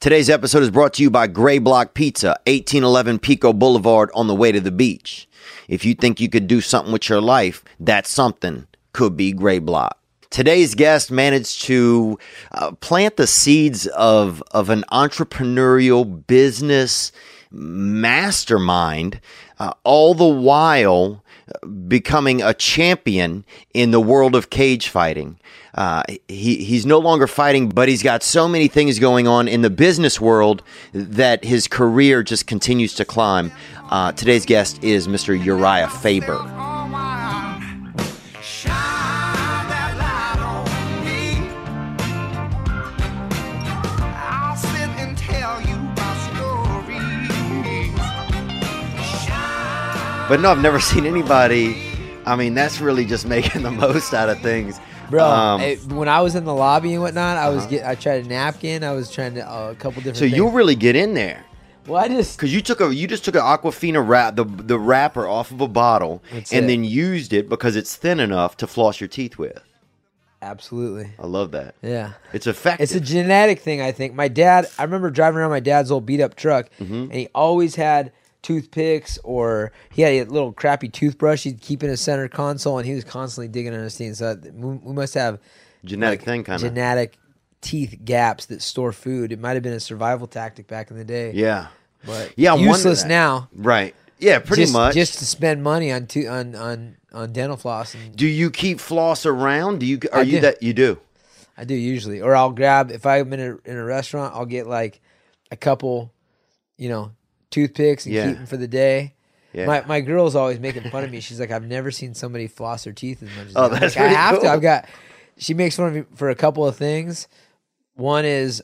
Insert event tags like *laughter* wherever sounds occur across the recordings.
Today's episode is brought to you by Gray Block Pizza, 1811 Pico Boulevard on the way to the beach. If you think you could do something with your life, that something could be Gray Block. Today's guest managed to uh, plant the seeds of, of an entrepreneurial business mastermind, uh, all the while becoming a champion in the world of cage fighting. Uh, he he's no longer fighting, but he's got so many things going on in the business world that his career just continues to climb. Uh, today's guest is Mr. Urijah Faber. But no, I've never *laughs* seen anybody. I mean, that's really just making *laughs* the most out of things. Bro, Um, it- when I was in the lobby and whatnot, I was get I tried a napkin. I was trying to uh, a couple different. so things. you'll really get in there. well, I just Cause you took a you just took an Aquafina wrap the the wrapper off of a bottle and it. then used it because it's thin enough to floss your teeth with. absolutely I love that. yeah. It's effective. It's a genetic thing, I think. My dad, I remember driving around my dad's old beat up truck, Mm-hmm. and he always had toothpicks or he had a little crappy toothbrush he'd keep in his center console, and he was constantly digging on his teeth. So we, must have genetic thing kind of. genetic teeth gaps that store food. It might have been a survival tactic back in the day. Yeah. but Yeah, useless now. Right. Yeah, pretty just, much. just to spend money on to, on on on dental floss. And do you keep floss around? Do you are I you do. that you do? I do usually, or I'll grab if I'm in a in a restaurant, I'll get like a couple, you know, toothpicks and Yeah. keep them for the day. Yeah. My my girl's always making fun of me. She's like, I've never seen somebody floss their teeth as much as Oh, you." I'm that's like, I pretty have cool. to. I've got. She makes fun of me for a couple of things. One is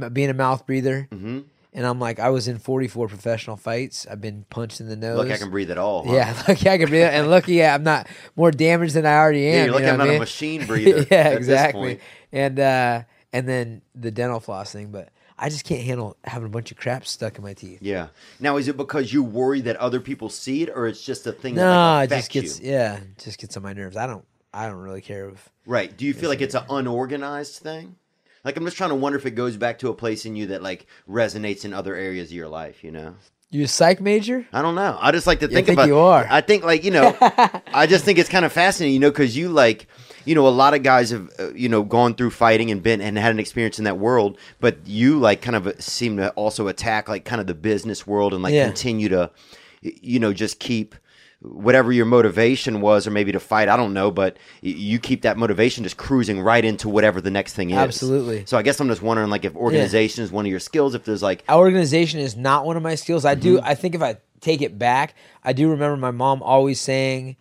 m- being a mouth breather, Mm-hmm. and I'm like, I was in 44 professional fights. I've been punched in the nose. Look, I can breathe at all. huh? Yeah, *laughs* lucky I can breathe, and lucky I'm not more damaged than I already am. Yeah, you you're lucky know I'm what not I a mean? machine *laughs* breather. yeah, at this exactly. point. And uh, and then the dental floss thing, but I just can't handle having a bunch of crap stuck in my teeth. Yeah. Now, is it because you worry that other people see it, or it's just a thing No, that like, it just gets you? yeah, it just gets on my nerves. I don't I don't really care if Right. Do you feel like it's an unorganized thing? Like I'm just trying to wonder if it goes back to a place in you that like resonates in other areas of your life. You know. you a psych major. I don't know. I just like to think, think about. you are. I think like you know. *laughs* I just think it's kind of fascinating, you know, because you like, you know, a lot of guys have, uh, you know, gone through fighting and been and had an experience in that world, but you like kind of seem to also attack like kind of the business world and like Yeah. continue to, you know, just keep whatever your motivation was or maybe to fight i don't know but you keep that motivation just cruising right into whatever the next thing is Absolutely. so i guess i'm just wondering like if organization is one of your skills if there's like Our Organization is not one of my skills. I do. Mm-hmm. I think if I take it back, I do remember my mom always saying,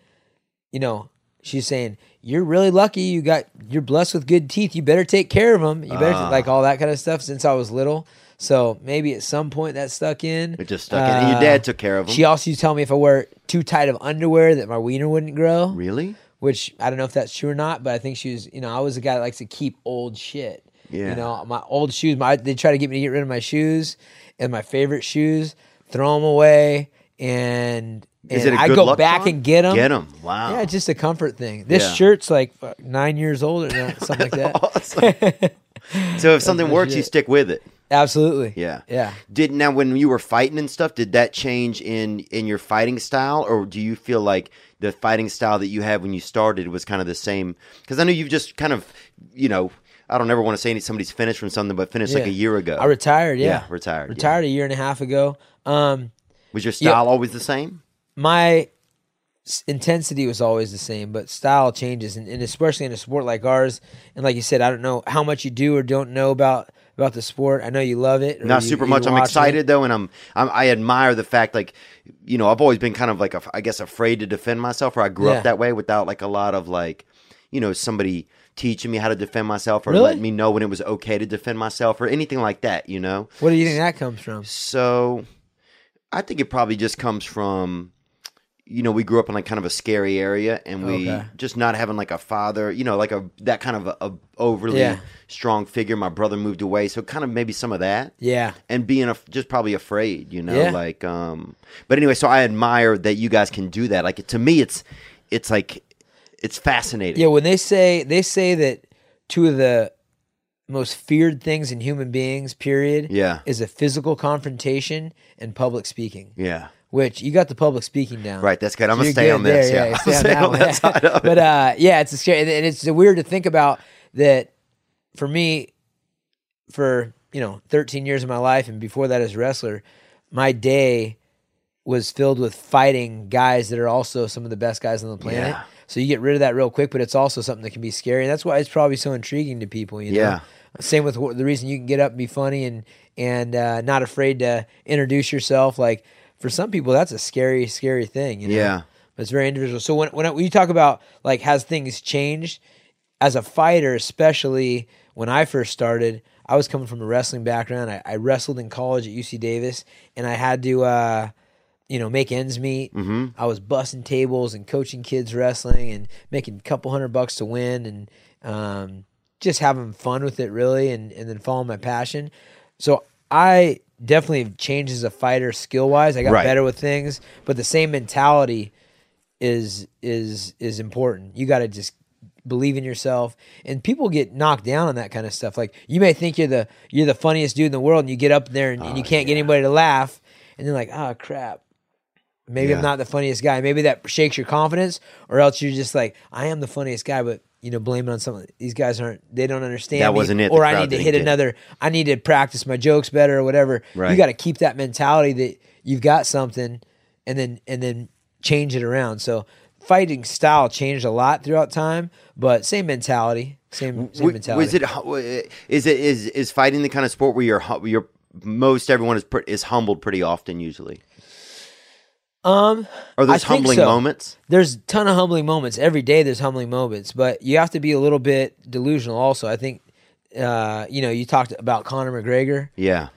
you know, she's saying, "You're really lucky. You got you're blessed with good teeth. You better take care of them. You better Ah. like all that kind of stuff." Since I was little, so maybe at some point that stuck in. it just stuck in and your Uh, dad took care of them She also used to tell me if I wear too tight of underwear that my wiener wouldn't grow. really Which I don't know if that's true or not, but I think she was. You know, I was a guy that likes to keep old shit. Yeah. You know, my old shoes. My they try to get me to get rid of my shoes and my favorite shoes, throw them away, and Is it a I good go luck back charm? and get them. Get them. Wow. Yeah, it's just a comfort thing. This Yeah. shirt's like nine years old or something like that. *laughs* Awesome. so if *laughs* something works, you stick with it. Absolutely. Yeah. Yeah. Did now when you were fighting and stuff, did that change in in your fighting style, or do you feel like the fighting style that you had when you started was kind of the same? Because I know you've just kind of, you know, I don't ever want to say somebody's finished from something, but finished like a year ago. I retired. Yeah. Yeah, retired, yeah. Retired a year and a half ago. Um, was your style always the same? My intensity was always the same, but style changes, and, and especially in a sport like ours. And like you said, I don't know how much you do or don't know about about the sport. I know you love it. Not you- super much. I'm watch it. excited though, and I'm, I'm I admire the fact like, you know, I've always been kind of like a, I guess afraid to defend myself, or I grew Yeah. up that way without like a lot of like, you know, somebody teaching me how to defend myself or Really? letting me know when it was okay to defend myself or anything like that. You know, What do you think that comes from? so I think it probably just comes from. You know, we grew up in like kind of a scary area, and we Okay. just not having like a father. You know, like a that kind of a, a overly Yeah. strong figure. My brother moved away, so kind of maybe some of that Yeah, and being a, just probably afraid, you know, Yeah. like um but anyway, so I admire that you guys can do that. Like to me it's it's like it's fascinating. yeah. When they say they say that two of the most feared things in human beings, period, Yeah. is a physical confrontation and public speaking. Yeah. Which you got the public speaking down. Right, that's good. I'm So gonna stay on this, there, yeah. *laughs* on stay that on that side of *laughs* it. but uh, yeah, it's a scary, and it's weird to think about that. For me, for you know, 13 years of my life, and before that as a wrestler, my day was filled with fighting guys that are also some of the best guys on the planet. Yeah. So you get rid of that real quick, but it's also something that can be scary, and that's why it's probably so intriguing to people. You know? Yeah. Same with the reason you can get up and be funny and and uh, not afraid to introduce yourself. Like for some people, that's a scary, scary thing. You know? Yeah. But it's very individual. So when when you talk about like has things changed as a fighter, especially when I first started, I was coming from a wrestling background. I, I wrestled in college at UC Davis, and I had to. Uh, you know, make ends meet. Mm-hmm. I was busting tables and coaching kids wrestling and making a couple hundred bucks to win and um, just having fun with it, really, and, and then following my passion. So I definitely changed as a fighter skill wise. I got Right. better with things, but the same mentality is is is important. You got to just believe in yourself and people get knocked down on that kind of stuff like you may think you're the you're the funniest dude in the world and you get up there and, and you oh, can't get anybody to laugh and you're like oh crap maybe Yeah. i'm not the funniest guy maybe that shakes your confidence or else you're just like i am the funniest guy but you know blame it on something these guys aren't they don't understand That me, wasn't it, or i need to hit get another i need to practice my jokes better or whatever Right. you got to keep that mentality that you've got something and then and then change it around so fighting style changed a lot throughout time but same mentality same same mentality Was it? hu- uh, Is it? Is is fighting the kind of sport where you're you're most everyone is is humbled pretty often usually? Um Are I those think humbling so. moments? there's a ton of humbling moments every day there's humbling moments but you have to be a little bit delusional also i think uh, you know you talked about conor mcgregor Yeah.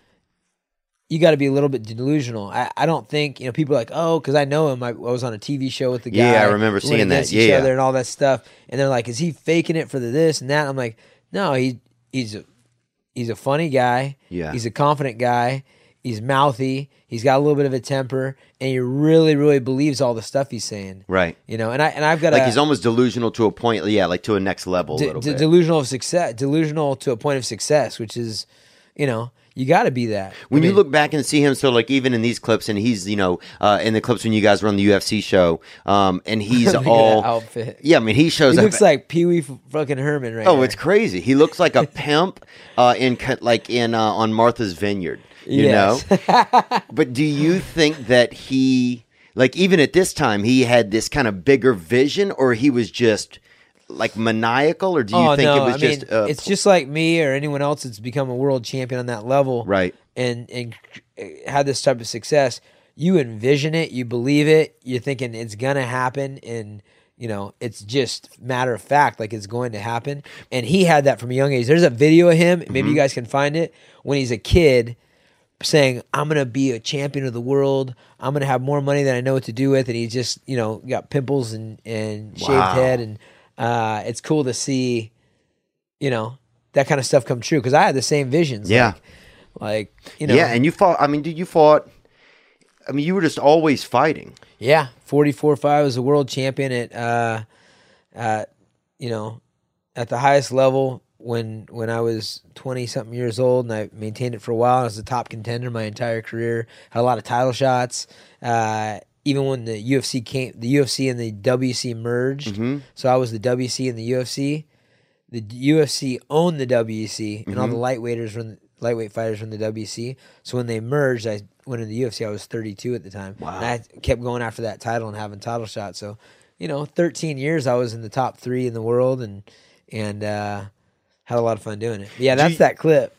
you got to be a little bit delusional I, I don't think you know people are like oh because i know him I, I was on a tv show with the guy Yeah, I remember seeing that. Yeah, each yeah. other and all that stuff and they're like is he faking it for the this and that i'm like no he he's a he's a funny guy Yeah. he's a confident guy he's mouthy he's got a little bit of a temper and he really really believes all the stuff he's saying Right. you know, and I and I've got Like a he's almost delusional to a point. Yeah, like to a next level a de- little de- bit. delusional of success, delusional to a point of success, which is, you know, you got to be that. when I you look back and see him, so like even in these clips, and he's you know uh, in the clips when you guys were on the UFC show, um, and *laughs* he's look at that all outfit. yeah. I mean, he shows He up. looks like Pee Wee fucking Herman right oh, there. it's crazy. He looks like a *laughs* pimp uh, in like in uh, on Martha's Vineyard. You Yes. know. *laughs* but do you think that he like even at this time he had this kind of bigger vision, or he was just like maniacal, or do you oh think no, it was I mean, just uh, it's just like me or anyone else that's become a world champion on that level, right? And and had this type of success. You envision it, you believe it, you're thinking it's gonna happen, and you know it's just matter of fact, like it's going to happen. And he had that from a young age. There's a video of him. Maybe Mm-hmm. you guys can find it when he's a kid. Saying I'm gonna be a champion of the world. I'm gonna have more money than I know what to do with, and he's just you know got pimples and and shaved Wow. head, and uh, it's cool to see, you know, that kind of stuff come true because I had the same visions. Yeah. like, like you know, yeah, and you fought. I mean, dude, you fought. I mean, you were just always fighting. Yeah, forty four five was a world champion at uh, at you know at the highest level when when I was twenty something years old, and I maintained it for a while. I was a top contender my entire career. Had a lot of title shots. Uh, even when the UFC came, the UFC and the WEC merged. So I was the WEC and the UFC. The UFC owned the WEC, and all the lightweighters run lightweight fighters run the WEC. So when they merged, I went in the UFC. I was 32 at the time. Wow. And I kept going after that title and having title shots. So, you know, 13 years I was in the top three in the world and and uh, had a lot of fun doing it. Yeah, that's you- that clip.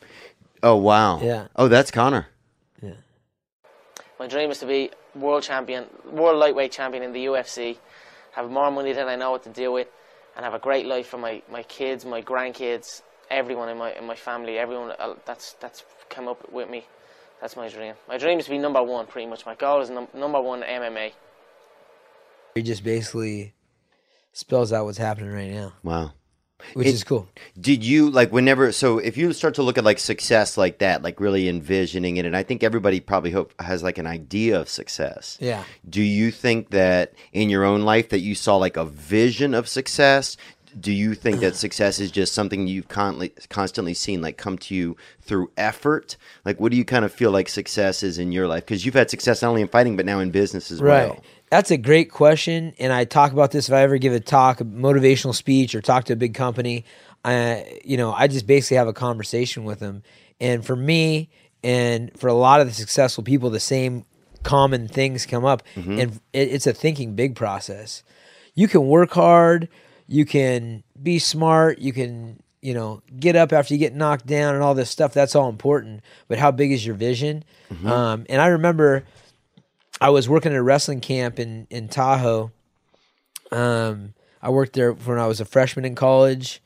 Oh wow. Yeah. Oh, that's Conor. Yeah. My dream is to be world champion, world lightweight champion in the UFC, have more money than I know what to do with, and have a great life for my, my kids, my grandkids, everyone in my in my family, everyone uh, that's that's come up with me. That's my dream. My dream is to be number one, pretty much. My goal is num- number one MMA. He just basically spells out what's happening right now, Wow. Which It- is cool. Did you like whenever? So if you start to look at like success like that, like really envisioning it, and I think everybody probably hope has like an idea of success. Yeah. Do you think that in your own life that you saw like a vision of success? do you think that *clears throat* success is just something you've constantly constantly seen like come to you through effort? Like, what do you kind of feel like success is in your life? Because you've had success not only in fighting but now in business as Right. well. That's a great question, and I talk about this if I ever give a talk, a motivational speech, or talk to a big company. I, you know, I just basically have a conversation with them, and for me, and for a lot of the successful people, the same common things come up, and it, it's a thinking big process. You can work hard, you can be smart, you can, you know, get up after you get knocked down, and all this stuff. That's all important, but how big is your vision? Um, and I remember. I was working at a wrestling camp in in Tahoe. Um, I worked there when I was a freshman in college,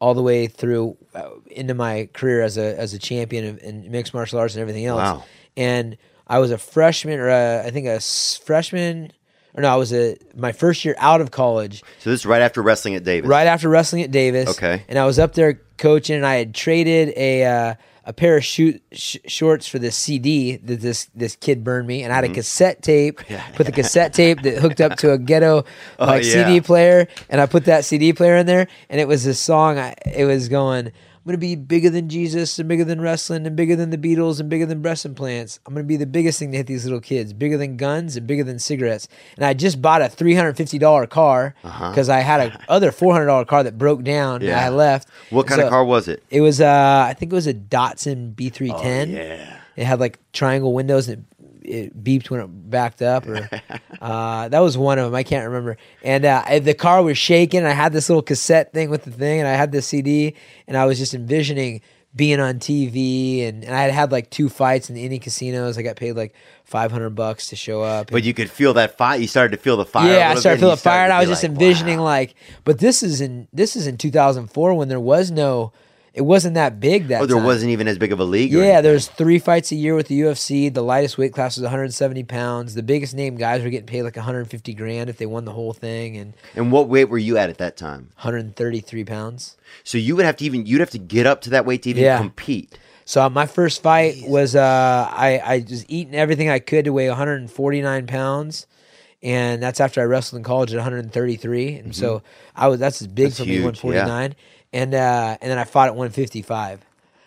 all the way through uh, into my career as a as a champion of, in mixed martial arts and everything else. Wow. And I was a freshman, or a, I think a s- freshman, or no, I was a my first year out of college, So this is right after wrestling at Davis. right after wrestling at Davis. Okay. And I was up there coaching, and I had traded a uh, a pair of shoot, sh- shorts for this CD that this this kid burned me, and I Mm-hmm. had a cassette tape. *laughs* Put the cassette tape that hooked up to a ghetto *laughs* like Oh, yeah. CD player, and I put that CD player in there, and it was this song. I, it was going. I'm gonna be bigger than Jesus and bigger than wrestling and bigger than the Beatles and bigger than breast implants. I'm gonna be the biggest thing to hit these little kids, bigger than guns and bigger than cigarettes. And I just bought a three hundred fifty dollar car because I had a *laughs* other four hundred dollar car that broke down. and Uh-huh. Yeah. I left. What kind of car was it? It was uh, I think it was a Datsun B310. Oh, Yeah. It had like triangle windows and it, it beeped when it backed up. Or *laughs* uh, that was one of them. I can't remember. And uh, the car was shaking. I had this little cassette thing with the thing, and I had the CD, and I was just envisioning being on TV. And, and I had had like two fights in the indie casinos. I got paid like five hundred bucks to show up. But you could feel that fire. You started to feel the fire. Yeah, I started bit, feeling the fire, and I was just like, envisioning wow. like, but this is in this is in 2004 when there was no, it wasn't that big that time. Oh, there time. wasn't even as big of a league. Yeah, anything. there's three fights a year with the UFC. The lightest weight class was 170 pounds. The biggest name guys were getting paid like 150 grand if they won the whole thing, and And what weight were you at at that time? 133 pounds. So you would have to even you'd have to get up to that weight to even Yeah. compete. So my first fight was uh, I I was eating everything I could to weigh 149 pounds, and that's after I wrestled in college at 133, and so I was that's as big Mm-hmm. That's for me huge, 149, and uh, and then I fought at 155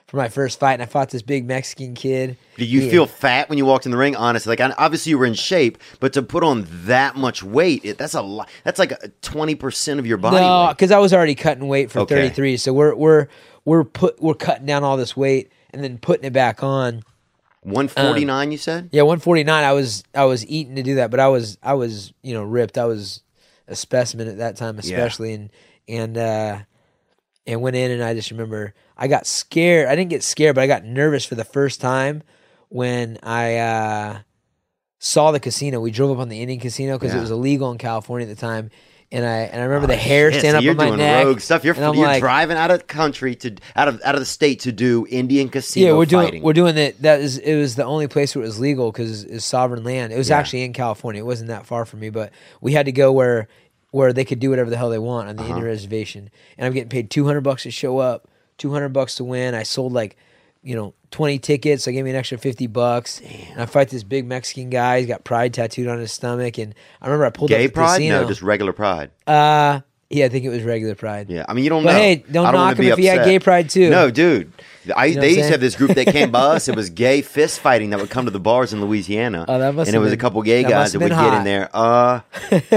for my first fight, and I fought this big Mexican kid. Did you He- feel fat when you walked in the ring? Honestly, like obviously you were in shape, but to put on that much weight, it, that's a lot. That's like twenty percent of your body. No, because I was already cutting weight for Okay. 33. So we're we're we're put we're cutting down all this weight and then putting it back on. one forty nine. You said. Yeah, 149. I was I was eating to do that, but I was I was you know ripped. I was a specimen at that time, especially and and uh, and went in and I just remember I got scared. I didn't get scared, but I got nervous for the first time when I uh, saw the casino. We drove up on the Indian casino because Yeah. it was illegal in California at the time. And I and I remember the hair Yeah, stand so up you're on my doing neck. rogue stuff. You're, you're like, driving out of the country to out of out of the state to do Indian casino. yeah, we're doing fighting. we're doing that. That is it was the only place where it was legal because it's sovereign land. It was Yeah. actually in California. It wasn't that far from me, but we had to go where where they could do whatever the hell they want on the Uh-huh. Indian reservation. And I'm getting paid 200 bucks to show up, 200 bucks to win. I sold like you know 20 tickets. So they gave me an extra 50 bucks. And I fight this big Mexican guy. He's got pride tattooed on his stomach. And I remember I pulled gay up the pride. No, just regular pride. uh, yeah, I think it was regular pride. Yeah, I mean you don't But know. hey, don't I knock him if he had gay pride, too. No, dude. I, You know they used to have this group that came by us. It was *laughs* gay fist fighting that would come to the bars in Louisiana. Oh, that must and it was a couple gay that guys that would been get in there. Uh,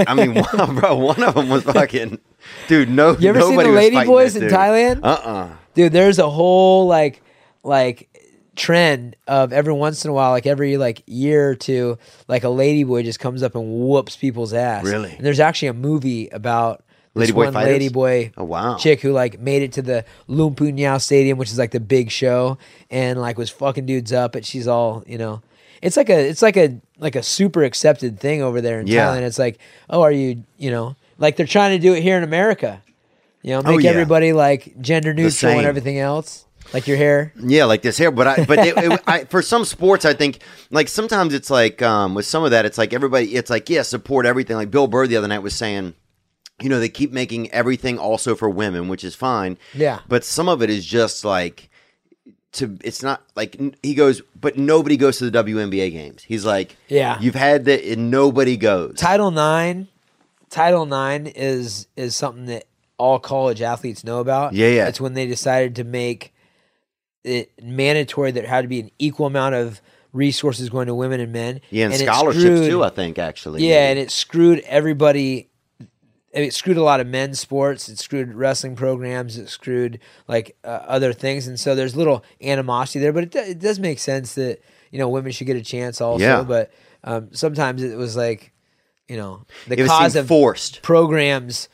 I mean, one, *laughs* *laughs* bro, one of them was fucking, dude. No, You ever seen the Lady Boys in dude. Thailand? Uh uh dude there's a whole like like trend of every once in a while like every like year or two like a lady boy just comes up and whoops people's ass Really? and there's actually a movie about Ladyboy fighters? lady boy Oh, wow. chick who like made it to the Lumpinee Stadium which is like the big show and like was fucking dudes up but she's all you know it's like a it's like a like a super accepted thing over there in Yeah. Thailand it's like oh are you you know like they're trying to do it here in America you know, make Oh, yeah. everybody like gender neutral and everything else, like your hair. Yeah, like this hair, but I, but it, it, *laughs* I, for some sports, I think like sometimes it's like um, with some of that, it's like everybody, it's like yeah, support everything. Like Bill Burr the other night was saying, you know, they keep making everything also for women, which is fine. Yeah. but some of it is just like to. It's not like he goes, but nobody goes to the WNBA games. He's like, Yeah. you've had that, and nobody goes. Title Nine, Title Nine is is something that all college athletes know about. Yeah, yeah. It's when they decided to make it mandatory that there had to be an equal amount of resources going to women and men. Yeah, and, it scholarships screwed- too. I think actually. Yeah, and it screwed everybody. It screwed a lot of men's sports. It screwed wrestling programs. It screwed like uh, other things, and so there's little animosity there. But it, it does make sense that you know women should get a chance also. Yeah. But um, sometimes it was like, you know, the it cause of forced. programs,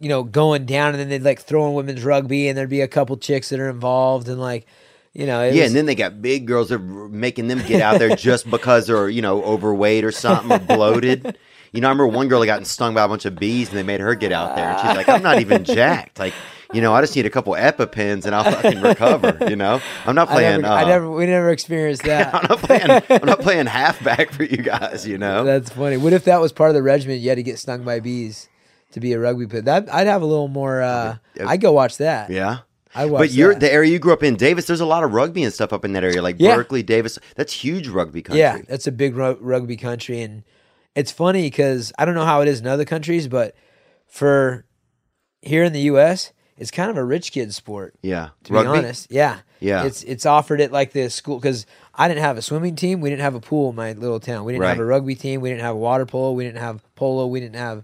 you know, going down, and then they'd like throw in women's rugby, and there'd be a couple chicks that are involved, and like, you know, Yeah, was- and then they got big girls that are making them get out there *laughs* just because they're you know overweight or something or bloated. You know, I remember one girl that got stung by a bunch of bees, and they made her get out there, and she's like, "I'm not even jacked. Like, you know, I just need a couple EpiPens, and I'll fucking recover. You know, I'm not I playing. never, uh, I never, we never experienced that. *laughs* I'm not playing. I'm not playing halfback for you guys. You know. That's funny. What if that was part of the regiment? You had to get stung by bees to be a rugby player. That I'd have a little more. Uh, I'd go watch that. yeah. I watch. But you're that. the area you grew up in, Davis. There's a lot of rugby and stuff up in that area, like Yeah. Berkeley, Davis. That's huge rugby country. yeah, that's a big rugby country, and it's funny because I don't know how it is in other countries, but for here in the U.S., it's kind of a rich kid sport. yeah. To rugby. be honest, yeah, Yeah. It's it's offered at like the school because I didn't have a swimming team. We didn't have a pool in my little town. We didn't have a rugby team. We didn't have water polo. We didn't have polo. We didn't have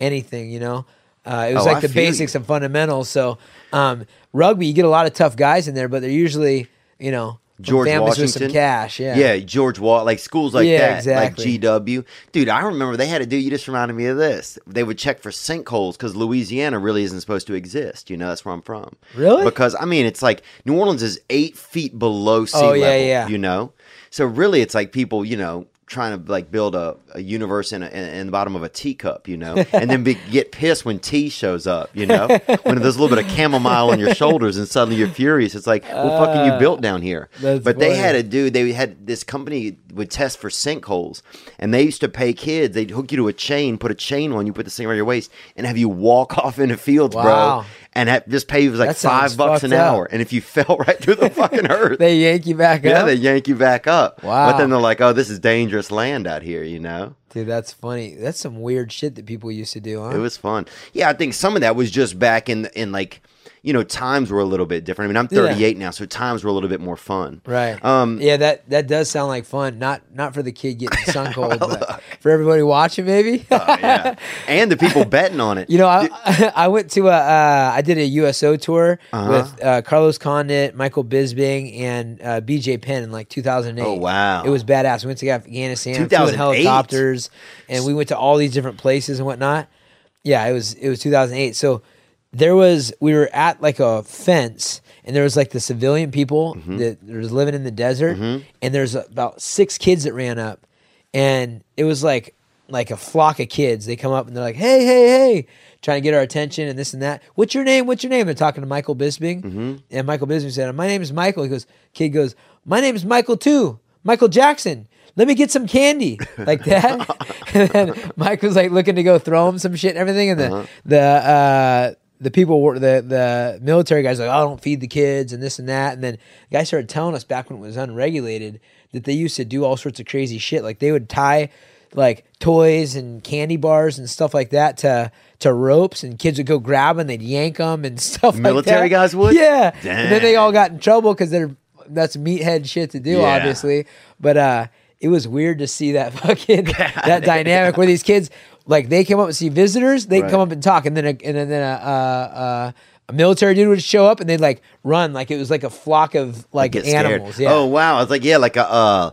anything. You know, uh, it was Oh, like I the feel you. basics and fundamentals. So um, rugby, you get a lot of tough guys in there, but they're usually you know George families with some Washington? cash. Yeah, Yeah, George Wall, like schools like Yeah, that, exactly. like GW. Dude, I remember they had to do. You just reminded me of this. They would check for sinkholes because Louisiana really isn't supposed to exist. You know, that's where I'm from. Really? Because I mean, it's like New Orleans is eight feet below sea Oh, yeah, level. yeah. You know, so really, it's like people, you know. Trying to like build a, a universe in, a, in, in the bottom of a teacup, you know, and then be, get pissed when tea shows up, you know, when there's a little bit of chamomile on your shoulders and suddenly you're furious. It's like, what fucking you built down here? Uh, but they had a dude. They had this company would test for sinkholes, and they used to pay kids. They'd hook you to a chain, put a chain on you, put this thing around your waist, and have you walk *laughs* off into fields, Wow. bro, and have, just pay was like That five bucks an up. hour. And if you *laughs* fell right through the fucking *laughs* earth, they yank you back yeah, up. Yeah, they yank you back up. Wow. But then they're like, "Oh, this is dangerous land out here," you know. Dude, that's funny. That's some weird shit that people used to do. Huh? It was fun. Yeah, I think some of that was just back in in like, you know, times were a little bit different. I mean, I'm Yeah. 38 now, so times were a little bit more fun. Right. Um, yeah, that that does sound like fun. Not not for the kid getting *laughs* sunk cold, but for everybody watching, maybe. *laughs* Oh, yeah. *laughs* And the people betting on it. You know, I I went to a uh, I did a USO tour Uh-huh. with uh, Carlos Condit, Michael Bisping, and uh, BJ Penn in like 2008. Oh, wow. It was badass. We went to Afghanistan, flew in helicopters, and we went to all these different places and whatnot. Yeah, it was it was 2008. So there was we were at like a fence and there was like the civilian people Mm-hmm. that was living in the desert and there's about six kids that ran up and it was like like a flock of kids. They come up and they're like hey hey hey trying to get our attention and this and that. What's your name? What's your name? They're talking to michael bisping. Mm-hmm. and michael bisping said my name is michael. He goes kid goes my name is michael too michael jackson. Let me get some candy *laughs* like that. And then mike was like looking to go throw him some shit and everything. And the Uh-huh. the uh the people were the the military guys like, oh, I don't feed the kids and this and that. And then the guy started telling us back when it was unregulated that they used to do all sorts of crazy shit. Like they would tie like toys and candy bars and stuff like that to to ropes, and kids would go grab them, they'd yank them and *laughs* stuff. Military like that. guys would? yeah. And then they all got in trouble because they're that's meathead shit to do, Yeah. obviously. But uh, it was weird to see that *laughs* fucking *laughs* that dynamic where these kids like they come up and see visitors, they Right. come up and talk, and then a, and then a, uh, uh, a military dude would show up and they'd like run like it was like a flock of like animals. Yeah. Oh wow! It's like yeah, like a uh,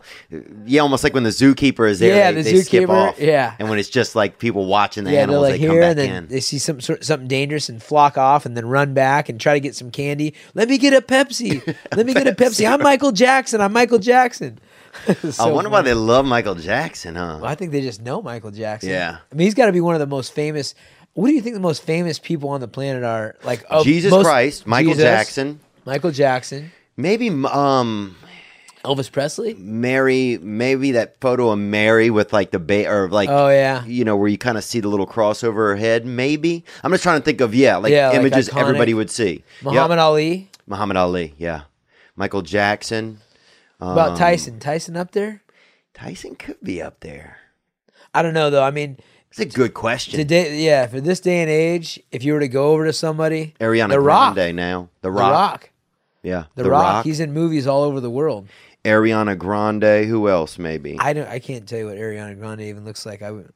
yeah, almost like when the zookeeper is there. Yeah, they, the they skip zookeeper, off. yeah. and when it's just like people watching the yeah, animals, like they come here, back and then in. they see some sort something dangerous and flock off, and then run back and try to get some candy. Let me get a Pepsi. *laughs* Let me get a Pepsi. I'm Michael Jackson. I'm Michael Jackson. *laughs* I wonder why they love Michael Jackson, huh? Well, I think they just know Michael Jackson. Yeah. I mean, he's got to be one of the most famous. What do you think the most famous people on the planet are? Like Jesus most- Christ, Michael Jesus, Jackson, Michael Jackson, maybe um Elvis Presley. Mary, maybe that photo of Mary with like the ba- or like Oh yeah, you know where you kind of see the little cross over her head. Maybe I'm just trying to think of yeah, like Yeah, images iconic. everybody would see. Muhammad Yep. Ali. Muhammad Ali, yeah, Michael Jackson. What about Um, Tyson? Tyson up there? Tyson could be up there. I don't know though. I mean, It's a good question. Today, yeah, for this day and age, if you were to go over to somebody, Ariana The Rock, Grande now. The The Rock. Rock, Yeah. The, Rock, he's in movies all over the world. Ariana Grande. Who else? Maybe. I don't, I can't tell you what Ariana Grande even looks like. I would,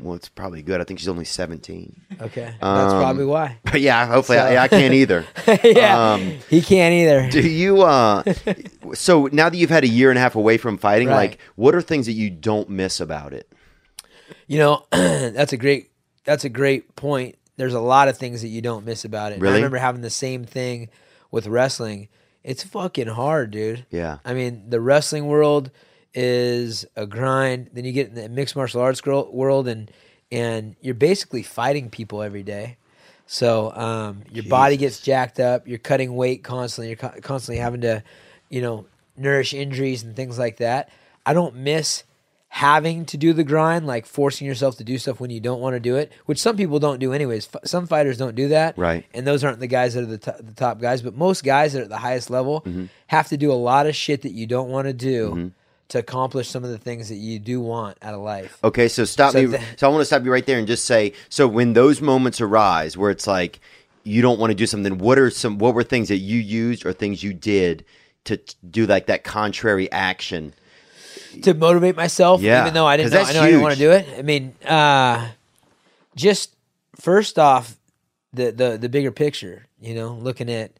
well, it's probably good. I think she's only seventeen. okay, that's Um, probably why. *laughs* But yeah, hopefully, So- I, I can't either. *laughs* yeah, Um, he can't either. Do you? uh *laughs* So now that you've had a year and a half away from fighting, Right. like, what are things that you don't miss about it? You know, *clears throat* that's a great that's a great point. There's a lot of things that you don't miss about it. And I remember having the same thing with wrestling. It's fucking hard, dude. Yeah. I mean, the wrestling world is a grind. Then you get in the mixed martial arts world, and and you're basically fighting people every day. So um, your body gets jacked up. You're cutting weight constantly. You're co- constantly having to, you know, nourish injuries and things like that. I don't miss having to do the grind, like forcing yourself to do stuff when you don't want to do it, which some people don't do anyways. F- some fighters don't do that, Right. And those aren't the guys that are the, to- the top guys. But most guys that are at the highest level Mm-hmm. have to do a lot of shit that you don't want to do to accomplish some of the things that you do want out of life. Okay, so stop So me. *laughs* so I want to stop you right there and just say, so when those moments arise where it's like you don't want to do something, what are some? What were things that you used or things you did to t- do like that contrary action? to motivate myself, Yeah, even though I didn't, know, I know I didn't want to do it. I mean, uh, just first off, the, the the bigger picture, you know, looking at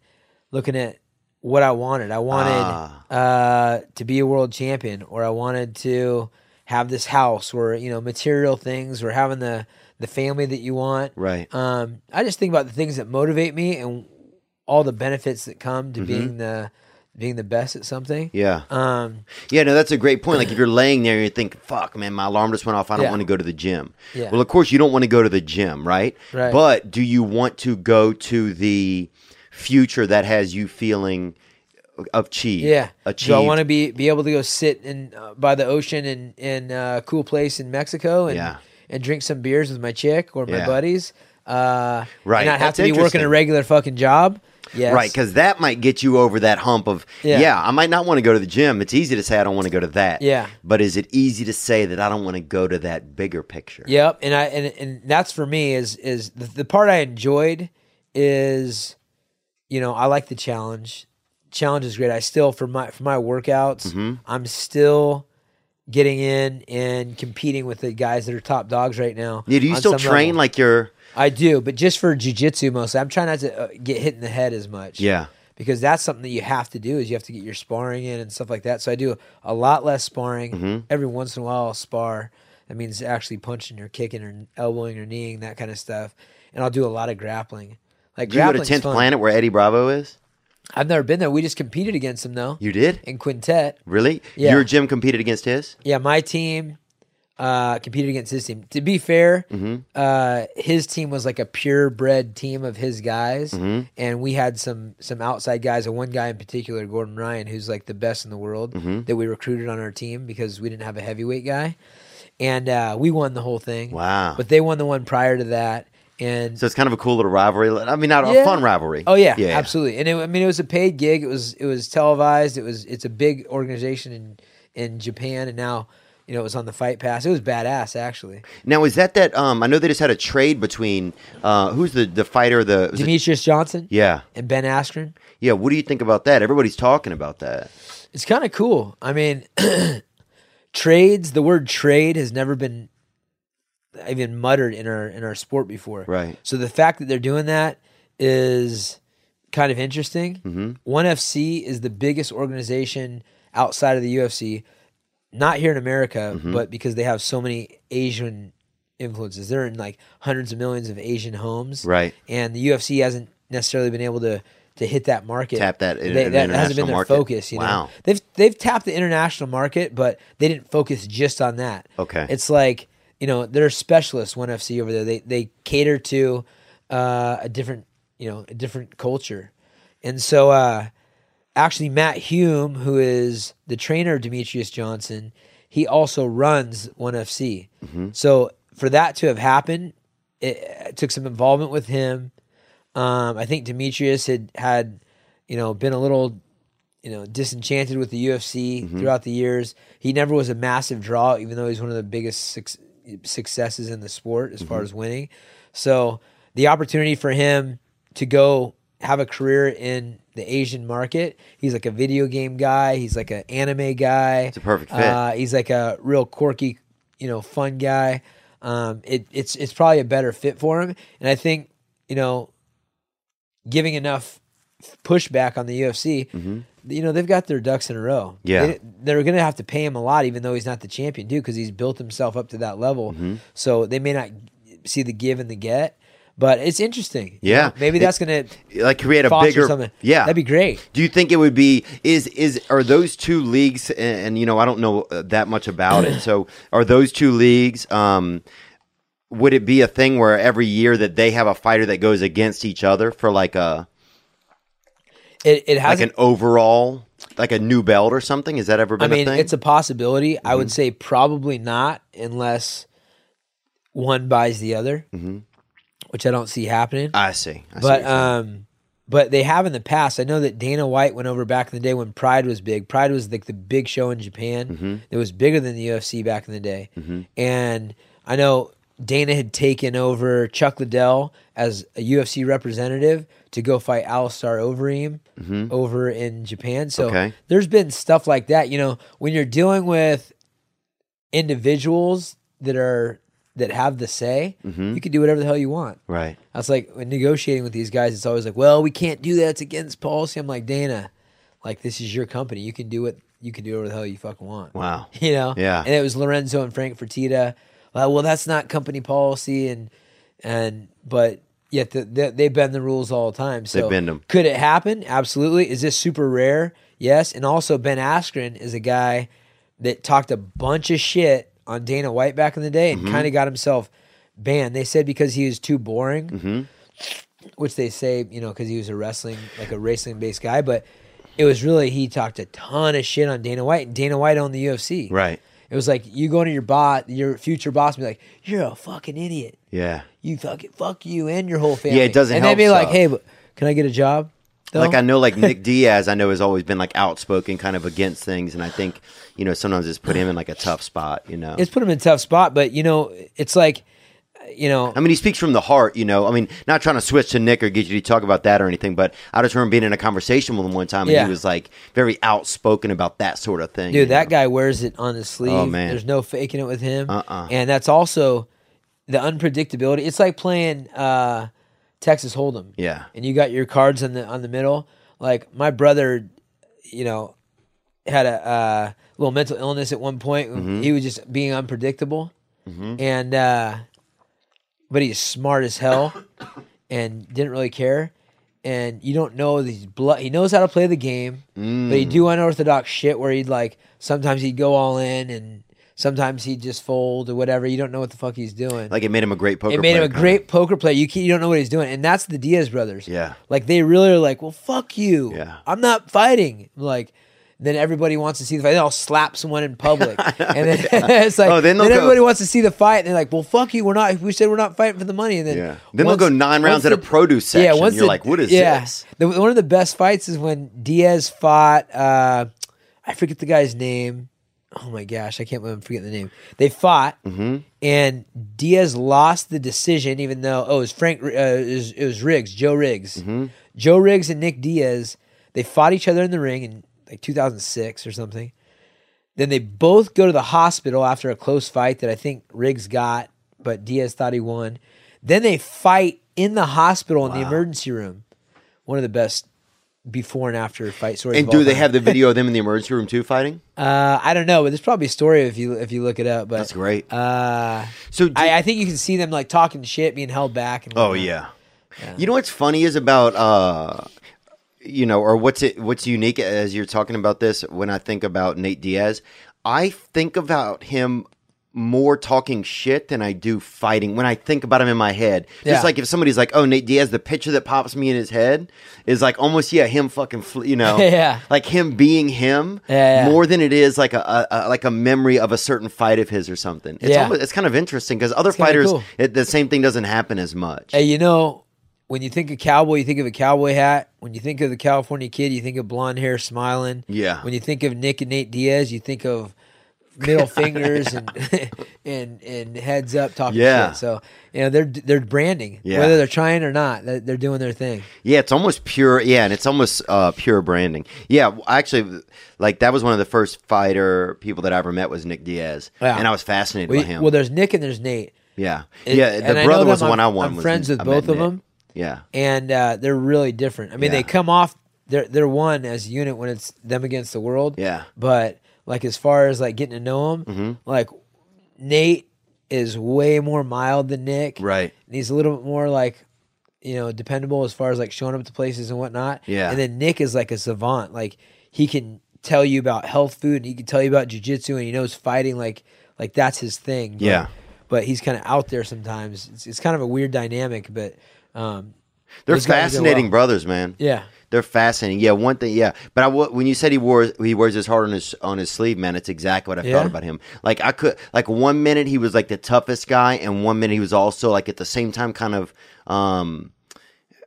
looking at what I wanted. I wanted Ah. uh, to be a world champion, or I wanted to have this house, or you know, material things, or having the the family that you want. Right. Um, I just think about the things that motivate me and all the benefits that come to being the being the best at something. Mm-hmm. Yeah. Um, Yeah, no, that's a great point. Like if you're laying there and you think, "Fuck, man, my alarm just went off. I don't Yeah. want to go to the gym." Yeah. Well, of course you don't want to go to the gym, right? Right. But do you want to go to the future that has you feeling achieved? Yeah. achieved. Do I want to be be able to go sit in uh, by the ocean in in uh, a cool place in Mexico and Yeah. and drink some beers with my chick or my Yeah. buddies? Uh, Right, And not have that's to be working a regular fucking job. Yes. Right, because that might get you over that hump of, yeah. Yeah. I might not want to go to the gym. It's easy to say I don't want to go to that. Yeah. But is it easy to say that I don't want to go to that bigger picture? Yep. And I and and that's for me is is the, the part I enjoyed is, you know, I like the challenge. Challenge is great. I still for my for my workouts, Mm-hmm. I'm still getting in and competing with the guys that are top dogs right now. Yeah, do you still train level. like you're, I do, but just for jujitsu mostly. I'm trying not to uh, get hit in the head as much. yeah. Because that's something that you have to do is you have to get your sparring in and stuff like that. So I do a lot less sparring. Mm-hmm. Every once in a while I'll spar. That means actually punching or kicking or elbowing or kneeing, that kind of stuff. And I'll do a lot of grappling. Like you go to 10th. Planet where Eddie Bravo is? I've never been there. We just competed against him though. You did? in quintet. Really? Yeah. Your gym competed against his? Yeah, my team uh, competed against his team. To be fair, Mm-hmm. uh, his team was like a purebred team of his guys, Mm-hmm. and we had some some outside guys. And one guy in particular, Gordon Ryan, who's like the best in the world, Mm-hmm. that we recruited on our team because we didn't have a heavyweight guy, and uh, we won the whole thing. Wow. But they won the one prior to that, and So it's kind of a cool little rivalry. I mean, not a fun rivalry. Oh yeah, yeah. absolutely. And it, I mean, it was a paid gig. It was it was televised. It was it's a big organization in in Japan, and now you know it was on the Fight Pass. It was badass, actually. Now, is that that? Um, I know they just had a trade between uh, who's the the fighter? The was it- Demetrious Johnson yeah, and Ben Askren. yeah. What do you think about that? Everybody's talking about that. It's kind of cool. I mean, *clears throat* trades. The word trade has never been even muttered in our in our sport before. Right. So the fact that they're doing that is kind of interesting. Mm-hmm. One FC is the biggest organization outside of the UFC, not here in America, Mm-hmm. but because they have so many Asian influences. They're in like hundreds of millions of Asian homes, Right. And the UFC hasn't necessarily been able to to hit that market, Tap that in- They- that hasn't been their market. focus. You know, they've they've tapped the international market, but they didn't focus just on that. Okay. it's like you know they're specialists. One FC over there, they they cater to uh, a different you know a different culture, and so uh, actually Matt Hume, who is the trainer of Demetrious Johnson, he also runs One FC. So for that to have happened, it, it took some involvement with him. Um, I think Demetrious had had, you know, been a little, you know, disenchanted with the UFC throughout the years. He never was a massive draw, even though he's one of the biggest, successes in the sport as far as winning. So the opportunity for him to go have a career in the Asian market. He's like a video game guy. He's like an anime guy. It's a perfect fit. Uh, he's like a real quirky, you know, fun guy. Um, it, it's it's probably a better fit for him, and I think you know, giving enough pushback on the UFC, you know, they've got their ducks in a row. Yeah. They, they're going to have to pay him a lot, even though he's not the champion, dude, because he's built himself up to that level. Mm-hmm. So they may not see the give and the get, but it's interesting. you Yeah. know? maybe that's going to like create a bigger something. yeah that'd be great. do you think it would be is is are those two leagues and, and you know i don't know uh, that much about it *clears throat* so are those two leagues um would it be a thing where every year that they have a fighter that goes against each other for like a It it like hasn't. an overall like a new belt or something has that ever I been mean, a thing it's a possibility. I Mm-hmm. would say probably not, unless one buys the other, Mm-hmm. which I don't see happening. i see I but you're um but they have in the past i know that dana white went over back in the day when pride was big pride was like the big show in japan Mm-hmm. it was bigger than the ufc back in the day and i know dana had taken over chuck liddell as a ufc representative to go fight Alistair Overeem over in Japan. So Mm-hmm. Okay. there's been stuff like that. You know, when you're dealing with individuals that are that have the say, Mm-hmm. you can do whatever the hell you want. right I was like when negotiating with these guys. It's always like, well, we can't do that. It's against policy. I'm like Dana, like this is your company. You can do what you can do whatever the hell you fucking want. wow *laughs* You know. Yeah. And it was Lorenzo and Frank Fertitta. Well, well, that's not company policy, and and but yet the, the, they bend the rules all the time. So bend 'em. Could it happen? Absolutely. Is this super rare? Yes. And also Ben Askren is a guy that talked a bunch of shit on Dana White back in the day Mm-hmm. and kind of got himself banned. They said because he was too boring, Mm-hmm. which they say, you know, because he was a wrestling, like a wrestling based guy. But it was really, he talked a ton of shit on Dana White, and Dana White owned the UFC. right It was like you go to your bot, your future boss, be like, "You're a fucking idiot. yeah You fucking fuck you and your whole family." Yeah, it doesn't And help they'd be like, stuff. "Hey, but can I get a job?" though?" Like I know, like Nick *laughs* Diaz, I know has always been like outspoken, kind of against things, and I think you know sometimes it's put him in like a tough spot. You know, it's put him in a tough spot, but you know, it's like, you know, I mean, he speaks from the heart. You know, I mean, not trying to switch to Nick or get you to talk about that or anything, but I just remember being in a conversation with him one time, and Yeah. he was like very outspoken about that sort of thing. dude, that know? guy wears it on his sleeve. Oh, man. There's no faking it with him. Uh-uh. And that's also the unpredictability. It's like playing uh, Texas Hold'em. Yeah. and you got your cards on the on the middle. Like my brother, you know, had a uh, little mental illness at one point. Mm-hmm. He was just being unpredictable, and uh, but he's smart as hell *coughs* and didn't really care. And you don't know these blood. He knows how to play the game, but Mm. he'd do unorthodox shit where he'd like sometimes he'd go all in and sometimes he'd just fold or whatever. You don't know what the fuck he's doing like it made him a great poker. it made him a great poker player. You you don't know what he's doing, and that's the Diaz brothers. Yeah. like they really are like, well, fuck you. Yeah. I'm not fighting. Like, then everybody wants to see the fight. Then I'll slap someone in public, *laughs* and then *laughs* it's like, Oh, then then, they'll go- everybody wants to see the fight, and they're like, well, fuck you. We're not. We said we're not fighting for the money, and then Yeah. Then they'll go nine rounds once at a the- produce section. Yeah, once You're the- like, what is yeah. this? The, one of the best fights is when Diaz fought. Uh, I forget the guy's name. Oh my gosh, I can't believe I'm forgetting the name. They fought, Mm-hmm. and Diaz lost the decision, even though oh, it was Frank, uh, it, was, it was Riggs, Joe Riggs, Mm-hmm. Joe Riggs and Nick Diaz. They fought each other in the ring in like 2006 or something. Then they both go to the hospital after a close fight that I think Riggs got, but Diaz thought he won. Then they fight in the hospital in the emergency room. One of the best before and after fight stories. And do they time. have the video of *laughs* them in the emergency room too fighting? Uh, I don't know, but there's probably a story if you if you look it up. But That's great. Uh, So do- I, I think you can see them like talking shit, being held back. And Oh whatnot. yeah. You know what's funny is about uh you know, or what's it what's unique as you're talking about this when I think about Nate Diaz, I think about him more talking shit than I do fighting when I think about him in my head. Yeah. Just like if somebody's like, "Oh, Nate Diaz," the picture that pops me in his head is like almost yeah, him fucking, fl- you know, *laughs* Yeah. like him being him Yeah, yeah. more than it is like a, a, a like a memory of a certain fight of his or something. It's Yeah. almost, it's kind of interesting because other kinda fighters, cool. it, the same thing doesn't happen as much. Hey, you know, when you think of cowboy, you think of a cowboy hat. When you think of the California kid, you think of blonde hair smiling. Yeah. When you think of Nick and Nate Diaz, you think of middle *laughs* fingers and *laughs* and and heads up talking Yeah. shit. So you know they're they're branding Yeah. whether they're trying or not. They're, doing their thing. Yeah, it's almost pure. Yeah, and it's almost uh, pure branding. Yeah, actually, like that was one of the first fighter people that I ever met was Nick Diaz, Yeah. and I was fascinated Well, by him. well, there's Nick and there's Nate. yeah, And- yeah. The brother was the one I won. I'm friends with both of them. Yeah, and uh, they're really different. I mean, they come off they're they're one as a unit when it's them against the world. Yeah. But like as far as like getting to know them, Mm-hmm. like Nate is way more mild than Nick. right. And he's a little bit more like you know dependable as far as like showing up to places and whatnot. Yeah. And then Nick is like a savant. Like he can tell you about health food and he can tell you about jujitsu and he knows fighting like like that's his thing. But, Yeah. But he's kind of out there sometimes. It's, it's kind of a weird dynamic, but um, They're those guys do fascinating well. brothers, man. Yeah. They're fascinating. Yeah, one thing. Yeah, but I, when you said he wore he wears his heart on his on his sleeve, man, it's exactly what I Yeah. felt about him. Like I could like one minute he was like the toughest guy, and one minute he was also like at the same time kind of um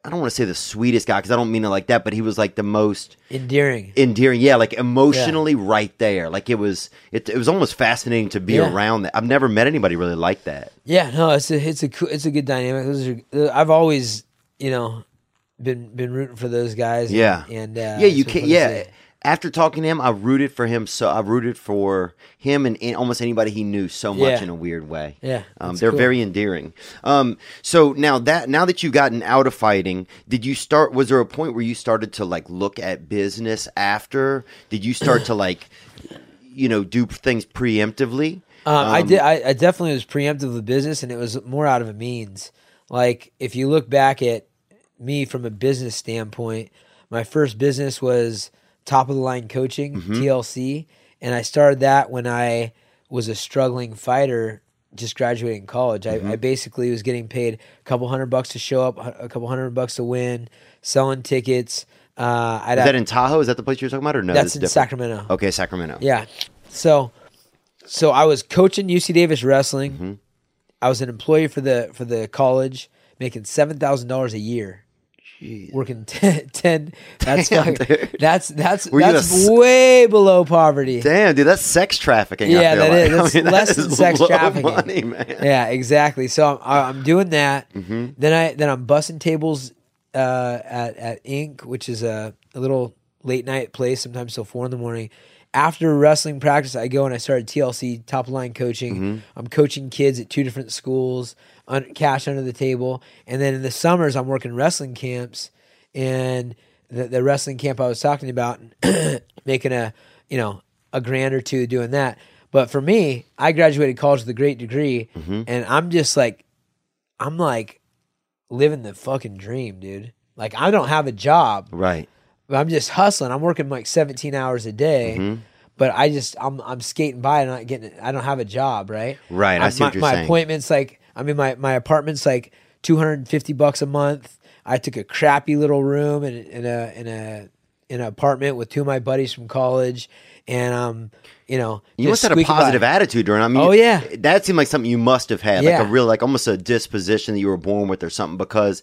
I don't want to say the sweetest guy because I don't mean it like that, but he was like the most endearing. endearing. Yeah, like emotionally right there. Like it was it, it was almost fascinating to be Yeah. around that. I've never met anybody really like that. Yeah, no, it's a it's a it's a good dynamic. Are, I've always you know been been rooting for those guys. Yeah. and, uh, yeah, you can't. Yeah. After talking to him, I rooted for him. So I rooted for him and, and almost anybody he knew so much Yeah. in a weird way. Yeah, um, they're cool. very endearing. Um, so now that now that you've gotten out of fighting, did you start? Was there a point where you started to like look at business after? Did you start to like, you know, do things preemptively? Um, I did. I, I definitely was preemptive with business, and it was more out of a means. Like if you look back at me from a business standpoint, my first business was top of the line coaching Mm-hmm. TLC, and I started that when I was a struggling fighter, just graduating college. Mm-hmm. I, I basically was getting paid a couple hundred bucks to show up, a couple hundred bucks to win, selling tickets. Uh, I'd Is that in Tahoe? Is that the place you're talking about, or no? that's that's in different? Sacramento. Okay, Sacramento. Yeah. So so I was coaching UC Davis wrestling. Mm-hmm. I was an employee for the for the college, making seven thousand dollars a year. Working *laughs* 10, 10 that's Damn, *laughs* fucking- that's that's Were that's s- way below poverty. Damn, dude, that's sex trafficking. Yeah, that like. is. *laughs* That's I mean, that less is than sex trafficking. Money, man. Yeah, exactly. So I'm, I'm doing that. Mm-hmm. Then I then I'm bussing tables uh, at at Inc., which is a, a little late night place, sometimes till four in the morning. After wrestling practice, I go and I started TLC top line coaching. Mm-hmm. I'm coaching kids at two different schools, un, cash under the table, and then in the summers I'm working wrestling camps. And the, the wrestling camp I was talking about, *clears throat* making a you know a grand or two doing that. But for me, I graduated college with a great degree, Mm-hmm. and I'm just like, I'm like living the fucking dream, dude. Like I don't have a job, Right. but I'm just hustling. I'm working like 17 hours a day. Mm-hmm. But I just I'm I'm skating by and not getting I don't have a job, right? Right, I see my, what you're my saying. appointments like I mean my my apartment's like 250 bucks a month. I took a crappy little room in, in a in a in an apartment with two of my buddies from college, and um, you know, You must have had a squeaking by. positive attitude during. I mean, Oh, yeah. that seemed like something you must have had, Yeah. like a real, like almost a disposition that you were born with, or something. Because,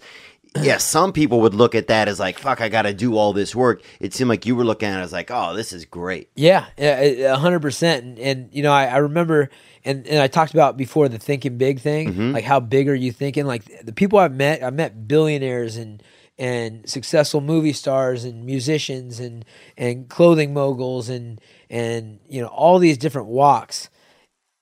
*clears throat* yeah, some people would look at that as like, "Fuck, I got to do all this work." It seemed like you were looking at it as like, "Oh, this is great." Yeah, yeah, a hundred percent. And, and you know, I, I remember, and, and I talked about before the thinking big thing. Mm-hmm. Like, how big are you thinking? Like the people I've met, I've met billionaires and and successful movie stars and musicians and and clothing moguls and and you know all these different walks.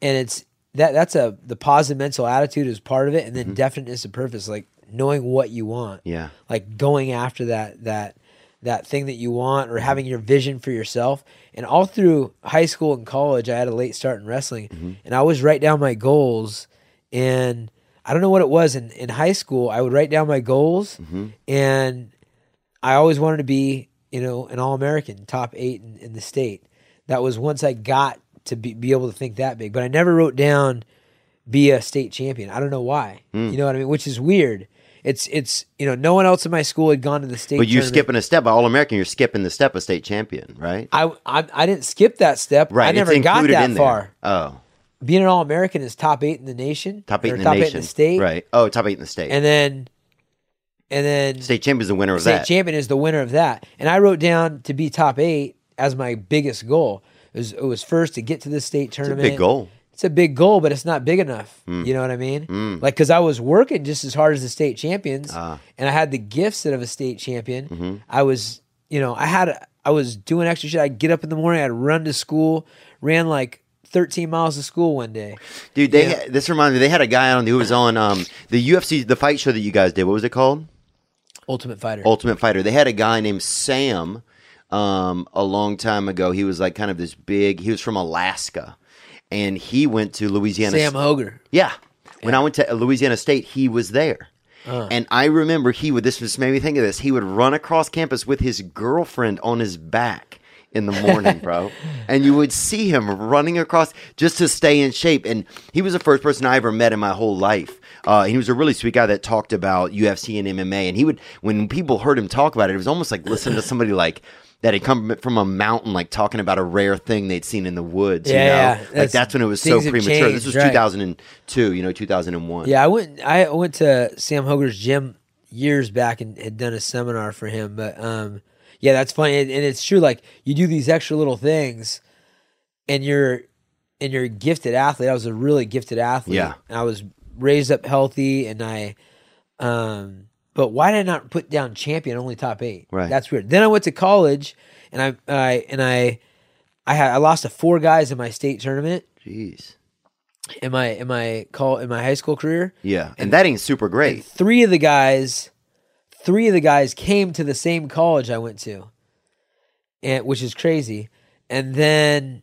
And it's that that's a the positive mental attitude is part of it, and then definiteness of purpose, like knowing what you want Mm-hmm. Yeah. like going after that that that thing that you want or having your vision for yourself and all through high school and college i had a late start in wrestling Mm-hmm. and i always write down my goals and i don't know what it was in, in high school i would write down my goals Mm-hmm. and i always wanted to be you know an all-american top eight in, in the state that was once i got to be, be able to think that big but i never wrote down be a state champion. I don't know why. Hmm. You know what I mean? Which is weird. It's it's you know no one else in my school had gone to the state. But you're tournament. skipping a step. By All American, you're skipping the step of state champion, right? I, I I didn't skip that step. Right. I never it's got that in far. Oh, Being an All American is top eight in the nation. top eight in the top nation. eight in the state. Right. Oh, top eight in the state. And then and then state champion is the winner of state that. champion is the winner of that. And I wrote down to be top eight as my biggest goal. It was, it was first to get to the state tournament. big goal. It's a big goal, but it's not big enough. You know what I mean? Like, because I was working just as hard as the state champions, Ah. and I had the gifts of a state champion. I was, you know, I had, I was doing extra shit. I'd get up in the morning, I'd run to school, ran like 13 miles to school one day. Dude, they Yeah. this reminds me. They had a guy on who was on um, the UFC, the fight show that you guys did. What was it called? Ultimate Fighter. Ultimate Fighter. They had a guy named Sam um, a long time ago. He was like kind of this big. He was from Alaska, and he went to Louisiana. Sam Hoger. Yeah. When I went to Louisiana State, he was there. Uh. And I remember he would, this just made me think of this. He would run across campus with his girlfriend on his back in the morning, bro. *laughs* And you would see him running across just to stay in shape. And he was the first person I ever met in my whole life. Uh, he was a really sweet guy that talked about UFC and MMA. And he would, when people heard him talk about it, it was almost like listening to somebody like, that had come from a mountain, like talking about a rare thing they'd seen in the woods. Yeah, you know? yeah. like That's- that's when it was so premature. this was right. 2002, you know, 2001. Yeah, I went. I went to Sam Hoger's gym years back and had done a seminar for him. But um, yeah, that's funny, and, and it's true. Like you do these extra little things, and you're and you're a gifted athlete. I was a really gifted athlete. Yeah. and I was raised up healthy, and I. Um, but why did I not put down champion only top eight? Right. That's weird. Then I went to college, and I, I and I, I had I lost to four guys in my state tournament Jeez. in my in my call in my high school career. Yeah. And, that ain't super great. three of the guys three of the guys came to the same college I went to. And which is crazy. And then,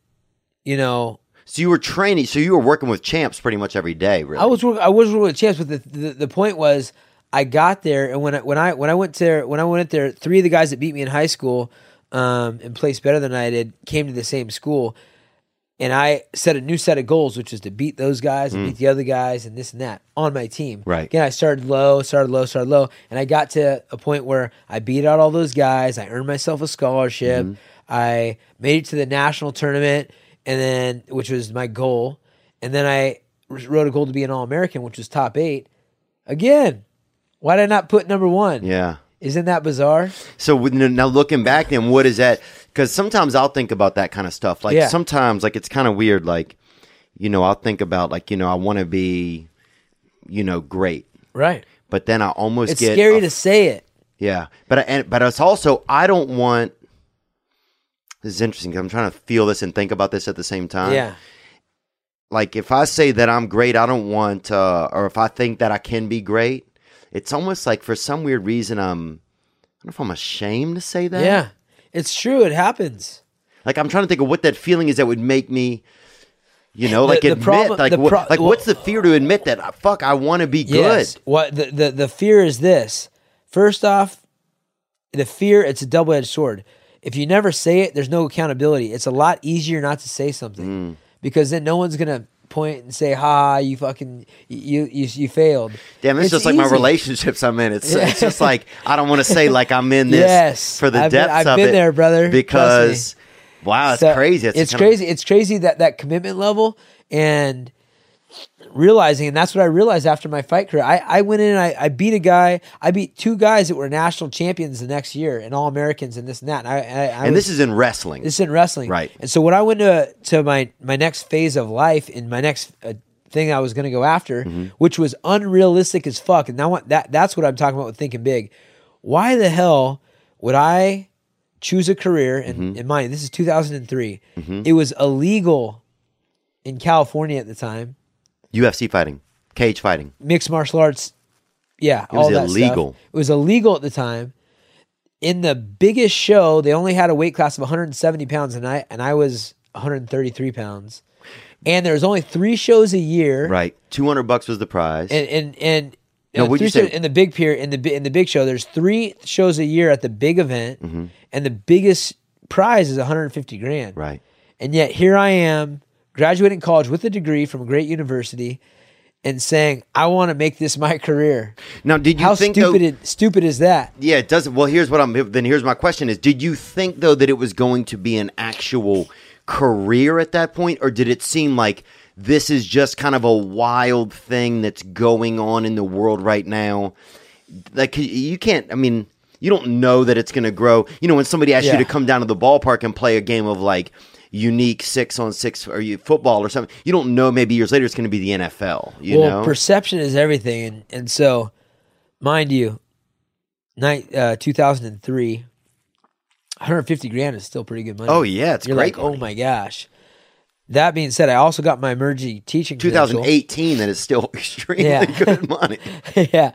you know, So you were training, so you were working with champs pretty much every day, really. I was I was working with champs, but the, the the point was I got there and when I when I when I went there when I went there, three of the guys that beat me in high school um, and placed better than I did came to the same school. And I set a new set of goals, which was to beat those guys and beat the other guys and this and that on my team. Right. Again, I started low, started low, started low, and I got to a point where I beat out all those guys. I earned myself a scholarship. I made it to the national tournament, and then which was my goal. And then I wrote a goal to be an All American, which was top eight. Again, why did I not put number one? yeah. Isn't that bizarre? So with, now looking back, then what is that? Because sometimes I'll think about that kind of stuff. Like Yeah. sometimes, like it's kind of weird. Like, you know, I'll think about like you know I want to be, you know, great, Right. but then I almost get It's get scary a- to say it. Yeah, but I- and but it's also I don't want. This is interesting 'cause I'm trying to feel this and think about this at the same time. yeah. like if I say that I'm great, I don't want, uh, or if I think that I can be great, it's almost like for some weird reason I'm. I don't know if I'm ashamed to say that. Yeah. It's true. It happens. Like I'm trying to think of what that feeling is that would make me, you know, The- like the admit, problem- like what, pro- like well- what's the fear to admit that? uh, Fuck, I want to be good. Yes. What the, the the fear is this. First off, the fear it's a double edged sword. If you never say it, there's no accountability. It's a lot easier not to say something Mm. because then no one's gonna point and say, "Ha, you fucking you you you failed." Damn, it's, It's just like my relationships I'm in. It's it's just *laughs* like I don't want to say like I'm in this Yes. for the I've been- depths I've of been it there, brother. Because wow, it's So, crazy. It's, kind of- crazy. It's crazy that that commitment level and realizing, and that's what I realized after my fight career. I, I went in and I, I beat a guy. I beat two guys that were national champions the next year and all Americans and this and that. And I, I, I and was- this is in wrestling. this is in wrestling, Right. And so when I went to to my my next phase of life in my next uh, thing I was going to go after, Mm-hmm. which was unrealistic as fuck, and now what that that's what I'm talking about with thinking big. Why the hell would I choose a career? And Mm-hmm. in mind, this is 2003. It was illegal in California at the time. UFC fighting, cage fighting. Mixed martial arts, yeah, was all that illegal. Stuff. It was illegal at the time. In the biggest show, they only had a weight class of 170 pounds, and I and I was 133 pounds. And there was only three shows a year, Right, two hundred bucks was the prize. and and and No, uh, what'd you say? in the big pier in the in the big show. There's three shows a year at the big event, Mm-hmm. and the biggest prize is 150 grand. right. And yet here I am, graduating college with a degree from a great university, and saying I want to make this my career. Now, did you How think stupid though? it, stupid is that? Yeah, it doesn't. Well, here's what I'm. Then here's my question: Is did you think though that it was going to be an actual career at that point, or did it seem like this is just kind of a wild thing that's going on in the world right now? Like you can't. I mean, you don't know that it's going to grow. You know, when somebody asks Yeah. you to come down to the ballpark and play a game of like. Unique six on six or you football or something. You don't know. Maybe years later it's going to be the NFL. You well, know, perception is everything, and and so, mind you, night uh, two thousand and three. 150 grand is still pretty good money. Oh, yeah, it's You're great like, oh my gosh. That being said, I also got my emergency teaching. credential. 2018 that is still *laughs* extremely Yeah. good *laughs* money. yeah.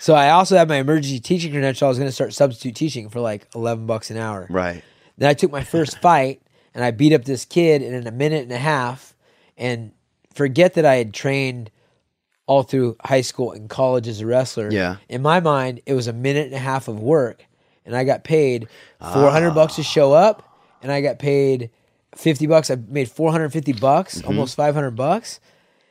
So I also had my emergency teaching credential. I was going to start substitute teaching for like 11 bucks an hour. Right. Then I took my first fight and I beat up this kid in a minute and a half. And forget that I had trained all through high school and college as a wrestler. Yeah. In my mind, it was a minute and a half of work, and I got paid 400 bucks to show up, and I got paid 50 bucks. I made 450 bucks, Mm-hmm. almost 500 bucks.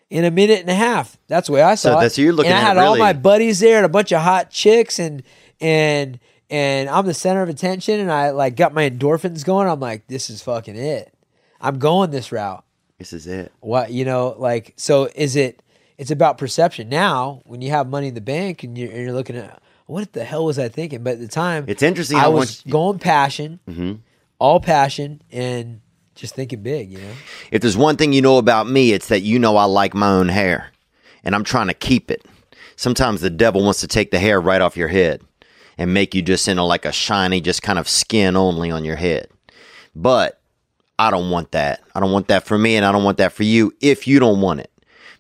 In a minute and a half. That's the way I saw So it. that's- you're looking and I had it all my buddies there and a bunch of hot chicks and and and I'm the center of attention and I like got my endorphins going. I'm like, this is fucking it. I'm going this route. This is it. What you know, like so is it it's about perception. Now, when you have money in the bank and you're, and you're looking at what the hell was I thinking? But at the time It's interesting I was Mm-hmm. going passion, all passion and just thinking big, you know? If there's one thing you know about me, it's that you know I like my own hair, and I'm trying to keep it. Sometimes the devil wants to take the hair right off your head and make you just into like a shiny, just kind of skin only on your head. But I don't want that. I don't want that for me, and I don't want that for you if you don't want it,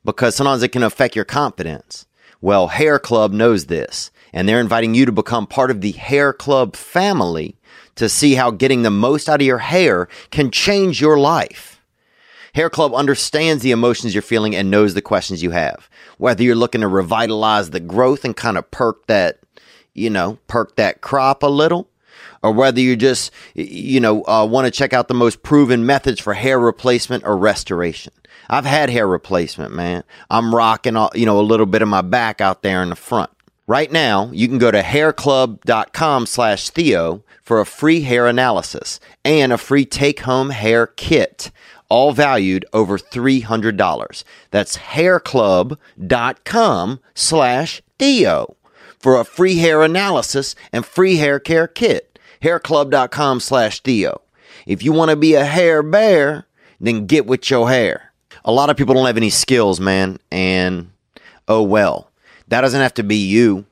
because sometimes it can affect your confidence. Well, Hair Club knows this, and they're inviting you to become part of the Hair Club family to see how getting the most out of your hair can change your life. Hair Club understands the emotions you're feeling and knows the questions you have. Whether you're looking to revitalize the growth and kind of perk that, you know, perk that crop a little, or whether you just, you know, uh, want to check out the most proven methods for hair replacement or restoration. I've had hair replacement, man. I'm rocking, all, you know, a little bit of my back out there in the front. Right now, you can go to hairclub.com slash Theo for a free hair analysis and a free take home hair kit, all valued over $300. That's hairclub.com slash Theo for a free hair analysis and free hair care kit. Hairclub.com slash Theo. If you want to be a hair bear, then get with your hair. A lot of people don't have any skills, man, and oh well. That doesn't have to be you.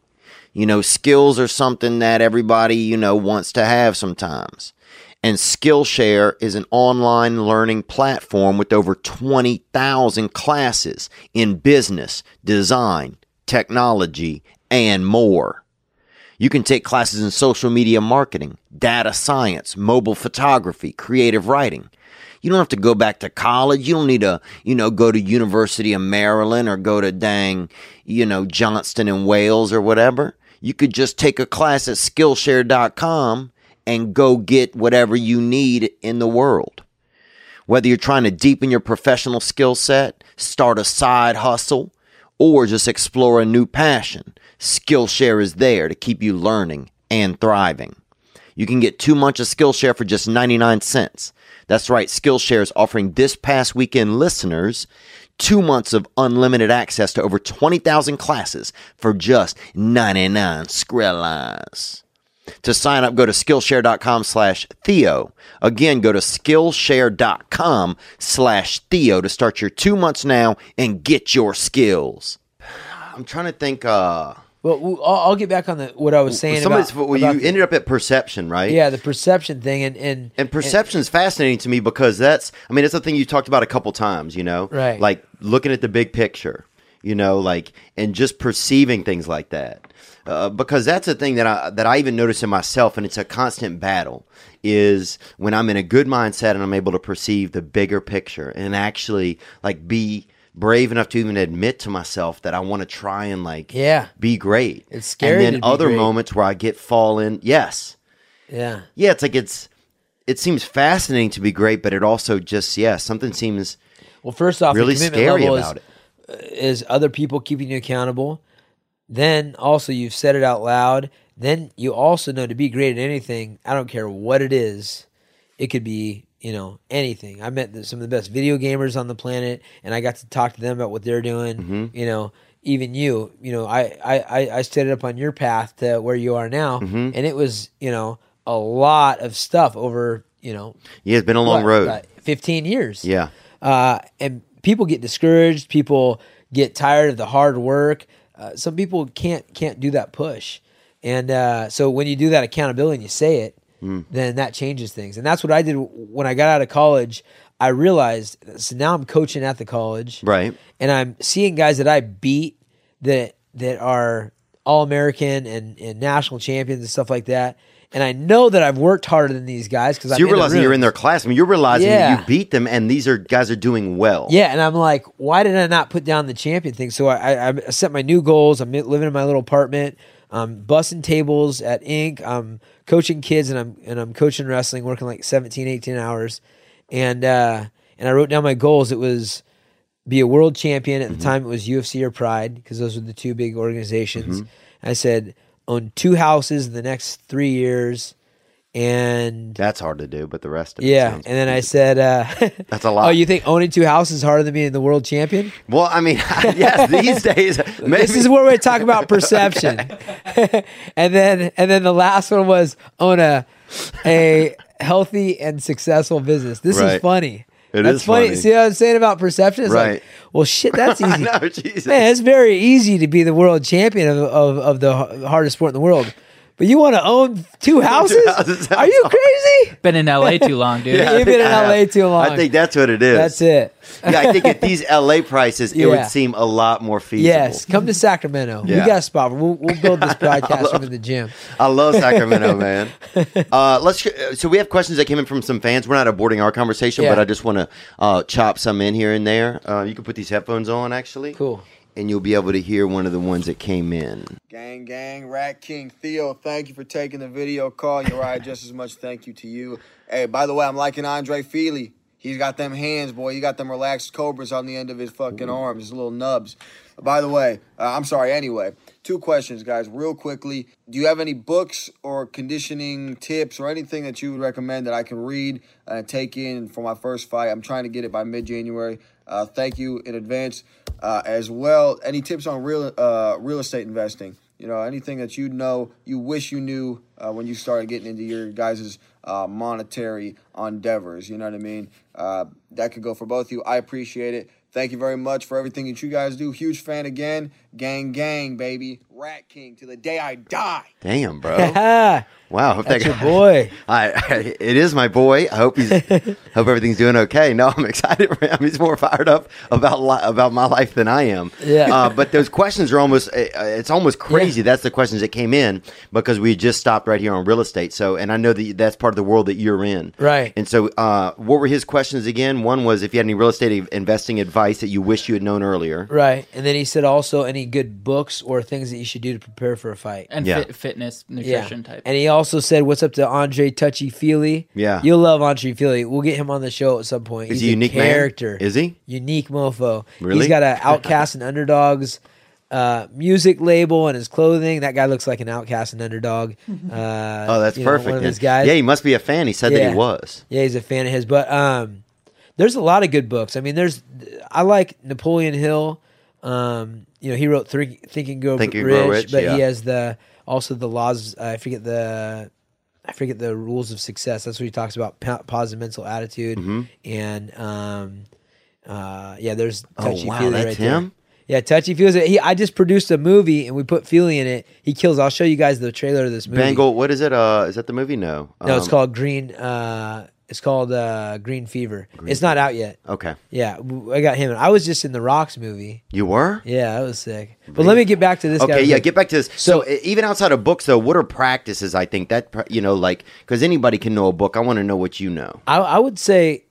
You know, skills are something that everybody, you know, wants to have sometimes. And Skillshare is an online learning platform with over 20,000 classes in business, design, technology, and more. You can take classes in social media marketing, data science, mobile photography, creative writing. You don't have to go back to college. You don't need to, you know, go to University of Maryland or go to dang, you know, Johnson and Wales or whatever. You could just take a class at Skillshare.com and go get whatever you need in the world. Whether you're trying to deepen your professional skill set, start a side hustle, or just explore a new passion, Skillshare is there to keep you learning and thriving. You can get two months of Skillshare for just 99 cents. That's right, Skillshare is offering this past weekend listeners two months of unlimited access to over 20,000 classes for just 99 Skrillers. To sign up, go to Skillshare.com slash Theo. Again, go to Skillshare.com slash Theo to start your two months now and get your skills. I'm trying to think, uh, Well, I'll, get back on the what I was saying somebody's, about, well, about you the- ended up at perception, right? yeah, the perception thing and and And perception's fascinating to me because that's, I mean, it's a thing you talked about a couple times, you know? Right. Like looking at the big picture, you know, like, and just perceiving things like that. Uh, because that's a thing that I, that I even notice in myself, and it's a constant battle, is when I'm in a good mindset and I'm able to perceive the bigger picture and actually, like, be brave enough to even admit to myself that I want to try and, like, Yeah. be great. It's scary And then other moments where I get fall in, yes yeah. yeah, it's like it's it seems fascinating to be great, but it also just yeah, something seems Well, first off, really scary about is, it. is other people keeping you accountable. Then also you've said it out loud. Then you also know to be great at anything. I don't care what it is. It could be you know anything. I met the, some of the best video gamers on the planet, and I got to talk to them about what they're doing. Mm-hmm. You know, even you. You know, I I I- I set it up on your path to where you are now, Mm-hmm. and it was you know a lot of stuff over you know Yeah, it's been a long what, road. 15 years. Yeah. Uh, and people get discouraged. People get tired of the hard work. Uh, some people can't can't do that push. And uh, so when you do that accountability and you say it, Hmm. then that changes things. And that's what I did when I got out of college. I realized so now I'm coaching at the college, Right. and I'm seeing guys that I beat that that are all American and, and national champions and stuff like that. And I know that I've worked harder than these guys because So you're realizing you're in their class. I mean, you're realizing that you beat them, and these are guys are doing well. Yeah, and I'm like, why did I not put down the champion thing? So I, I, I set my new goals. I'm living in my little apartment. I'm bussing tables at Inc. I'm coaching kids, and I'm and I'm coaching wrestling, working like 17, 18 hours, and uh, and I wrote down my goals. It was be a world champion. At the time, it was UFC or Pride because those were the two big organizations. I said own two houses in the next three years, and That's hard to do, but the rest of it yeah, and then I said, uh, *laughs* That's a lot. *laughs* Oh, you think owning two houses is harder than being the world champion? Well, I mean, *laughs* yes, these days, maybe. This is where we talk about perception. and then and then the last one was own a a healthy and successful business. This Right. is funny. It that's is funny. funny. See what I'm saying about perception? It's Right. like, well, shit, that's *laughs* easy. know. Man, it's very easy to be the world champion of, of, of the hardest sport in the world. But you want to own *laughs* two houses? houses Are you crazy? Been in LA too *laughs* long, dude. Yeah. You've been in LA too long. I think that's what it is. That's it. yeah, I think at these *laughs* LA prices, it Yeah. would seem a lot more feasible. Yes, come to Sacramento. Yeah. We got a spot. We'll, we'll build this podcast room in the gym. I love Sacramento, man. Uh, let's. So we have questions that came in from some fans. We're not aborting our conversation, Yeah. but I just want to uh, chop some in here and there. Uh, you can put these headphones on, actually. Cool. And you'll be able to hear one of the ones that came in. Gang, gang, Rat King Theo, thank you for taking the video call. Urijah, just as much thank you to you. Hey, by the way, I'm liking Andre Fili. He's got them hands, boy. He got them relaxed cobras on the end of his fucking arms, his little nubs. By the way, uh, I'm sorry, anyway. Two questions, guys, real quickly. Do you have any books or conditioning tips or anything that you would recommend that I can read and take in for my first fight? I'm trying to get it by mid January. Uh, thank you in advance. Uh, as well, any tips on real uh, real estate investing? You know, anything that you know, you wish you knew uh, when you started getting into your guys' uh, monetary endeavors. You know what I mean? Uh, that could go for both of you. I appreciate it. Thank you very much for everything that you guys do. Huge fan again. Gang, gang, baby. Rat King to the day I die. Damn, bro. *laughs* Wow. Hope that's that your boy. *laughs* I, I, it is my boy. I hope he's *laughs* hope everything's doing okay. No, I'm excited for him. He's more fired up about li- about my life than I am. Yeah. Uh, but those questions are almost uh, it's almost crazy. That's the questions that came in because we just stopped right here on real estate. So, and I know that that's part of the world that you're in. Right. And so, uh, what were his questions again? One was if you had any real estate investing advice that you wish you had known earlier. Right. And then he said also any good books or things that you should do to prepare for a fight. And Yeah. fit, fitness, Yeah. nutrition type. And he also said, What's up to Andre Touchy Fili? Yeah. You'll love Andre Fili. We'll get him on the show at some point. Is He's he a unique man? character. Is he? Unique mofo. Really? He's got an *laughs* outcast and underdogs uh, music label and his clothing. That guy looks like an outcast and underdog. *laughs* Uh, Oh, that's you know, perfect. one of then. his guys. Yeah, he must be a fan. He said that Yeah. he was. Yeah, he's a fan of his. But um, there's a lot of good books. I mean, there's I like Napoleon Hill. Um, you know, he wrote Think, Think and Go Think and Grow Rich, but yeah. he has the also the laws. I forget the I forget the rules of success. That's what he talks about positive mental attitude Mm-hmm. and um, uh, yeah. There's Oh, touchy wow, feely that's right there. him? Yeah, touchy feely. He I just produced a movie and we put Fili in it. He kills. I'll show you guys the trailer of this movie. Bengal. What is it? Uh, is that the movie? No. No, it's Um, called Green. Uh, it's called uh, Green Fever. it's not out yet. Okay. Yeah, w- I got him. I was just in the Rocks movie. You were? Yeah, that was sick. But let me get back to this. guy Okay, yeah, get back to this. So, So- e- even outside of books, though, what are practices? I think that you know, like, because anybody can know a book. I want to know what you know. I, I would say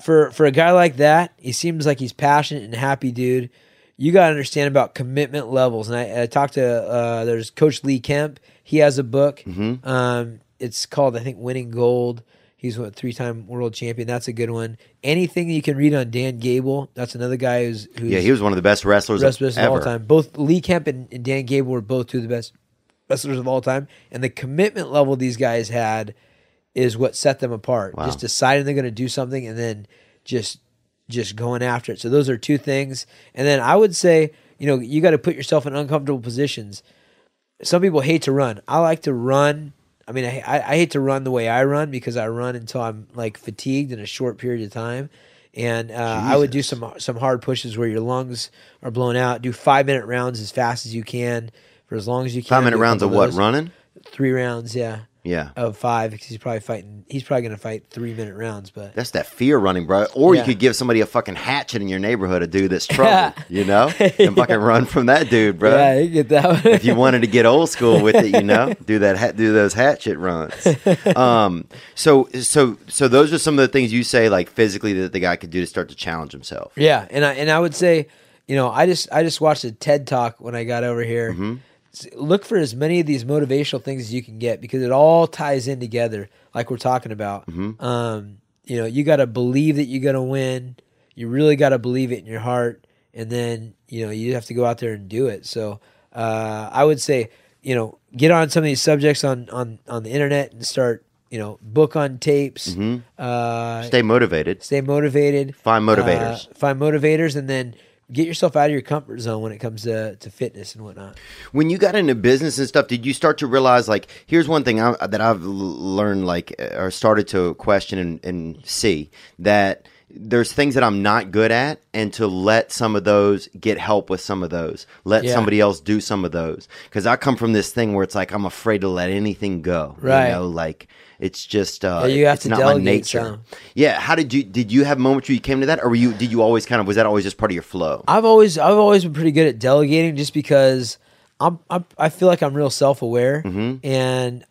for for a guy like that, he seems like he's passionate and happy, dude. You got to understand about commitment levels. And I, I talked to uh, there's Coach Lee Kemp. He has a book. Mm-hmm. Um, it's called I think Winning Gold. He's a three time world champion. That's a good one. Anything you can read on Dan Gable. That's another guy who's who's Yeah, he was one of the best wrestlers, wrestlers of all time. Both Lee Kemp and, and Dan Gable were both two of the best wrestlers of all time. And the commitment level these guys had is what set them apart. Wow. Just deciding they're going to do something and then just just going after it. So those are two things. And then I would say, you know, you got to put yourself in uncomfortable positions. Some people hate to run. I like to run. I mean, I, I I hate to run the way I run because I run until I'm like fatigued in a short period of time. And uh, I would do some some hard pushes where your lungs are blown out. Do five minute rounds as fast as you can for as long as you can. Five minute Do a rounds of couple what? those. Running? Three rounds, yeah, Yeah. of five because he's probably fighting. He's probably going to fight three minute rounds, but That's that fear running, bro. Or you could give somebody a fucking hatchet in your neighborhood, a dude that's troubled, you know, *laughs* and fucking run from that dude, bro. yeah, you get that. One. if you wanted to get old school with it, you know, *laughs* do that, ha- do those hatchet runs. Um, so, so, so those are some of the things you say, like physically, that the guy could do to start to challenge himself. Yeah, and I and I would say, you know, I just I just watched a TED talk when I got over here. Mm-hmm. Look for as many of these motivational things as you can get because it all ties in together, like we're talking about. Mm-hmm. Um, you know, you got to believe that you're gonna win. You really got to believe it in your heart, and then you know you have to go out there and do it. So uh, I would say, you know, get on some of these subjects on on on the internet and start. You know, book on tapes. Mm-hmm. Uh, Stay motivated. stay motivated Find motivators. uh, find motivators and then get yourself out of your comfort zone when it comes to, to fitness and whatnot. When you got into business and stuff, did you start to realize like here's one thing I, that I've learned like or started to question and, and see that there's things that I'm not good at, and to let some of those get help with some of those, let Yeah. somebody else do some of those, because I come from this thing where it's like I'm afraid to let anything go, Right. You know, like it's just uh, Yeah, you have it's to not my delegate nature. some. Yeah, how did you did you have moments where you came to that, or were you did you always kind of was that always just part of your flow? i've always i've always been pretty good at delegating just because i'm, I'm i feel like i'm real self-aware Mm-hmm. and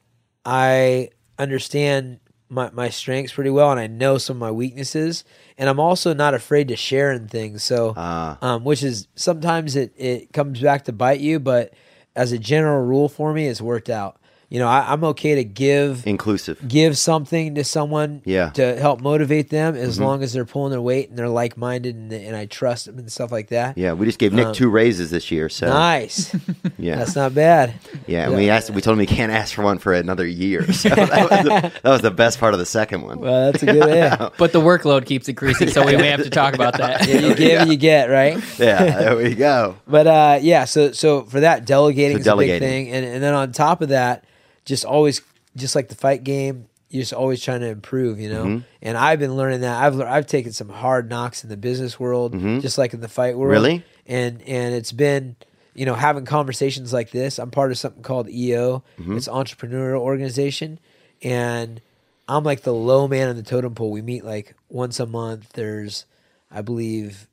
i understand my, my strengths pretty well and i know some of my weaknesses and i'm also not afraid to share in things so Ah. um, which is sometimes it, it comes back to bite you but as a general rule for me it's worked out you know I, i'm okay to give Inclusive. give something to someone Yeah. Mm-hmm. to help motivate them as long as they're pulling their weight and they're like minded and, and I trust them and stuff like that. Yeah, we just gave Nick Um, two raises this year, so Nice. *laughs* yeah, That's not bad. Yeah, and we asked. We told him he can't ask for one for another year. *laughs* So that, was the, *laughs* that was the best part of the second one. Well, that's a good yeah. But the workload keeps increasing, so we may have to talk about that. yeah you give, and you get, right? yeah, there we go. But uh, yeah, so so for that delegating So is a big thing, and and then on top of that, just always just like the fight game, you're just always trying to improve, you know. Mm-hmm. And I've been learning that. I've I've taken some hard knocks in the business world, just like in the fight world. Mm-hmm. Really? And and it's been you know having conversations like this. I'm part of something called EO. Mm-hmm. It's entrepreneurial organization, and I'm like the low man on the totem pole. We meet like once a month. There's, I believe,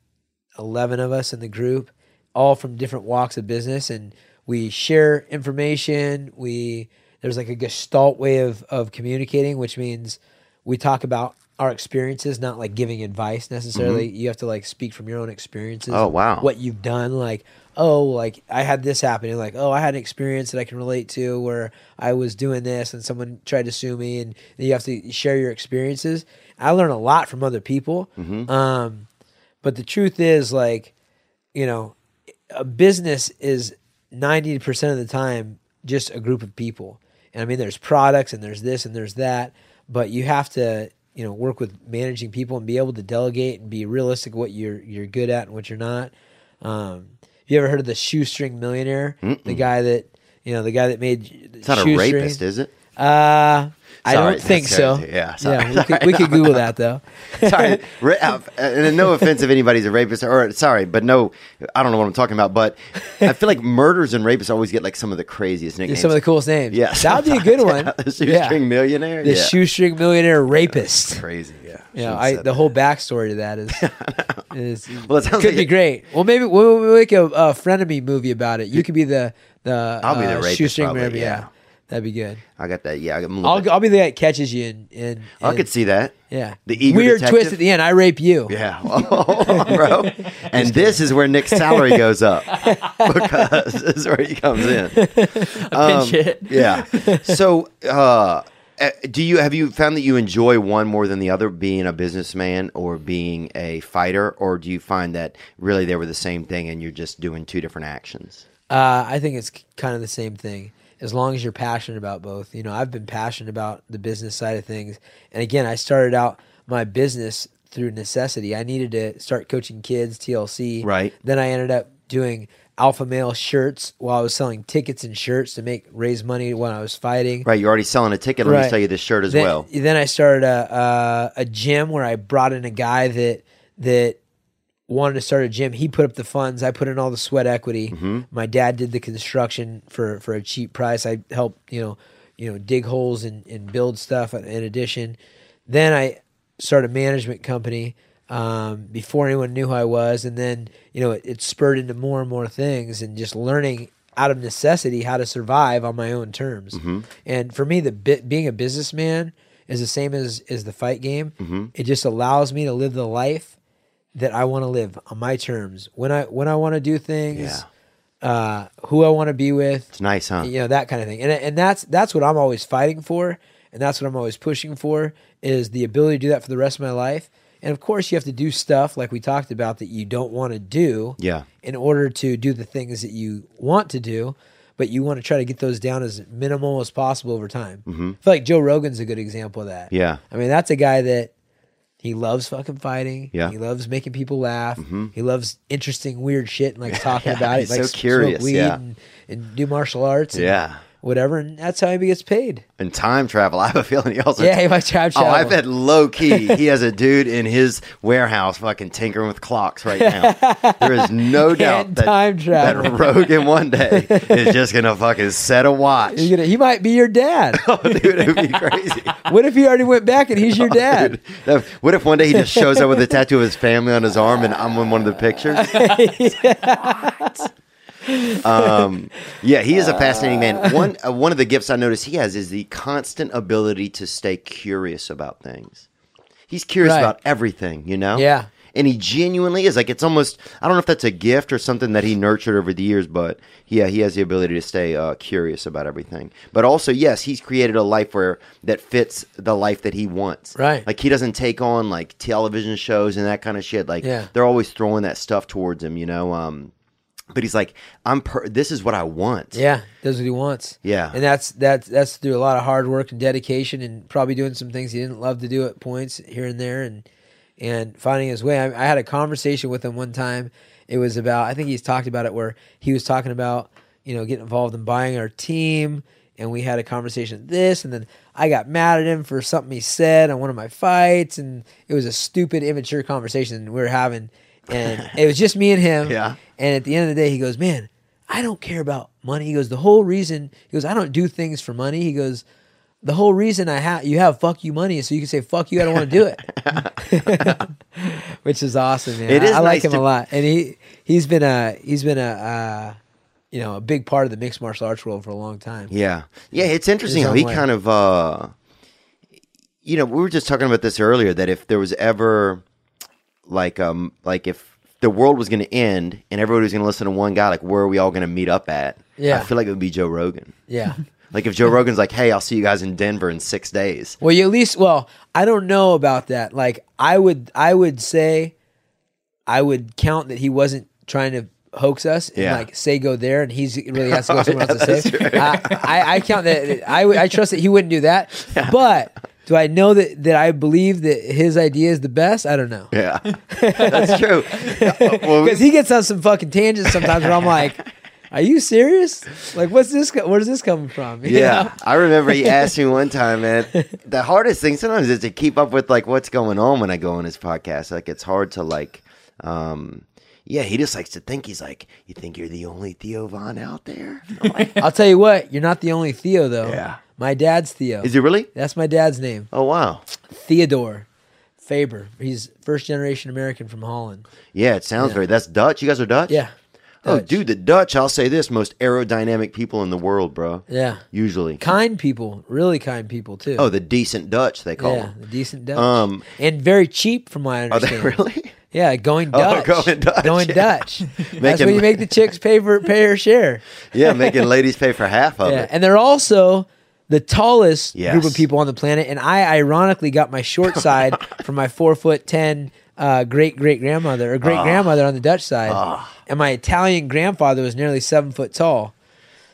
11 of us in the group, all from different walks of business, and we share information. We there's like a gestalt way of of communicating, which means we talk about our experiences, not like giving advice necessarily. You have to like speak from your own experiences. Mm-hmm. Oh, wow. What you've done, like oh, like I had this happen, and like oh, I had an experience that I can relate to where I was doing this and someone tried to sue me, and you have to share your experiences. I learn a lot from other people. Mm-hmm. Um, but the truth is, like, you know, a business is 90% of the time just a group of people. And I mean, there's products and there's this and there's that, but you have to, you know, work with managing people and be able to delegate and be realistic what you're, you're good at and what you're not. Um, you ever heard of the shoestring millionaire? The guy that, you know, the guy that made It's not a rapist, is it? Uh, I Sorry, don't think so. Yeah, sorry. yeah. We could, we could Google that though. *laughs* sorry, *laughs* uh, and no offense if anybody's a rapist, or sorry, but no, I don't know what I'm talking about. But I feel like murders and rapists always get like some of the craziest nicknames. Some of the coolest names. yeah, that would be a good one. *laughs* the shoestring yeah. millionaire, The yeah. shoestring millionaire rapist. crazy, yeah. Yeah, I, the that. whole backstory to that is is Well, it could like be it- great. Well, maybe we'll, we'll make a, a frenemy movie about it. You could be the the I'll be the uh, rapist, shoestring probably, millionaire. yeah. Yeah, that'd be good. I got that. Yeah, I'm I'll I'll be the guy that catches you and and, I and- could see that. yeah The eager weird detective? twist at the end. I rape you. Yeah, *laughs* bro. *laughs* And this is where Nick's salary *laughs* goes up because this is where he comes in. Pinch it. Yeah. So, uh, uh, do you have you found that you enjoy one more than the other, being a businessman or being a fighter, or do you find that really they were the same thing and you're just doing two different actions? Uh, I think it's kind of the same thing. As long as you're passionate about both. You know, I've been passionate about the business side of things. And again, I started out my business through necessity. I needed to start coaching kids, TLC. Right. Then I ended up doing alpha male shirts while I was selling tickets and shirts to make raise money when I was fighting. Right, you're already selling a ticket. Let me sell you this shirt as then, well. Then I started a, a a gym where I brought in a guy that that wanted to start a gym. He put up the funds. I put in all the sweat equity. Mm-hmm. My dad did the construction for for a cheap price. I helped you know you know dig holes and, and build stuff. In addition, then I started a management company um, before anyone knew who I was, and then you know it, it spurred into more and more things, and just learning out of necessity how to survive on my own terms. Mm-hmm. And for me, the bit, being a businessman is the same as as the fight game. Mm-hmm. It just allows me to live the life that I want to live on my terms. When I when I want to do things, uh, who I want to be with, It's nice, huh? you know that kind of thing and and that's that's what i'm always fighting for and that's what i'm always pushing for is the ability to do that for the rest of my life and of course you have to do stuff like we talked about that you don't want to do Yeah. in order to do the things that you want to do but you want to try to get those down as minimal as possible over time Mm-hmm. i feel like joe rogan's a good example of that Yeah. i mean that's a guy that he loves fucking fighting. Yeah. Mm-hmm. He loves making people laugh. He loves interesting, weird shit and like talking *laughs* Yeah, about it. he's Like so smoke curious, weed yeah. and, and do martial arts. And Yeah. Whatever. And that's how he gets paid. And time travel. *laughs* I have a feeling he also. Yeah, he might time Oh, I bet low key *laughs* he has a dude in his warehouse fucking tinkering with clocks right now. *laughs* there is no doubt that, time travel. that Rogan one day is just gonna fucking set a watch. Gonna, he might be your dad. Oh, dude, it would be crazy. what if he already went back and he's oh, your dad? Dude, what if one day he just shows up with a tattoo of his family on his arm and I'm in one of the pictures? Um, yeah, he is a fascinating man. One uh, one of the gifts I notice he has is the constant ability to stay curious about things. He's curious Right. about everything, you know. Yeah. And he genuinely is like it's almost I don't know if that's a gift or something that he nurtured over the years, but yeah, he has the ability to stay uh, curious about everything. But also, yes, he's created a life where that fits the life that he wants. Right. Like he doesn't take on like television shows and that kind of shit. Like Yeah. they're always throwing that stuff towards him, you know. Um, but he's like, I'm. Per- this is what I want. Yeah, does what he wants. Yeah. and that's that's that's through a lot of hard work and dedication, and probably doing some things he didn't love to do at points here and there, and and finding his way. I, I had a conversation with him one time. It was about I think he's talked about it where he was talking about you know getting involved in buying our team, and we had a conversation this, and then I got mad at him for something he said on one of my fights, and it was a stupid, immature conversation we were having, and *laughs* it was just me and him. Yeah. And at the end of the day, he goes, "Man, I don't care about money." He goes, "The whole reason," he goes, "I don't do things for money." He goes, "The whole reason I have you have fuck you money is so you can say fuck you. I don't want to do it," *laughs* *laughs* which is awesome, man. It is I, I like nice him to- a lot, and he he's been a he's been a uh, you know a big part of the mixed martial arts world for a long time. Yeah. Yeah, it's interesting how he way. kind of uh you know, we were just talking about this earlier that if there was ever like um like if the world was going to end and everybody was going to listen to one guy like where are we all going to meet up at? Yeah. I feel like it would be Joe Rogan. Yeah. *laughs* Like if Joe Rogan's like, "Hey, I'll see you guys in Denver in 6 days." Well, you at least well, I don't know about that. Like I would I would say I would count that he wasn't trying to hoax us and Yeah. like say go there and he's really has to go *laughs* somewhere else to say. I, I I count that I would- I trust that he wouldn't do that. *laughs* But do I know that that I believe that his idea is the best? I don't know. Yeah. *laughs* That's true. *laughs* well, Because he gets on some fucking tangents sometimes where I'm like, "Are you serious? Like, what's this? co- Where's this coming from?" *laughs* You Yeah, know? I remember he asked me one time, man. The hardest thing sometimes is to keep up with like what's going on when I go on his podcast. Like it's hard to like, um, yeah. He just likes to think he's like, you think you're the only Theo Von out there? Like, *laughs* I'll tell you what, you're not the only Theo though. Yeah. My dad's Theo. is he really? That's my dad's name. Oh wow. Theodore Faber. He's first generation American from Holland. Yeah, it sounds very. That's Dutch. You guys are Dutch. Yeah. Oh, dude, the Dutch. I'll say this: most aerodynamic people in the world, bro. Yeah. Usually. Kind people, really kind people too. Oh, the decent Dutch they call yeah, them. the decent Dutch. Um, and very cheap from my understanding. Are they *laughs* really? Yeah, going Oh, Dutch. going Dutch, Going yeah. Dutch. *laughs* That's Making- when you make the chicks pay for pay her share. *laughs* Yeah, making ladies pay for half of Yeah, it. and they're also the tallest Yes. group of people on the planet. And I ironically got my short *laughs* side from my four foot ten uh, great great grandmother or Ah. great grandmother on the Dutch side, and my Italian grandfather was nearly seven foot tall.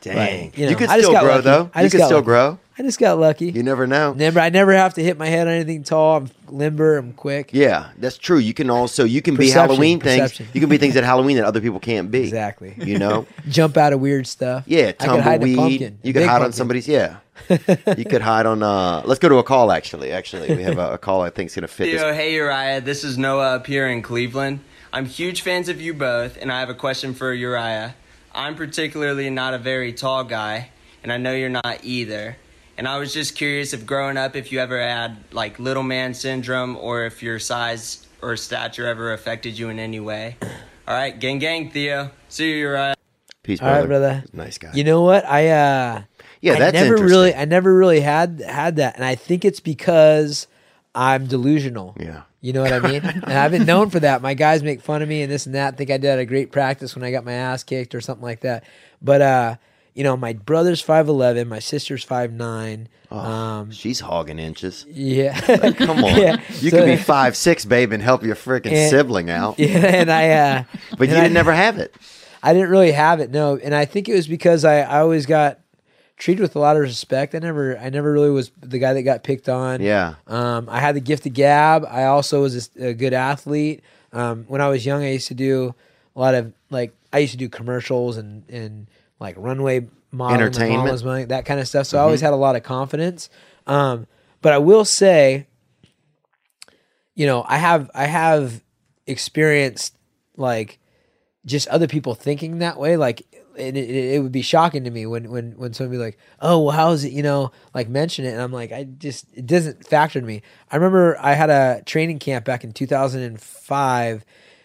Dang. But, you know, you could I just still grow lucky. though. I you just could got still lucky. grow. I just got lucky. You never know. Never, I never have to hit my head on anything tall. I'm limber. I'm quick. Yeah, that's true. You can also you can be Perception, Halloween things. You can be things at *laughs* Halloween that other people can't be. Exactly. You know. *laughs* Jump out of weird stuff. Yeah, I could hide a tumbleweed. pumpkin, a You could big hide on somebody's. Yeah, *laughs* you could hide on. uh Let's go to a call. Actually, actually, we have a, a call. I think is gonna fit Theo, this. hey Urijah, this is Noah up here in Cleveland. I'm huge fans of you both, and I have a question for Urijah. I'm particularly not a very tall guy, and I know you're not either. And I was just curious if growing up, if you ever had like little man syndrome, or if your size or stature ever affected you in any way. *clears throat* All right, gang, gang, Theo. See you, Urijah. Peace, brother. right, brother. Nice guy. You know what? I uh yeah, I that's never interesting. really I never really had had that. And I think it's because I'm delusional. Yeah. You know what I mean? and I've been known for that. My guys make fun of me and this and that. Think I did a great practice when I got my ass kicked or something like that. But uh, you know, my brother's five eleven, my sister's five nine. um She's hogging inches. yeah. Come on, Yeah, you so- could be five six, babe, and help your freaking And- sibling out. *laughs* yeah, and I uh But you I- didn't never have it. I didn't really have it, no. And I think it was because I, I always got treated with a lot of respect. I never I never really was the guy that got picked on. Yeah. Um, I had the gift of gab. I also was a, a good athlete. Um, when I was young, I used to do a lot of like I used to do commercials and and like runway modeling, Entertainment. Mm-hmm. models, that kind of stuff. So I always had a lot of confidence. Um, but I will say, you know, I have I have experienced like just other people thinking that way. Like, and it, it would be shocking to me when when when somebody be like, "Oh, well, how is it?" You know, like mention it, and I'm like, I just it doesn't factor to me. I remember I had a training camp back in 2005.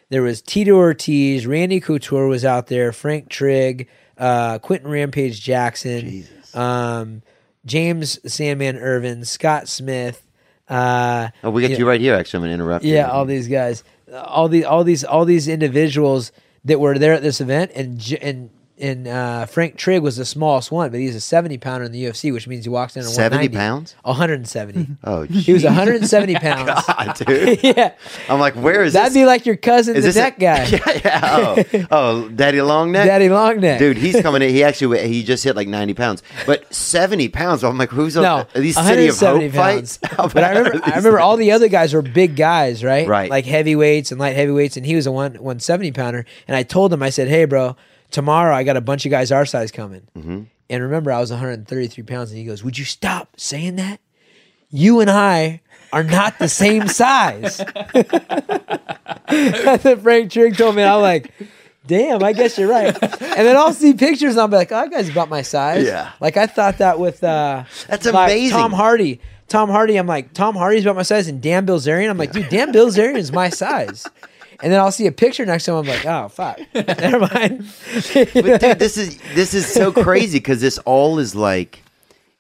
There was Tito Ortiz, Randy Couture was out there, Frank Trigg, uh, Quinton Rampage Jackson, um, James Sandman Irvin, Scott Smith. Uh, Oh, we got Yeah. you right here. Actually, I'm gonna interrupt. you. yeah, all these guys, all these, all these, all these individuals that were there at this event, and and and uh, Frank Trigg was the smallest one, but he's a seventy pounder in the UFC, which means he walks in at 70 pounds? 170. *laughs* Oh, *laughs* he was 170 *laughs* pounds. God, dude. yeah, I'm like, where is that'd this? be like your cousin, is the neck a- guy, Yeah, yeah. Oh, oh, Daddy Long Neck. Daddy Long Neck. Dude, he's coming in. He actually he just hit like 90 pounds, but 70 pounds. I'm like, who's No, on these City of Hope 170 fights? pounds. But I remember, I remember all the other guys were big guys, right? Right. Like heavyweights and light heavyweights, and he was a one 170 pounder. And I told him, I said, "Hey, bro, tomorrow I got a bunch of guys our size coming." Mm-hmm. And remember, I was 133 pounds, and he goes, "Would you stop saying that? You and I are not the same *laughs* size." *laughs* That's what Frank Trigg told me. I'm like. Damn, I guess you're right. And then I'll see pictures and I'll be like, oh, that guy's about my size. Yeah. Like I thought that with uh That's amazing. Tom Hardy. Tom Hardy, I'm like, Tom Hardy's about my size, and Dan Bilzerian, I'm like, dude, Dan Bilzerian is my size. And then I'll see a picture next to him, I'm like, oh fuck. *laughs* Never mind. But dude, this is this is so crazy because this all is like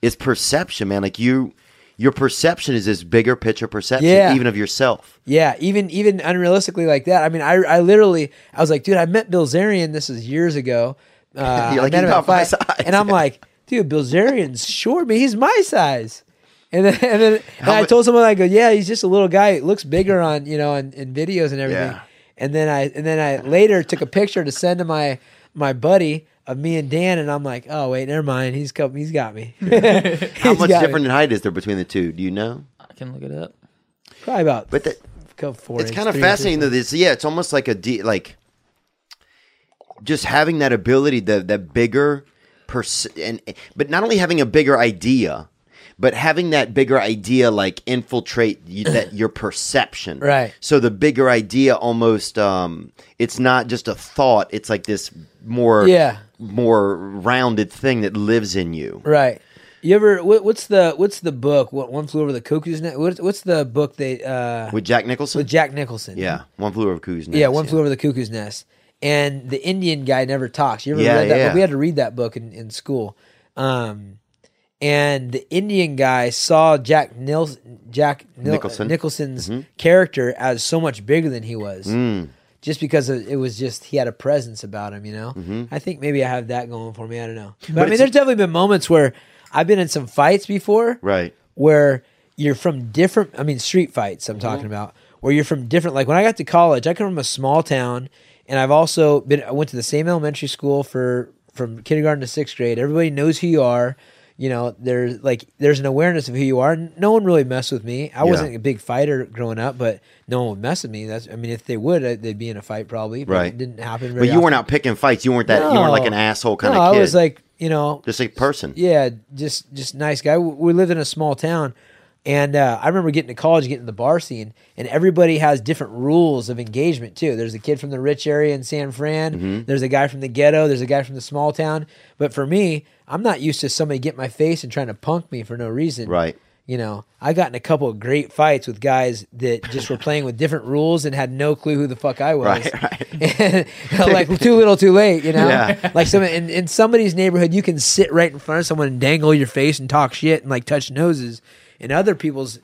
it's perception, man. Like you, your perception is this bigger picture perception, Yeah. even of yourself. Yeah, even even unrealistically like that. I mean, I I literally I was like, dude, I met Bilzerian. This is years ago. *laughs* Uh, You're like, I met "He's him about my size." and I'm like, dude, Bilzerian's short, but he's my size. And then *laughs* and then and I told someone I go, yeah, he's just a little guy. It looks bigger on you know in, in videos and everything. Yeah. And then I and then I later took a picture to send to my my buddy of me and Dan, and I'm like, oh wait, never mind. He's come, he's got me. *laughs* How *laughs* much got me. different in height is there between the two? Do you know? I can look it up. Probably about But that, four. it's inch, kind of three inches. fascinating though. This, yeah, it's almost like a de- like just having that ability, the that bigger pers- and but not only having a bigger idea, but having that bigger idea like infiltrate you, *clears throat* that your perception. Right. So the bigger idea almost um it's not just a thought, it's like this more Yeah. more rounded thing that lives in you. Right. You ever what, what's the what's the book? What one flew over the cuckoo's nest? What's, what's the book they uh With Jack Nicholson? with Jack Nicholson? yeah, one flew over the Cuckoo's Nest. yeah, one flew over the cuckoo's nest. And the Indian guy never talks. You ever Yeah, read that? yeah. book? We had to read that book in, in school. Um, and the Indian guy saw Jack Nils, Jack Nil- Nicholson. Nicholson's Mm-hmm. character as so much bigger than he was. Mm. Just because it was just he had a presence about him, you know. Mm-hmm. I think maybe I have that going for me. I don't know, but, I mean, there's definitely been moments where I've been in some fights before, Right. where you're from different i mean street fights i'm talking about where you're from different like when i got to college i come from a small town and i've also been i went to the same elementary school for from kindergarten to sixth grade. Everybody knows who you are. You know, there's like there's an awareness of who you are. No one really messed with me. I Yeah. wasn't a big fighter growing up, but no one would mess with me. That's I mean, if they would, uh, they'd be in a fight probably. But Right. It didn't happen. But you weren't out picking fights. You weren't that. You weren't like an asshole kind no, of kid. I was like, you know, just a person. yeah, just just nice guy. We we lived in a small town, and uh, I remember getting to college, getting to the bar scene, and everybody has different rules of engagement too. There's a kid from the rich area in San Fran. Mm-hmm. There's a guy from the ghetto. There's a guy from the small town. But for me, I'm not used to somebody getting my face and trying to punk me for no reason. Right. You know, I got in a couple of great fights with guys that just were playing with different rules and had no clue who the fuck I was. Right, right. *laughs* Like too little, too late. You know, Yeah. *laughs* like some in, in somebody's neighborhood, you can sit right in front of someone and dangle your face and talk shit and like touch noses. In other people's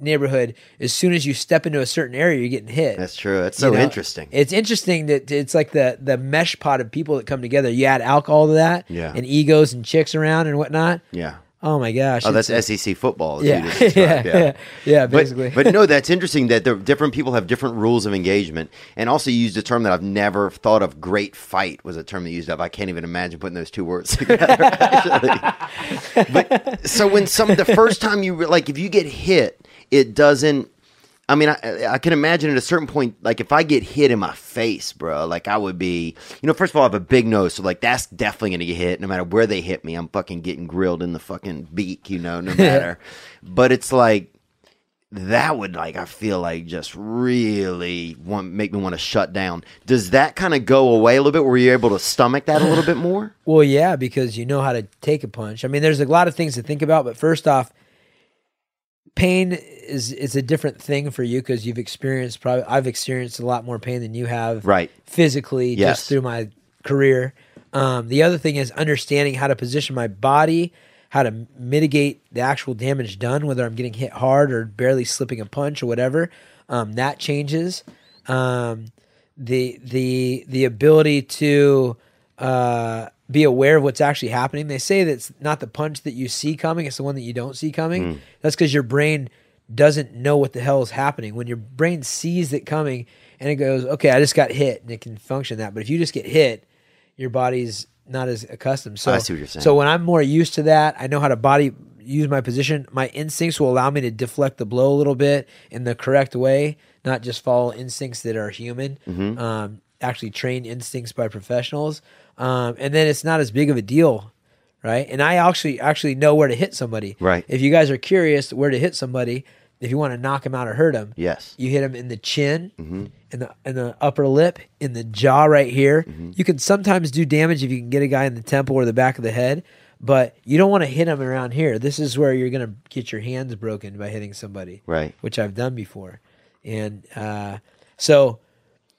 neighborhood, as soon as you step into a certain area, you're getting hit. That's true. That's You so know? interesting. It's interesting that it's like the the mesh pot of people that come together. You add alcohol to that, Yeah. and egos and chicks around and whatnot. yeah. Oh my gosh! Oh, that's SEC football. yeah, *laughs* yeah, yeah, yeah, But, basically. but no, that's interesting that the different people have different rules of engagement, and also you used a term that I've never thought of. Great fight was a term that used up. I can't even imagine putting those two words *laughs* together. But so when some the first time you like if you get hit, it doesn't. I mean, I, I can imagine at a certain point, like if I get hit in my face, bro, like I would be, you know, first of all, I have a big nose, so like that's definitely gonna get hit. No matter where they hit me, I'm fucking getting grilled in the fucking beak, you know, no *laughs* matter. but it's like that would like I feel like just really want make me want to shut down. Does that kind of go away a little bit? Were you able to stomach that a little bit more? *laughs* Well, yeah, because you know how to take a punch. I mean, there's a lot of things to think about, but first off, pain is is a different thing for you because you've experienced probably I've experienced a lot more pain than you have Right. physically Yes. just through my career. Um, the other thing is understanding how to position my body, how to mitigate the actual damage done, whether I'm getting hit hard or barely slipping a punch or whatever. Um, that changes. Um, the the the ability to uh, be aware of what's actually happening. They say that it's not the punch that you see coming; it's the one that you don't see coming. That's because your brain doesn't know what the hell is happening. When your brain sees it coming and it goes, "Okay, I just got hit," and it can function that. But if you just get hit, your body's not as accustomed. So I see what you're saying. So when I'm more used to that, I know how to body use my position. My instincts will allow me to deflect the blow a little bit in the correct way, not just follow instincts that are human. Mm-hmm. Um, actually trained instincts by professionals, um, and then it's not as big of a deal, right? And I actually actually know where to hit somebody. Right. If you guys are curious where to hit somebody, if you want to knock them out or hurt them, Yes. you hit them in the chin, in the in the upper lip, in the jaw right here. You can sometimes do damage if you can get a guy in the temple or the back of the head, but you don't want to hit them around here. This is where you're gonna get your hands broken by hitting somebody, Right. Which I've done before, and uh, so.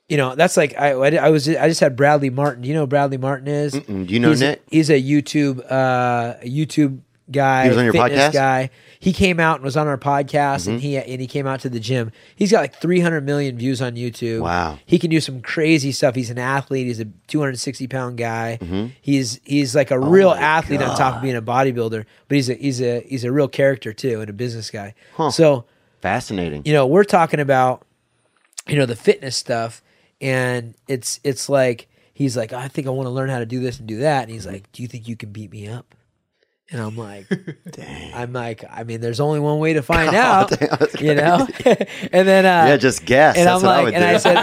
You know, that's like I, I I was I just had Bradley Martin. Do you know who Bradley Martin is? Mm-mm. Do you know he's Nick? A, he's a YouTube uh, YouTube guy. He was on your fitness podcast? Mm-hmm. Guy. He came out and was on our podcast, and he and he came out to the gym. He's got like 300 million views on YouTube. Wow. He can do some crazy stuff. He's an athlete. He's a 260 pound guy. He's he's like a real Mm-hmm. Oh my athlete on top of being a bodybuilder. But he's a he's a he's a real character too, and a business guy. Huh. So Fascinating. you know we're talking about you know the fitness stuff and it's it's like he's like i think i want to learn how to do this and do that and he's like do you think you can beat me up and i'm like *laughs* i'm like i mean there's only one way to *laughs* find out *laughs* you know and then uh yeah, just guess. and That's I'm what I like, would and do. I said,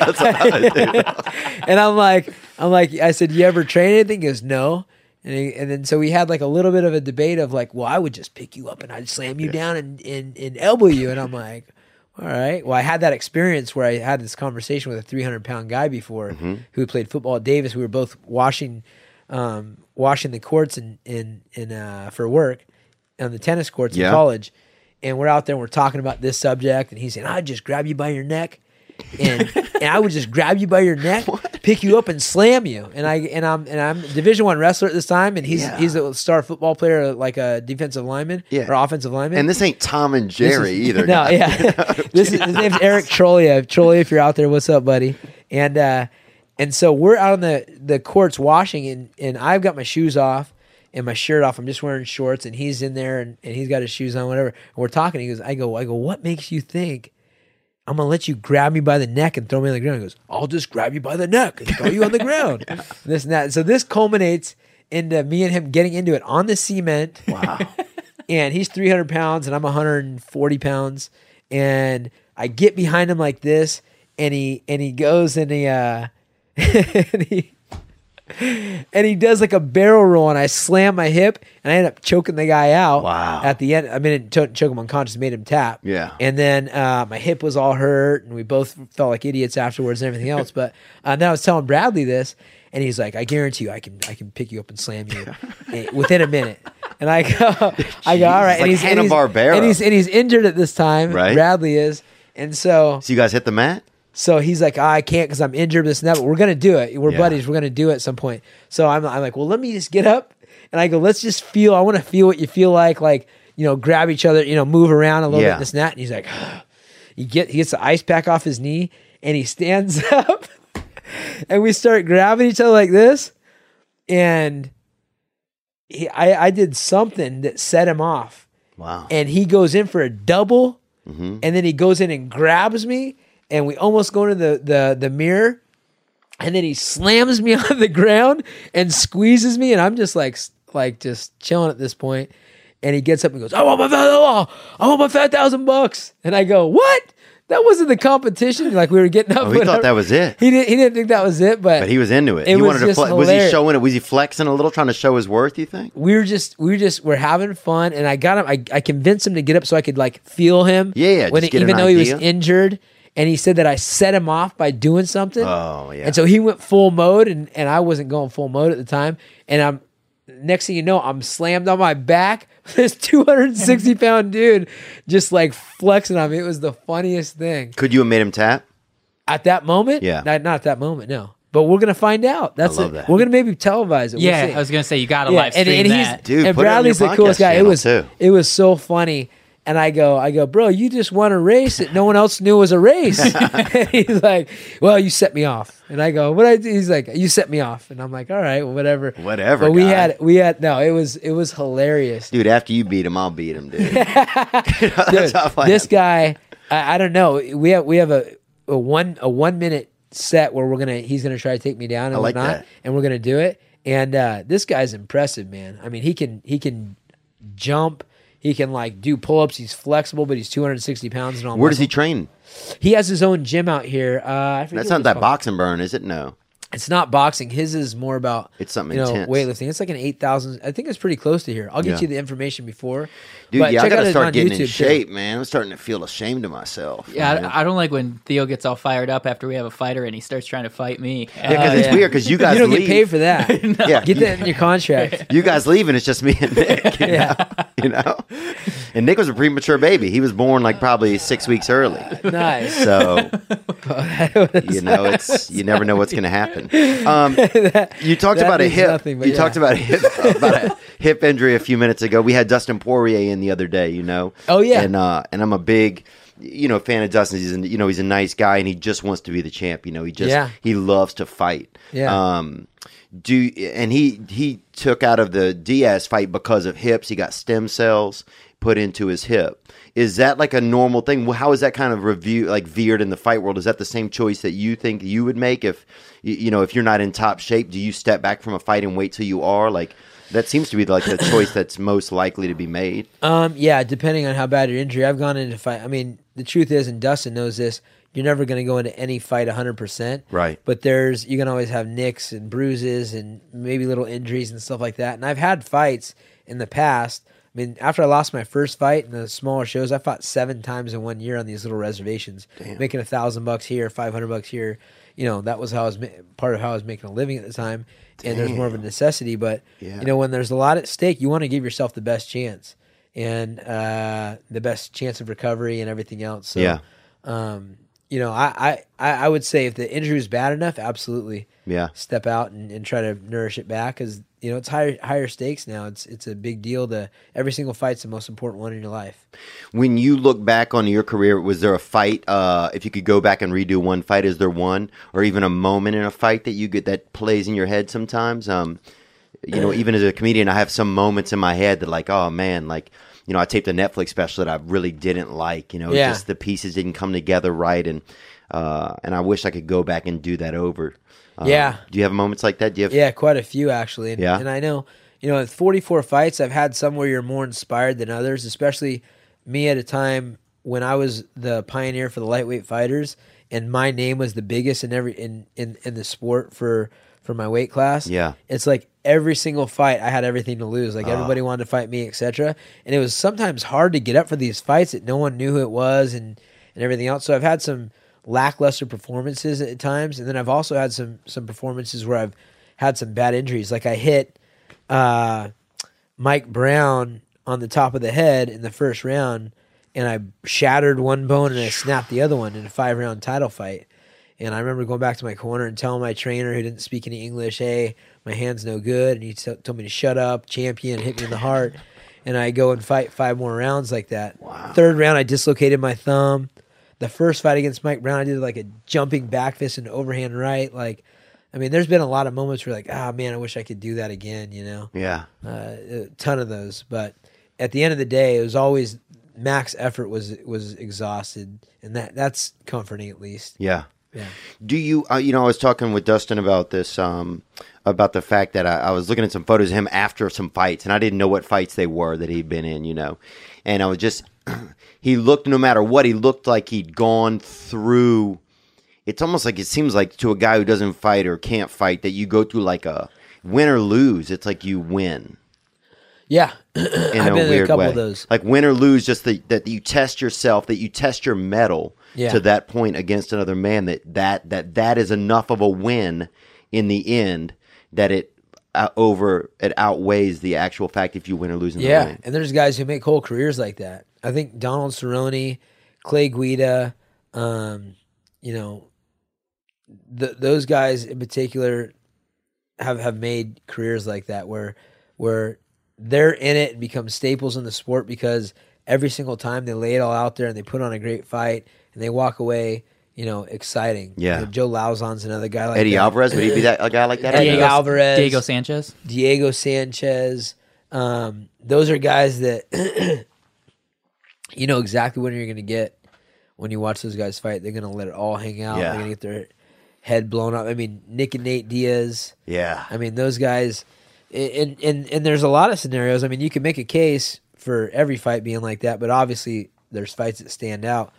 That's what I would do. and I'm like, I'm like, I said, you ever train anything? He goes, no. And, he, and then so we had like a little bit of a debate of like, well, I would just pick you up and I'd slam you down and, and, and elbow you. And I'm like, all right. Well, I had that experience where I had this conversation with a 300 pound guy before Mm-hmm. who played football at Davis. We were both washing, um, washing the courts in, in, in, uh, for work on the tennis courts Yeah. in college. And we're out there and we're talking about this subject. And he's saying, I'd just grab you by your neck and and I would just grab you by your neck, *laughs* pick you up, and slam you. And I and I'm and I'm Division One wrestler at this time, and he's Yeah. he's a star football player, like a defensive lineman Yeah. or offensive lineman. And this ain't Tom and Jerry is- either. *laughs* No, guys. yeah. *laughs* this is his name's Eric Trolia. Trolia, if you're out there, what's up, buddy? And uh, and so we're out on the the courts washing, and and I've got my shoes off and my shirt off. I'm just wearing shorts, and he's in there, and, and he's got his shoes on, whatever. And we're talking. He goes, I go, I go. What makes you think I'm gonna let you grab me by the neck and throw me on the ground. He goes, I'll just grab you by the neck and throw you on the ground. *laughs* And this and that. So this culminates into me and him getting into it on the cement. Wow. *laughs* and he's 300 pounds and I'm 140 pounds. And I get behind him like this, and he and he goes and he uh *laughs* and he and he does like a barrel roll, and I slam my hip, and I end up choking the guy out. Wow. At the end, I mean, it cho- choke him unconscious, made him tap. Yeah. And then uh, my hip was all hurt, and we both felt like idiots afterwards and everything else. *laughs* But uh, then I was telling Bradley this, and he's like, "I guarantee you, I can, I can pick you up and slam you *laughs* within a minute." And I go, I go, all right. like and he's and he's, and he's and he's injured at this time. Right. Bradley is, and so So you guys hit the mat? So he's like, "Ah, I can't because I'm injured, this and that. But we're gonna do it. We're Yeah. buddies. We're gonna do it at some point. So I'm, I'm like, well, let me just get up, and I go, let's just feel. I want to feel what you feel like, like you know, grab each other, you know, move around a little Yeah. bit, this and that. And he's like, *gasps* he get he gets the ice pack off his knee, and he stands *laughs* up, and we start grabbing each other like this, and he, I I did something that set him off Wow. and he goes in for a double, and then he goes in and grabs me, and we almost go into the the the mirror, and then he slams me *laughs* on the ground and squeezes me, and I'm just like like just chilling at this point, and he gets up and goes, "I want my fat, oh, I want my fat thousand bucks," and I go, "What?" That wasn't the competition. Like we were getting up. Oh, he thought that was it. He didn't. He didn't think that was it. But, But he was into it. It he was wanted to flex. Was he showing it? Was he flexing a little, trying to show his worth, you think? we were just we were just we're having fun and i got him i, I convinced him to get up so i could like feel him Yeah, yeah, when just he, get even though he was injured and he said that i set him off by doing something Oh, yeah. and so he went full mode and, and i wasn't going full mode at the time and i'm next thing you know i'm slammed on my back *laughs* this 260 pound dude just like flexing on me it was the funniest thing Could you have made him tap? at that moment Yeah. not, not at that moment no but we're gonna find out that's love it that. we're gonna maybe televise it We'll yeah, see I was gonna say you got to yeah, live stream And that. Dude, and put it on Bradley's your the coolest guy. It was too. it was so funny. And I go, I go, bro, you just won a race that no one else knew was a race. *laughs* *laughs* he's like, well, you set me off. And I go, what I do? He's like, you set me off. And I'm like, all right, well, whatever, Whatever, But we guy. had, we had, no, it was, it was hilarious. Dude, after you beat him, I'll beat him, dude. *laughs* Dude, That's how this guy, I, I don't know. We have, we have a, a one, a one minute set where we're gonna, he's gonna try to take me down and I like whatnot, that. and we're gonna do it. And uh, this guy's impressive, man. I mean, he can, he can jump. He can like do pull ups. He's flexible, but he's 260 pounds and all. Where does he train? He has his own gym out here. Uh, I That's not that called. boxing burn, is it? No. It's not boxing. His is more about It's something you know intense. weightlifting. It's like an eight thousand. I think it's pretty close to here. I'll get Yeah. you the information before. Dude, but yeah, I gotta start getting in YouTube, too. shape, man. I'm starting to feel ashamed of myself. Yeah. I, I don't like when Theo gets all fired up after we have a fighter and he starts trying to fight me. Yeah, because Oh, it's yeah. weird because you *laughs* guys you don't leave. get paid for that. *laughs* *laughs* Yeah, Get that in your contract. You guys leave and it's just me and Nick. You Yeah. know? you know. And Nick was a premature baby. He was born like probably six weeks early. nice. So you know, it's you never know what's going to happen. Um, you talked about a hip. nothing, you yeah. talked about a hip about a hip injury a few minutes ago. We had Dustin Poirier in the other day. You know. Oh, yeah. And uh, and I'm a big. You know, fan of Dustin. He's you know he's a nice guy, and he just wants to be the champ. You know, he just Yeah. he loves to fight. Yeah. Um, do and he he took out of the Diaz fight because of hips. He got stem cells put into his hip. Is that like a normal thing? How is that kind of review like veered in the fight world? Is that the same choice that you think you would make if you know if you're not in top shape? Do you step back from a fight and wait till you are? Like that seems to be like the choice that's most likely to be made. Um, yeah, depending on how bad your injury. I've gone into fight. I mean, the truth is, and Dustin knows this. You're never going to go into any fight 100. percent Right. But there's you can always have nicks and bruises and maybe little injuries and stuff like that. And I've had fights in the past. I mean, after I lost my first fight in the smaller shows, I fought seven times in one year on these little reservations, making a thousand bucks here, five hundred bucks here. You know, that was how I was ma- part of how I was making a living at the time, and there's more of a necessity. But Yeah. you know, when there's a lot at stake, you want to give yourself the best chance and uh, the best chance of recovery and everything else. So, Yeah. um, you know, I, I, I would say if the injury is bad enough, absolutely Yeah. step out and, and try to nourish it back because you know it's higher higher stakes now. It's it's a big deal. To every single fight's the most important one in your life. When you look back on your career, was there a fight? Uh, if you could go back and redo one fight, is there one, or even a moment in a fight that you get that plays in your head sometimes? Um, you know, even as a comedian, I have some moments in my head that, like, oh man, like you know, I taped a Netflix special that I really didn't like. You know, Yeah. just the pieces didn't come together right, and uh, and I wish I could go back and do that over. Uh, Yeah. Do you have moments like that? Do you have? Yeah, quite a few actually. And, Yeah. and I know, you know, with 44 fights, I've had some where you're more inspired than others, especially me at a time when I was the pioneer for the lightweight fighters and my name was the biggest in every in in, in the sport for for my weight class. Yeah. It's like every single fight I had everything to lose. Like everybody wanted to fight me, etc. And it was sometimes hard to get up for these fights that no one knew who it was and and everything else. So I've had some lackluster performances at times, and then I've also had some some performances where I've had some bad injuries. Like I hit uh, Mike Brown on the top of the head in the first round, and I shattered one bone and I snapped the other one in a five round title fight. And I remember going back to my corner and telling my trainer who didn't speak any English, "Hey, my hand's no good," and he t- told me to shut up. Champion hit me in the heart, and I go and fight five more rounds like that. Third round, I dislocated my thumb. The first fight against Mike Brown, I did like a jumping back fist and overhand right. Like, I mean, there's been a lot of moments where like, ah, man, I wish I could do that again. You know, Yeah. uh, a ton of those. But at the end of the day, it was always max effort was was exhausted, and that that's comforting at least. Yeah. Yeah. Do you, uh, you know, I was talking with Dustin about this, um, about the fact that I, I was looking at some photos of him after some fights, and I didn't know what fights they were that he'd been in, you know, and I was just, *clears throat* he looked, no matter what, he looked like he'd gone through. It's almost like it seems like to a guy who doesn't fight or can't fight that you go through like a win or lose. It's like you win Yeah, *clears throat* in I've a been weird a couple way. of those. Like win or lose, just the, that you test yourself, that you test your metal Yeah. to that point against another man. That that that that is enough of a win in the end that it over it outweighs the actual fact if you win or lose in the Yeah, and there's guys who make whole careers like that. I think Donald Cerrone, Clay Guida, um, you know, th- those guys in particular have have made careers like that where where they're in it and become staples in the sport because every single time they lay it all out there and they put on a great fight and they walk away, you know, exciting. Yeah. You know, Joe Lauzon's another guy like Eddie that. Alvarez would he be that a guy like that? Eddie Alvarez. Diego Sanchez. Diego Sanchez. Um, those are guys that *clears throat* you know exactly what you're going to get when you watch those guys fight. They're going to let it all hang out. Yeah. They're going to get their head blown up. I mean, Nick and Nate Diaz. Yeah, I mean, those guys. And and and there's a lot of scenarios. I mean, you can make a case for every fight being like that, but obviously there's fights that stand out.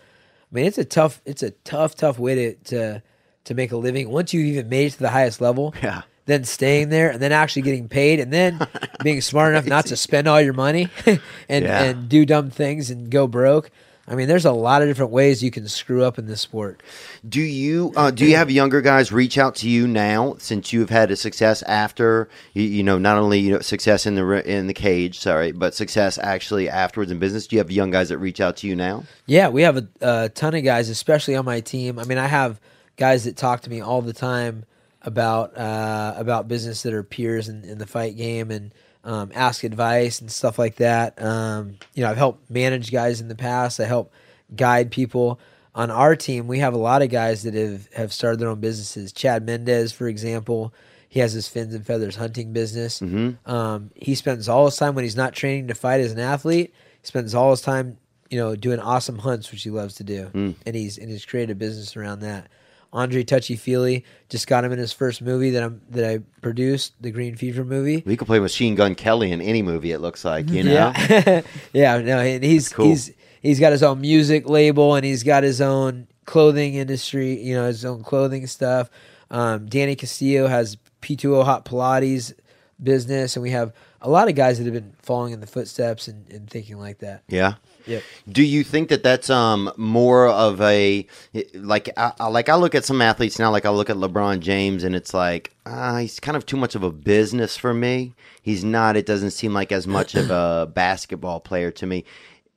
I mean, it's a tough, it's a tough, tough way to to to make a living. Once you even made it to the highest level, Yeah. then staying there and then actually getting paid and then *laughs* being smart enough not to spend all your money *laughs* and Yeah. and do dumb things and go broke. I mean, there's a lot of different ways you can screw up in this sport. Do you uh, do you have younger guys reach out to you now since you have had a success after you, you know not only you know success in the in the cage sorry but success actually afterwards in business? Do you have young guys that reach out to you now? Yeah, we have a, a ton of guys, especially on my team. I mean, I have guys that talk to me all the time about uh, about business that are peers in, in the fight game and um, ask advice and stuff like that. Um, you know, I've helped manage guys in the past. I help guide people. On our team, we have a lot of guys that have, have started their own businesses. Chad Mendes, for example, he has his fins and feathers hunting business. Um, he spends all his time when he's not training to fight as an athlete. He spends all his time, you know, doing awesome hunts, which he loves to do, and he's and he's created a business around that. Andre Touchy Fili just got him in his first movie that I'm that I produced, the Green Fever movie. We could play Machine Gun Kelly in any movie. It looks like you know. *laughs* Yeah, yeah. No, and he's Cool. he's he's got his own music label and he's got his own clothing industry. You know, his own clothing stuff. Um, Danny Castillo has P2O Hot Pilates business, and we have a lot of guys that have been following in the footsteps and, and thinking like that. Yeah. Yep. Do you think that that's um more of a like I, I- like I look at some athletes now like I look at LeBron James and it's like uh, he's kind of too much of a business for me. He's not. It doesn't seem like as much of a *clears throat* basketball player to me.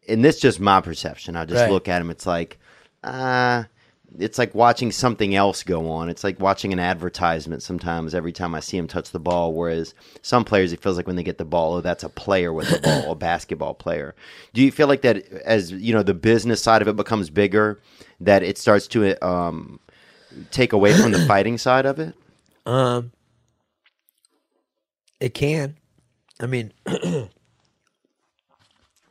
And this is just my perception. I just Right. look at him. It's like uh it's like watching something else go on. It's like watching an advertisement sometimes every time I see him touch the ball. Whereas some players, it feels like when they get the ball, oh, that's a player with the *coughs* ball, a basketball player. Do you feel like that as you know the business side of it becomes bigger, that it starts to um, take away from the *coughs* fighting side of it? Um, it can. I mean, *coughs*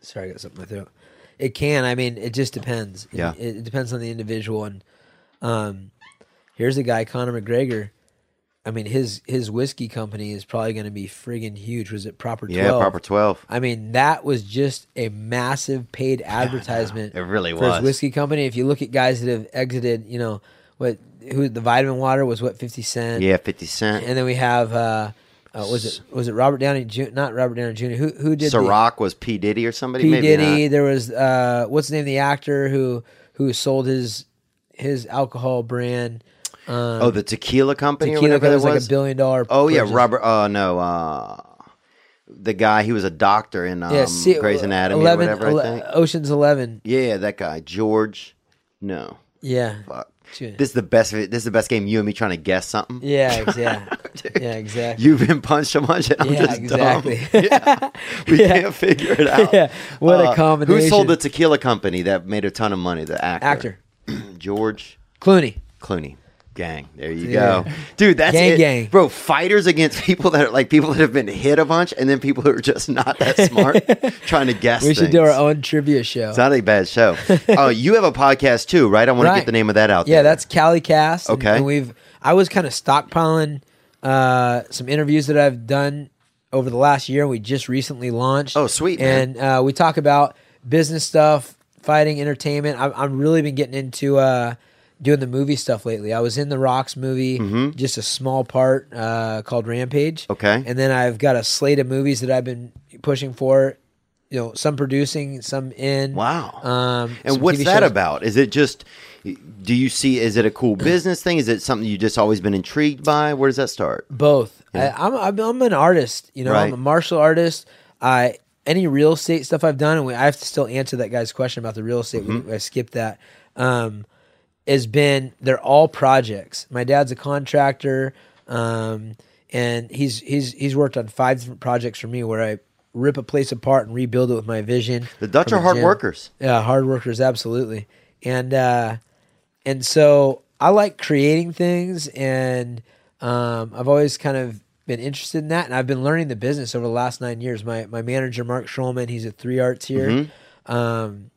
Sorry, I got something in my throat. It can. I mean, it just depends. It- Yeah. it, it depends on the individual. And um, here's a guy, Conor McGregor. I mean, his his whiskey company is probably going to be friggin' huge. Was it Proper Twelve? Yeah, proper twelve. I mean, that was just a massive paid *laughs* advertisement. it really for was. his whiskey company. If you look at guys that have exited, you know what? Who the vitamin water was? What fifty cent? Yeah, fifty cent. And then we have uh, uh, was it was it Robert Downey Jr. Not Robert Downey Jr. Who who did the- Ciroc was P Diddy or somebody. P Diddy. There was uh, what's the name of the actor who who sold his his alcohol brand. Um, Oh, the tequila company tequila that it was like a billion dollar. oh yeah, purchase. Robert. Uh, no. Uh, the guy. He was a doctor in um, Yeah, see, Grey's Anatomy 11, or whatever. ele- I think. Ocean's Eleven. Yeah, that guy, George. No, Yeah. fuck. This is the best. This is the best game. You and me trying to guess something. Yeah, exactly. *laughs* yeah, exactly. You've been punched so much. And I'm Yeah, just exactly. Dumb. *laughs* Yeah. We Yeah. can't figure it out. *laughs* Yeah, what a Uh, combination. Who sold the tequila company that made a ton of money? The actor. Actor George Clooney. Clooney. Gang. There you Yeah. go. Dude, that's Gang, it. gang. Bro, fighters against people that are like people that have been hit a bunch and then people who are just not that smart *laughs* trying to guess We should do our own trivia show. It's not a bad show. *laughs* Oh, you have a podcast too, right? I want to get the name of that out Yeah, there. that's Cali Cast. and- Okay. And, we've I was kind of stockpiling uh, some interviews that I've done over the last year. We just recently launched. Oh, sweet, man. And uh, we talk about business stuff, fighting, entertainment. I've, I've really been getting into uh, doing the movie stuff lately. I was in the Rocks movie, just a small part uh, called Rampage. Mm-hmm. Okay. And then I've got a slate of movies that I've been pushing for. You know, some producing, some in. Wow. Um, and what's TV that shows. about? Is it just do you see is it a cool *clears throat* business thing? Is it something you just always been intrigued by? Where does that start? Both. I, I'm, I'm I'm an artist. You know, Right. I'm a martial artist. I any real estate stuff I've done, and we, I have to still answer that guy's question about the real estate. Mm-hmm. We, I skipped that. Um, has been they're all projects. My dad's a contractor, um, and he's he's he's worked on five different projects for me where I rip a place apart and rebuild it with my vision. The Dutch are hard gym. workers. Yeah, hard workers, absolutely. And uh, and so I like creating things, and um, I've always kind of been interested in that, and I've been learning the business over the last nine years. My my manager Mark Schulman, he's at Three Arts here. Um,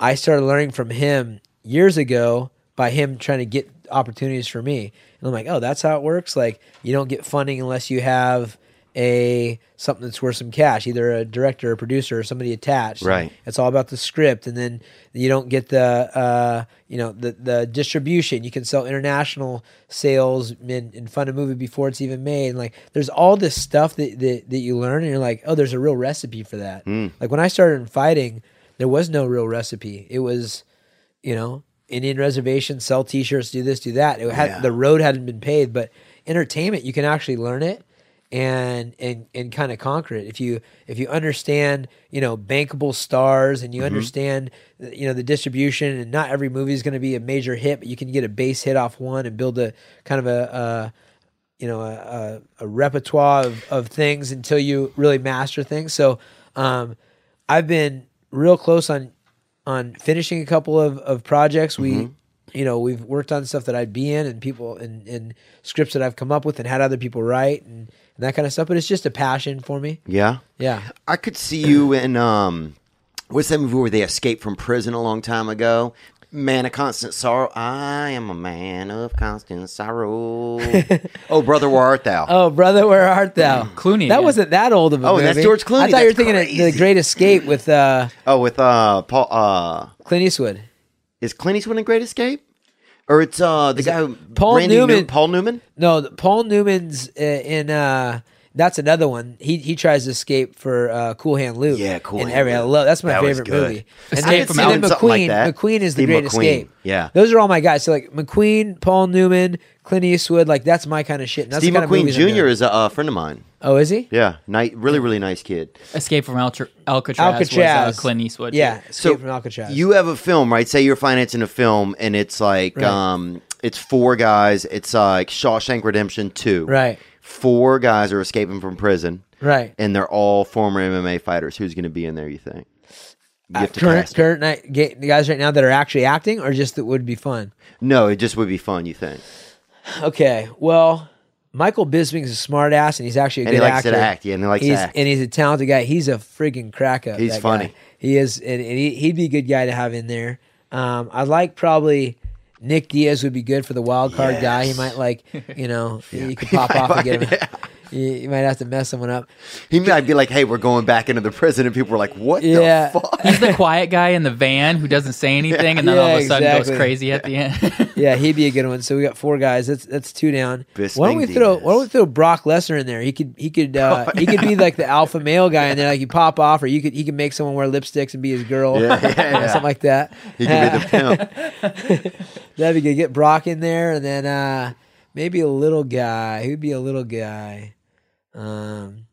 I started learning from him years ago by him trying to get opportunities for me, and I'm like, oh, that's how it works. Like you don't get funding unless you have a something that's worth some cash, either a director, or producer, or somebody attached. Right. It's all about the script, and then you don't get the uh, you know the the distribution. You can sell international sales and, and fund a movie before it's even made. And like there's all this stuff that, that that you learn, and you're like, oh, there's a real recipe for that. Like when I started in fighting, there was no real recipe. It was, you know, Indian reservation, sell T-shirts, do this, do that. It had Yeah. the road hadn't been paved, but entertainment you can actually learn it and and and kind of conquer it. If you if you understand you know bankable stars and you understand you know the distribution and not every movie is going to be a major hit but you can get a base hit off one and build a kind of a, a you know a, a, a repertoire of, of things until you really master things. So um, i've been real close on on finishing a couple of, of projects. We you know we've worked on stuff that i'd be in and people and, and scripts that i've come up with and had other people write and, and that kind of stuff but it's just a passion for me Yeah. yeah I could see you *clears throat* in um what's that movie where they escaped from prison a long time ago? Man of constant sorrow. I am a man of constant sorrow. *laughs* oh, brother, where art thou? oh brother where art thou Clooney, that yeah. wasn't that old of a movie. Oh, movie that's George Clooney. i thought you were That's thinking of the great escape with uh, Oh, with uh Paul uh clint eastwood is Clint Eastwood in Great Escape? Or it's uh the guy who Paul Randy Newman? New- Paul Newman? No, Paul Newman's uh, in. Uh, that's another one. He he tries to escape for uh, Cool Hand Luke. Yeah, Cool And Hand every, I Luke. love that's my That was favorite good. movie. *laughs* Escape then- from and then Alcatraz, something like McQueen. that. McQueen is the Steve Great McQueen, Escape. yeah. those are all my guys. So like McQueen, Paul Newman, Clint Eastwood. Like that's my kind of shit. And that's Steve the kind McQueen of Jr. is a uh, friend of mine. Oh, is he? Yeah, ni- really, really nice kid. Escape from Altra- Alcatraz, Alcatraz. was uh, Clint Eastwood. Yeah, Escape So from Alcatraz. you have a film, right? Say you're financing a film, and it's like, Right. um, it's four guys. It's like Shawshank Redemption two. right, Four guys are escaping from prison, right. and they're all former MMA fighters. Who's going to be in there? You think? You Uh, current current night, ga- the guys right now that are actually acting, or just that would be fun. No, it just would be fun. You think? Okay, well, Michael Bisping's a smart ass, and he's actually a And he good likes actor. to act, yeah, and he likes to he's, act. and he's a talented guy. He's a friggin' crack up. He's funny. guy. He is, and, and he, he'd be a good guy to have in there. Um, I like probably Nick Diaz would be good for the wild card guy. He might like, you know, *laughs* you could pop *laughs* off and get him. You, you might have to mess someone up. He might be like, "Hey, we're going back into the prison," and people are like, "What Yeah. the fuck?" He's the quiet guy in the van who doesn't say anything, and then all Yeah, of a sudden exactly. goes crazy at the end. *laughs* Yeah, he'd be a good one. So we got four guys. That's that's two down. Bisping why don't we throw Diaz. Why don't we throw Brock Lesnar in there? He could he could uh, *laughs* he could be like the alpha male guy, and then like you pop off, or you could he could make someone wear lipsticks and be his girl, Yeah, yeah, *laughs* yeah. something like that. He could be the pimp. That'd be good. Get Brock in there, and then uh, maybe a little guy. Who'd be a little guy? Um,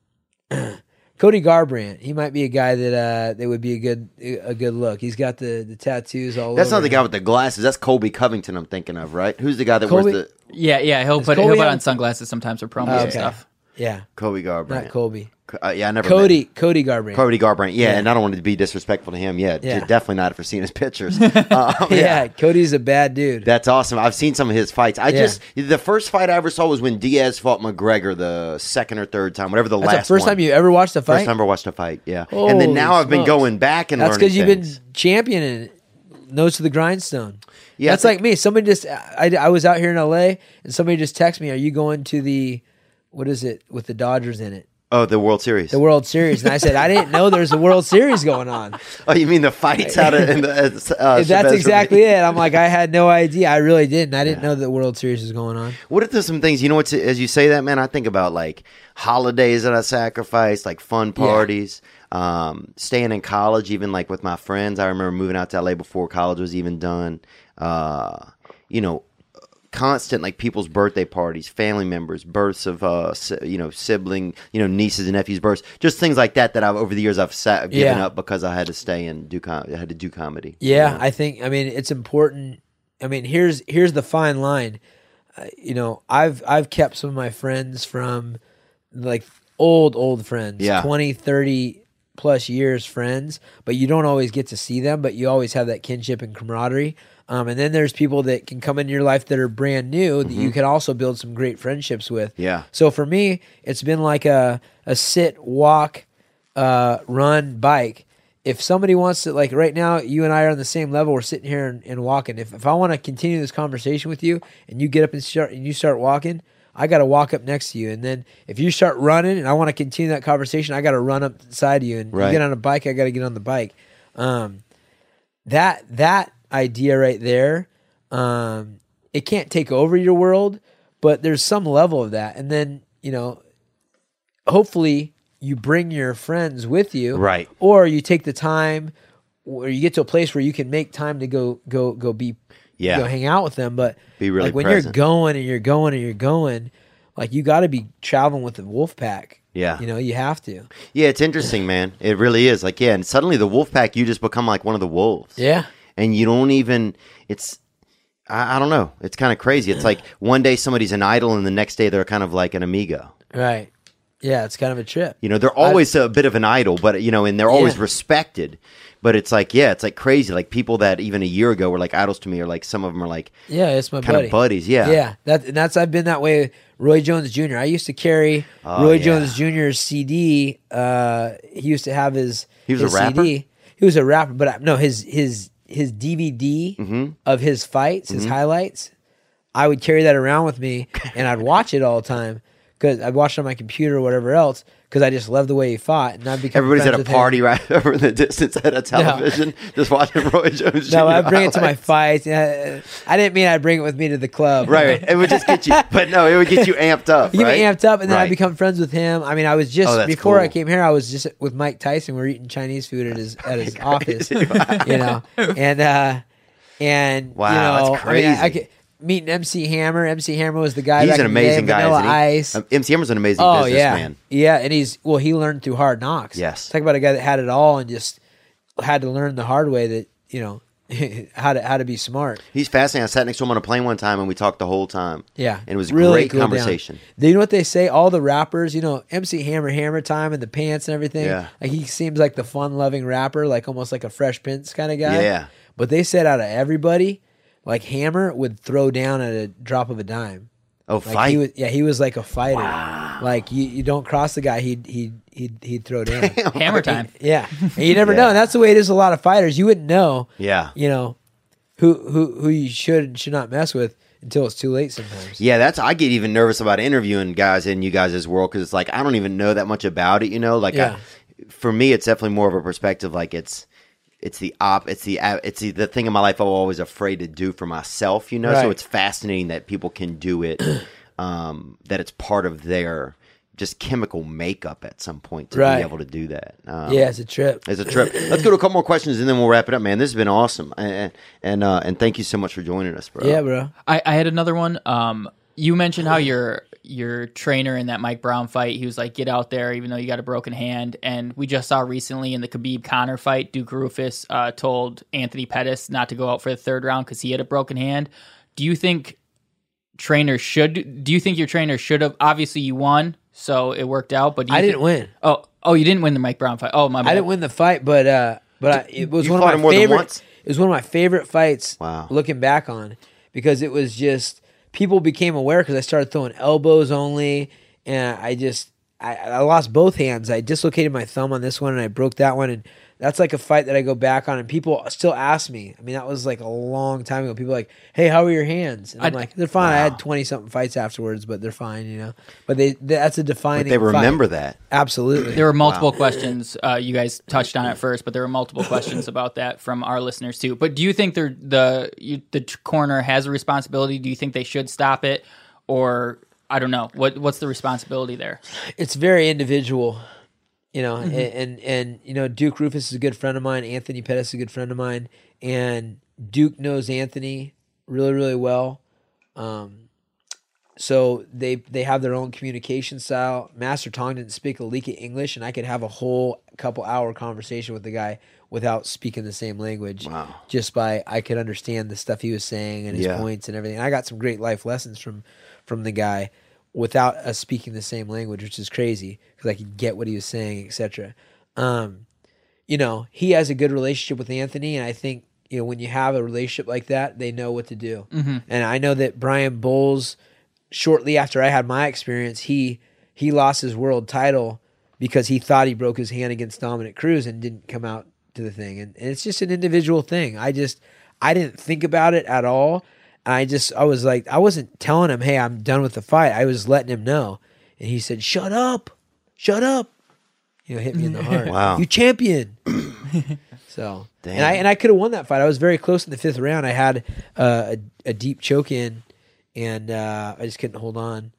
*clears throat* Cody Garbrandt. He might be a guy that uh, that would be a good a good look. He's got the, the tattoos all That's over. not the him. guy with the glasses. That's Colby Covington. I'm thinking of, right? Who's the guy that Colby- wears the yeah, yeah, he'll Is put Colby he'll put on- on sunglasses sometimes for promos Oh, and stuff. Yeah, Kobe Garbrandt? not Colby. Uh, yeah, I never. Cody met. Cody Garbrandt. Cody Garbrandt. Yeah, Yeah. and I don't want to be disrespectful to him. Yeah, Yeah. definitely not for seeing his pictures. *laughs* Um, yeah. Cody's a bad dude. That's awesome. I've seen some of his fights. I Yeah. just the first fight I ever saw was when Diaz fought McGregor the second or third time, whatever the That's last the first one. time you ever watched a fight. First time I watched a fight. Yeah, and then Holy now I've been smokes. going back and That's because you've things. been championing nose to the grindstone. Yeah, that's like me. Somebody just I, I was out here in L.A. and somebody just texted me, "Are you going to the what is it with the Dodgers in it, Oh, the World Series. the World Series?" And I said, "I didn't know there's a World Series going on." *laughs* oh, you mean the fights out of in the? Uh, That's exactly it. I'm like, I had no idea. I really didn't. I didn't know the World Series was going on. What if there's some things you know? What's as you say that, man? I think about like holidays that I sacrificed, like fun parties, um, staying in college, even like with my friends. I remember moving out to LA before college was even done. Uh, you know, constant like people's birthday parties, family members, births of uh, you know, sibling, you know, nieces and nephews' births, just things like that. That I've over the years I've sat, given Yeah. up because I had to stay and do com- I had to do comedy. Yeah, I think. I mean, it's important. I mean, here's here's the fine line. Uh, you know, I've I've kept some of my friends from like old old friends, Yeah. 20, 30 plus years friends, but you don't always get to see them, but you always have that kinship and camaraderie. Um, and then there's people that can come into your life that are brand new that you can also build some great friendships with. Mm-hmm. Yeah. So for me, it's been like a a sit, walk, uh, run, bike. If somebody wants to, like right now, you and I are on the same level. We're sitting here and, and walking. If, if I want to continue this conversation with you, and you get up and start and you start walking, I got to walk up next to you. And then if you start running, and I want to continue that conversation, I got to run up beside you. And Right. you get on a bike, I got to get on the bike. Um, that that idea right there, um, it can't take over your world, but there's some level of that. And then you know, hopefully you bring your friends with you, Right. Or you take the time, or you get to a place where you can make time to go go go be Yeah. go hang out with them. But Be really like when present. you're going and you're going and you're going, like you got to be traveling with the wolf pack. Yeah. you know you have to. Yeah, it's interesting, man. It really is. Like, yeah, and suddenly the wolf pack, you just become like one of the wolves. Yeah. And you don't even it's I, I don't know it's kind of crazy it's like one day somebody's an idol and the next day they're kind of like an amigo Right. Yeah, it's kind of a trip. you know they're always a bit of an idol but you know and they're always Yeah. respected but it's like yeah it's like crazy like people that even a year ago were like idols to me or like some of them are like Yeah, it's my kind buddy. of buddies yeah Yeah, that and that's I've been that way. Roy Jones Jr. I used to carry Oh, Roy yeah. Jones Jr.'s CD. Uh, he used to have his. He was a his rapper? CD. He was a rapper, but I, no, his his his DVD Mm-hmm. of his fights, his highlights. I would carry that around with me, and I'd watch it all the time because I'd watch it on my computer or whatever else because I just loved the way he fought, and I'd become Everybody's at a with him. party right *laughs* over in the distance at a *laughs* television, just watching Roy Jones. No, Jr. I bring it to my highlights. fights. I didn't mean I'd bring it with me to the club. Right, right. It would just get you, but no, it would get you amped up. You get right? me amped up, and then I Right. become friends with him. I mean, I was just Oh, before I came here. I was just with Mike Tyson. We are eating Chinese food at his *laughs* at his office, you know, and uh, and Wow, you know, that's I mean, I, I crazy. Meeting MC Hammer. MC Hammer was the guy. He's an in the day, amazing guy. Vanilla? Ice. Um, MC Hammer's an amazing oh yeah, businessman. yeah, and he's well. He learned through hard knocks. Yes. talk about a guy that had it all and just had to learn the hard way that you know *laughs* how to how to be smart. He's fascinating. I sat next to him on a plane one time and we talked the whole time. Yeah, And it was a really great down. conversation. Do you know what they say? All the rappers, you know, MC Hammer, Hammer Time, and the pants and everything. Yeah. like he seems like the fun-loving rapper, like almost like a Fresh Prince kind of guy. Yeah. But they said out of everybody, like Hammer would throw down at a drop of a dime. Oh, Like fight. he was, yeah, he was like a fighter. Like you, you don't cross the guy, he'd he'd he'd he'd throw down. *laughs* Hammer time. *laughs* yeah, and you never Yeah. know. And that's the way it is. with A lot of fighters, you wouldn't know. Yeah. you know who who who you should and should not mess with until it's too late. Sometimes. Yeah, that's I get even nervous about interviewing guys in you guys' world because it's like I don't even know that much about it. You know, like Yeah. I, for me, it's definitely more of a perspective. Like it's it's the op, it's the it's the, the thing in my life I'm always afraid to do for myself. You know, so it's fascinating that people can do it. *clears throat* um, that it's part of their just chemical makeup at some point to Right. be able to do that. Um, Yeah, it's a trip. It's a trip. Let's go to a couple more questions and then we'll wrap it up, man. This has been awesome, and and uh, and thank you so much for joining us, bro. Yeah, bro. I, I had another one. Um, you mentioned how your your trainer in that Mike Brown fight, he was like, "Get out there, even though you got a broken hand." And we just saw recently in the Khabib Conor fight, Duke Roufus uh, told Anthony Pettis not to go out for the third round because he had a broken hand. Do you think trainers should? Do you think your trainer should have? Obviously, you won, so it worked out. But do you I didn't win. Oh, oh, you didn't win the Mike Brown fight. Oh, my bad. I didn't win the fight, but uh, but I, it was you one of my more than favorite. once? It was one of my favorite fights. Wow. Looking back on, because it was just people became aware because I started throwing elbows only, and I just I, I lost both hands. I dislocated my thumb on this one, and I broke that one, and that's like a fight that I go back on, and people still ask me. I mean, that was like a long time ago. People are like, "Hey, how are your hands?" And I'm I- like, "They're fine." I had twenty something fights afterwards, but they're fine, you know. But they that's a defining. But they fight. remember that. absolutely. There were multiple questions. Uh, you guys touched on it first, but there were multiple questions about that from our listeners too. But do you think they're, the you, the corner has a responsibility? Do you think they should stop it, or I don't know what what's the responsibility there? it's very individual, you know. And, and and you know, Duke Roufus is a good friend of mine. Anthony Pettis is a good friend of mine, and Duke knows Anthony really really well. Um, so they they have their own communication style. Master Tong didn't speak a lick of English, and I could have a whole couple hour conversation with the guy without speaking the same language. Wow. Just by I could understand the stuff he was saying and his Yeah. points and everything. And I got some great life lessons from from the guy without us speaking the same language, which is crazy because I could get what he was saying, etc. Um, you know, he has a good relationship with Anthony, and I think you know when you have a relationship like that, they know what to do. And I know that Brian Bowles, shortly after I had my experience, he he lost his world title because he thought he broke his hand against Dominick Cruz and didn't come out to the thing. And, and it's just an individual thing. I just I didn't think about it at all. And I just I was like I wasn't telling him, "Hey, I'm done with the fight." I was letting him know. And he said, "Shut up. Shut up." You know, hit me in the *laughs* heart. Wow. You champion. *clears throat* so, Damn. and I and I could have won that fight. I was very close in the fifth round. I had uh, a, a deep choke in, and uh, I just couldn't hold on.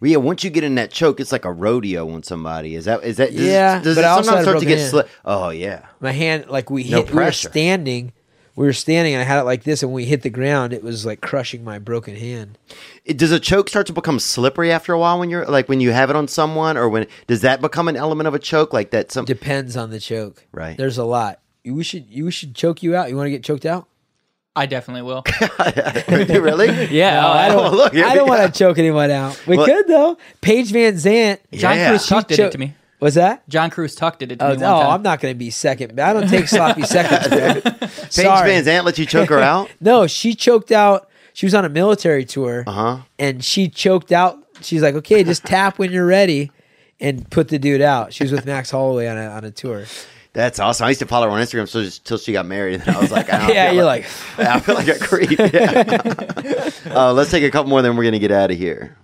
Well, yeah, once you get in that choke, it's like a rodeo on somebody. Is that is that? Does, Yeah, does but it sometimes start to get sli Oh yeah, My hand, like we No hit, we were standing. We were standing, and I had it like this. And when we hit the ground, it was like crushing my broken hand. It- does a choke start to become slippery after a while when you're like when you have it on someone, or when does that become an element of a choke like that? Some Depends on the choke. Right. There's a lot. You we should you should choke you out. You want to get choked out? I definitely will. *laughs* *laughs* really? Yeah, No, I don't. Oh, look, I don't want to choke anyone out. We Well- could though. Paige VanZant. John Yeah. Cruz tucked did it to me. Was that? John Cruz tucked did it to Oh, me one oh time. I'm not going to be second. I don't take sloppy seconds, bro. *laughs* Paige Sorry. VanZant let you choke her out. *laughs* No, she choked out. She was on a military tour, Uh huh. and she choked out. She's like, "Okay, just tap when you're ready," and put the dude out. She was with Max Holloway on a on a tour. That's awesome. I used to follow her on Instagram so till she got married, and I was like, I *laughs* yeah, feel you're like, I feel like a creep. Yeah. uh, let's take a couple more, then we're gonna get out of here.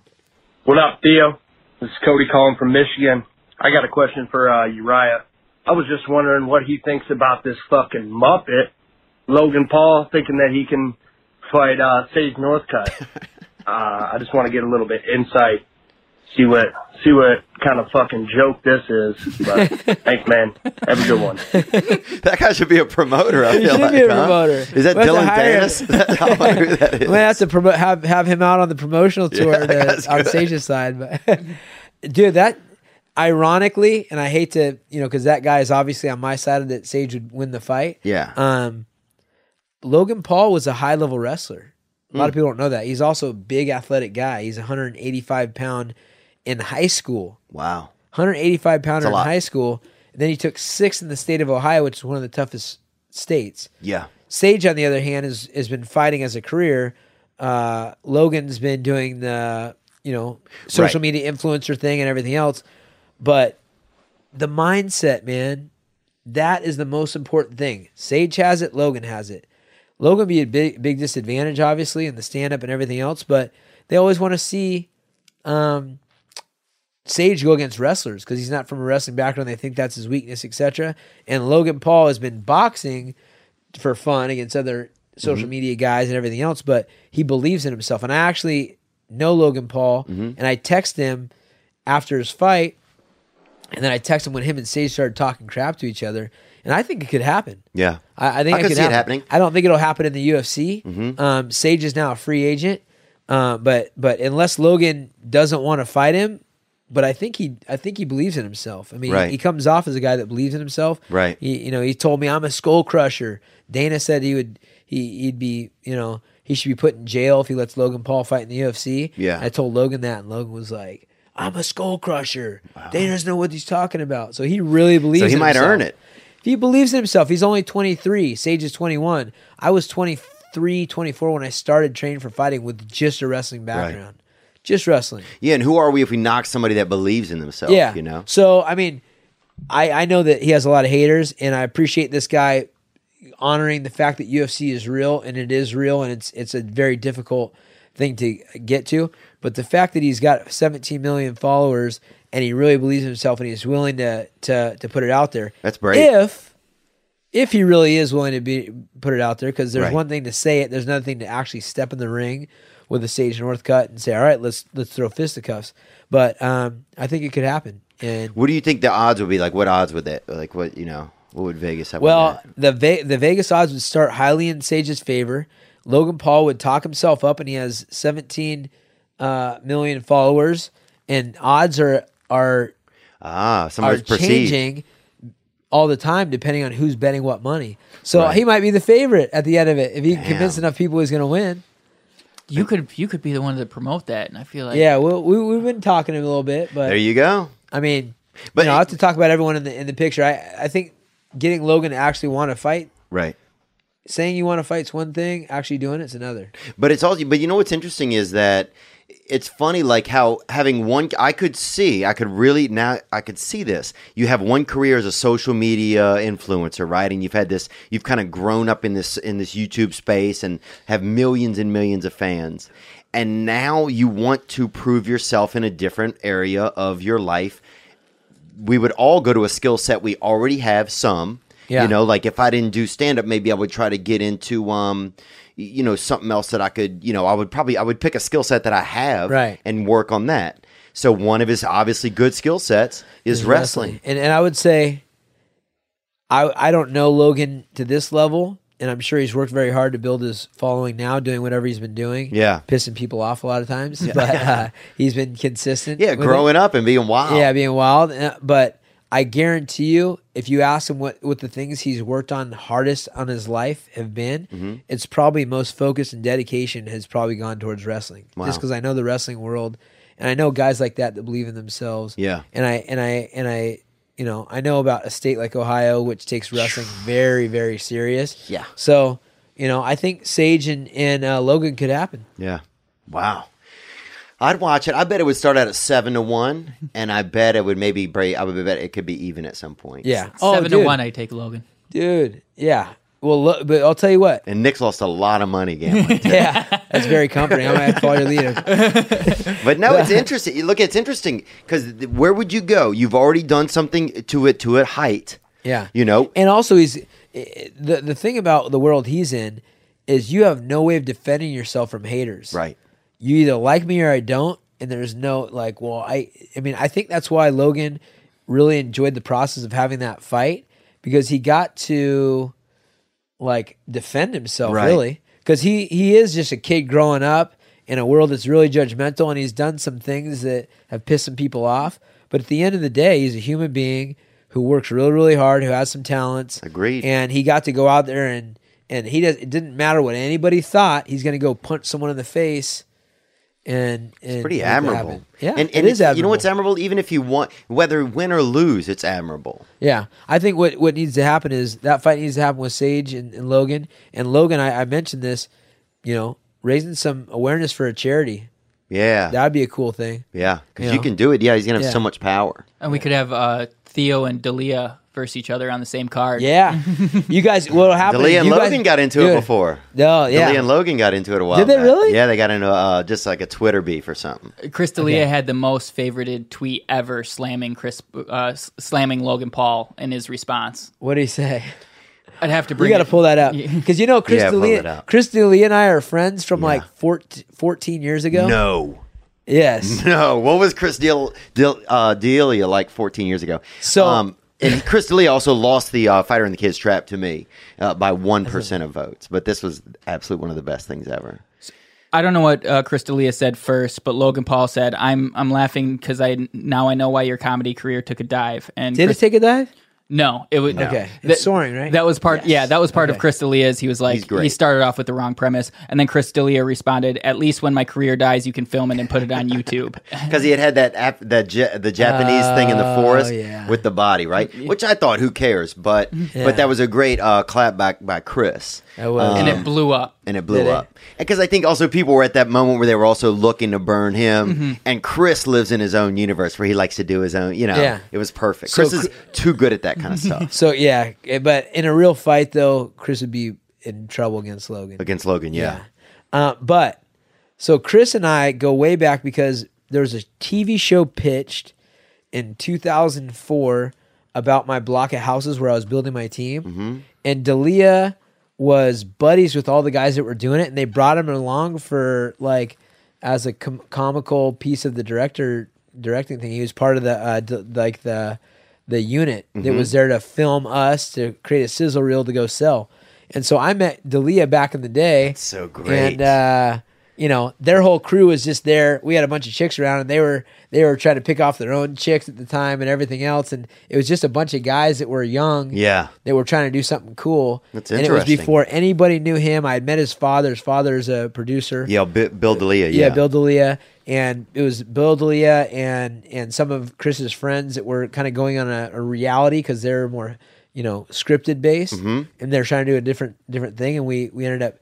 What up, Theo? This is Cody calling from Michigan. I got a question for uh, Urijah. I was just wondering what he thinks about this fucking Muppet, Logan Paul, thinking that he can fight uh, Sage Northcutt. *laughs* uh, I just want to get a little bit insight, see what see what kind of fucking joke this is. But *laughs* thanks, man. Have a good one. *laughs* That guy should be a promoter. I feel should like, be a huh? promoter. Is that We'll have to Dylan hire Dennis? That's how I wonder who that is. we have to promote have have him out on the promotional tour Yeah, that's to, on good. Sage's side. But dude, that ironically, and I hate to you know because that guy is obviously on my side of that Sage would win the fight. Yeah. Um, Logan Paul was a high level wrestler. A Hmm. lot of people don't know that. He's also a big athletic guy. He's 185 pound in high school. Wow. 185 pounder in high school. And then he took sixth in the state of Ohio, which is one of the toughest states. Yeah. Sage, on the other hand, has has been fighting as a career. uh, Logan's been doing the you know social Right. media influencer thing and everything else, but the mindset, man, that is the most important thing. Sage has it, Logan has it. Logan be a big big disadvantage, obviously, in the stand up and everything else, but they always want to see um, Sage go against wrestlers because he's not from a wrestling background. They think that's his weakness, etc. And Logan Paul has been boxing for fun against other social media guys and everything else, but he believes in himself. And I actually know Logan Paul, and I text him after his fight, and then I text him when him and Sage started talking crap to each other, and I think it could happen. Yeah. I, I think I it could see it happen. happening. I don't think it'll happen in the UFC. Um, Sage is now a free agent, uh, but but unless Logan doesn't want to fight him, but I think he I think he believes in himself. I mean, Right. he, he comes off as a guy that believes in himself. Right. He, you know, he told me I'm a skull crusher. Dana said he would he he'd be you know he should be put in jail if he lets Logan Paul fight in the UFC. Yeah. I told Logan that, and Logan was like. I'm a skull crusher. Dana doesn't know what he's talking about. So he really believes So he might himself. earn it. If he believes in himself, he's only 23. Sage is 21. I was 23, 24 when I started training for fighting with just a wrestling background. Just wrestling. Yeah, and who are we if we knock somebody that believes in themselves? yeah. You know? So, I mean, I, I know that he has a lot of haters, and I appreciate this guy honoring the fact that UFC is real, and it is real, and it's it's a very difficult thing to get to. But the fact that he's got 17 million followers and he really believes in himself and he's willing to to to put it out there. That's great. If if he really is willing to be put it out there, because there's Right. one thing to say it, there's another thing to actually step in the ring with a Sage Northcutt and say, "All right, let's let's throw fisticuffs." But um, I think it could happen. And What do you think the odds would be? Like, what odds would that? Like, what you know? What would Vegas have? Well, the Ve- the Vegas odds would start highly in Sage's favor. Logan Paul would talk himself up, and he has 17 uh, million followers. And odds are are ah, are somebody's perceived. changing all the time depending on who's betting what money. So Right. he might be the favorite at the end of it if he can convince enough people he's going to win. You could you could be the one to promote that, and I feel like yeah, well, we we've been talking to him a little bit, but There you go. I mean, But but you know, I have to talk about everyone in the in the picture. I I think getting Logan to actually want to fight Right. Saying you want to fight's one thing, actually doing it's another. But it's also, but you know what's interesting is that it's funny, like how having one, I could see, I could really now, I could see this. You have one career as a social media influencer, right? And you've had this, you've kind of grown up in this in this YouTube space and have millions and millions of fans. And now you want to prove yourself in a different area of your life. We would all go to a skill set we already have some. Yeah. You know, like if I didn't do stand up, maybe I would try to get into um you know, something else that I could, you know, I would probably I would pick a skill set that I have Right. and work on that. So one of his obviously good skill sets is wrestling. And and I would say I I don't know Logan to this level, and I'm sure he's worked very hard to build his following now, doing whatever he's been doing. Yeah. Pissing people off a lot of times. But uh, he's been consistent. Yeah, with it. growing up and being wild. Yeah, being wild. Uh, But I guarantee you, if you ask him what, what the things he's worked on hardest on his life have been, Mm-hmm. it's probably most focus and dedication has probably gone towards wrestling. Wow. Just because I know the wrestling world, and I know guys like that that believe in themselves. Yeah. and I and I and I, you know, I know about a state like Ohio which takes wrestling *sighs* very very serious. Yeah. So you know, I think Sage and and uh, Logan could happen. Yeah. Wow. I'd watch it. I bet it would start out at seven to one, *laughs* and I bet it would maybe break. I would bet it could be even at some point. Yeah. seven to dude. one. I take Logan. dude. Yeah. Well, look, but I'll tell you what. And Nick's lost a lot of money gambling. *laughs* Yeah, that's very comforting. I'm gonna have to follow your lead. *laughs* But no, it's interesting. Look, it's interesting because where would you go? You've already done something to it to a height. Yeah, You know, and also he's eh, the the thing about the world he's in is you have no way of defending yourself from haters. right? You either like me or I don't, and there's no like. Well, I I mean I think that's why Logan really enjoyed the process of having that fight because he got to like defend himself Right. really because he he is just a kid growing up in a world that's really judgmental and he's done some things that have pissed some people off but at the end of the day he's a human being who works really really hard who has some talents Agreed. and he got to go out there and and he does it didn't matter what anybody thought he's going to go punch someone in the face and, and Pretty admirable. yeah and, it and is it's- You know what's admirable? Even if you want, whether win or lose, it's admirable. Yeah, I think what what needs to happen is that fight needs to happen with Sage and, and Logan. And Logan, I, I mentioned this, you know, raising some awareness for a charity. Yeah. That'd be a cool thing. yeah. Because You you know? can do it. Yeah. He's going to have Yeah. so much power. And we could have uh, Theo and D'Elia versus each other on the same card. Yeah, *laughs* you guys. What'll happen? D'Elia and you Logan guys- got into it before. No, yeah. D'Elia and Logan got into it a while Did they back. really? Yeah, they got into uh, just like a Twitter beef or something. Chris D'Elia Okay. had the most favorited tweet ever, slamming Chris, uh, slamming Logan Paul in his response. What do he say? I'd have to You bring. got to pull that up because you know Chris Yeah, D'Elia. Chris D'Elia and I are friends from Yeah. like 14, 14 years ago. No. Yes. *laughs* No. What was Chris Deal, Deal, uh, D'Elia like 14 years ago? So- um, and *laughs* Chris D'Elia also lost the uh, Fighter and the Kids Trap to me uh, by 1% of votes. But this was absolutely one of the best things ever. I don't know what uh, Chris D'Elia said first, but Logan Paul said, "I'm I'm laughing because I now I know why your comedy career took a dive." And Did Chris, it take a dive? No, it was Okay. It's That- soaring, right? That was part. Yeah, that was part of Chris D'Elia's. He was like, he started off with the wrong premise, and then Chris D'Elia responded, "At least when my career dies, you can film it and put it on YouTube." *laughs* Because he had had that ap- that ja- the Japanese thing in the Oh, forest yeah. with the body, right? Which I thought, who cares? But Yeah. but that was a great uh, clap back by Chris. That was. and it blew up. and it blew Did it? up. Because I think also people were at that moment where they were also looking to burn him. Mm-hmm. And Chris lives in his own universe where he likes to do his own. You know, Yeah. it was perfect. So Chris is Chri- too good at that kind of *laughs* stuff So yeah, eh, but in a real fight though, Chris would be in trouble against Logan. against Logan. Yeah, Uh, but so Chris and I go way back because there was a TV show pitched in 2004 about my block of houses where I was building my team, Mm-hmm. and D'Elia was buddies with all the guys that were doing it, and they brought him along for like as a com- comical piece of the director directing thing. He was part of the uh, d- like the the unit that Mm-hmm. was there to film us to create a sizzle reel to go sell. And so I met D'Elia back in the day. so great. And uh, you know, their whole crew was just there. We had a bunch of chicks around, and they were they were trying to pick off their own chicks at the time and everything else. And it was just a bunch of guys that were young. yeah. That were trying to do something cool. That's interesting. And it was before anybody knew him. I had met his father. His father's a producer. Yeah, Bi- Bill D'Elia. Yeah, Yeah, Bill D'Elia, and it was Bill D'Elia and and some of Chris's friends that were kind of going on a, a reality because they're more you know scripted based, Mm-hmm. and they're trying to do a different different thing. And we we ended up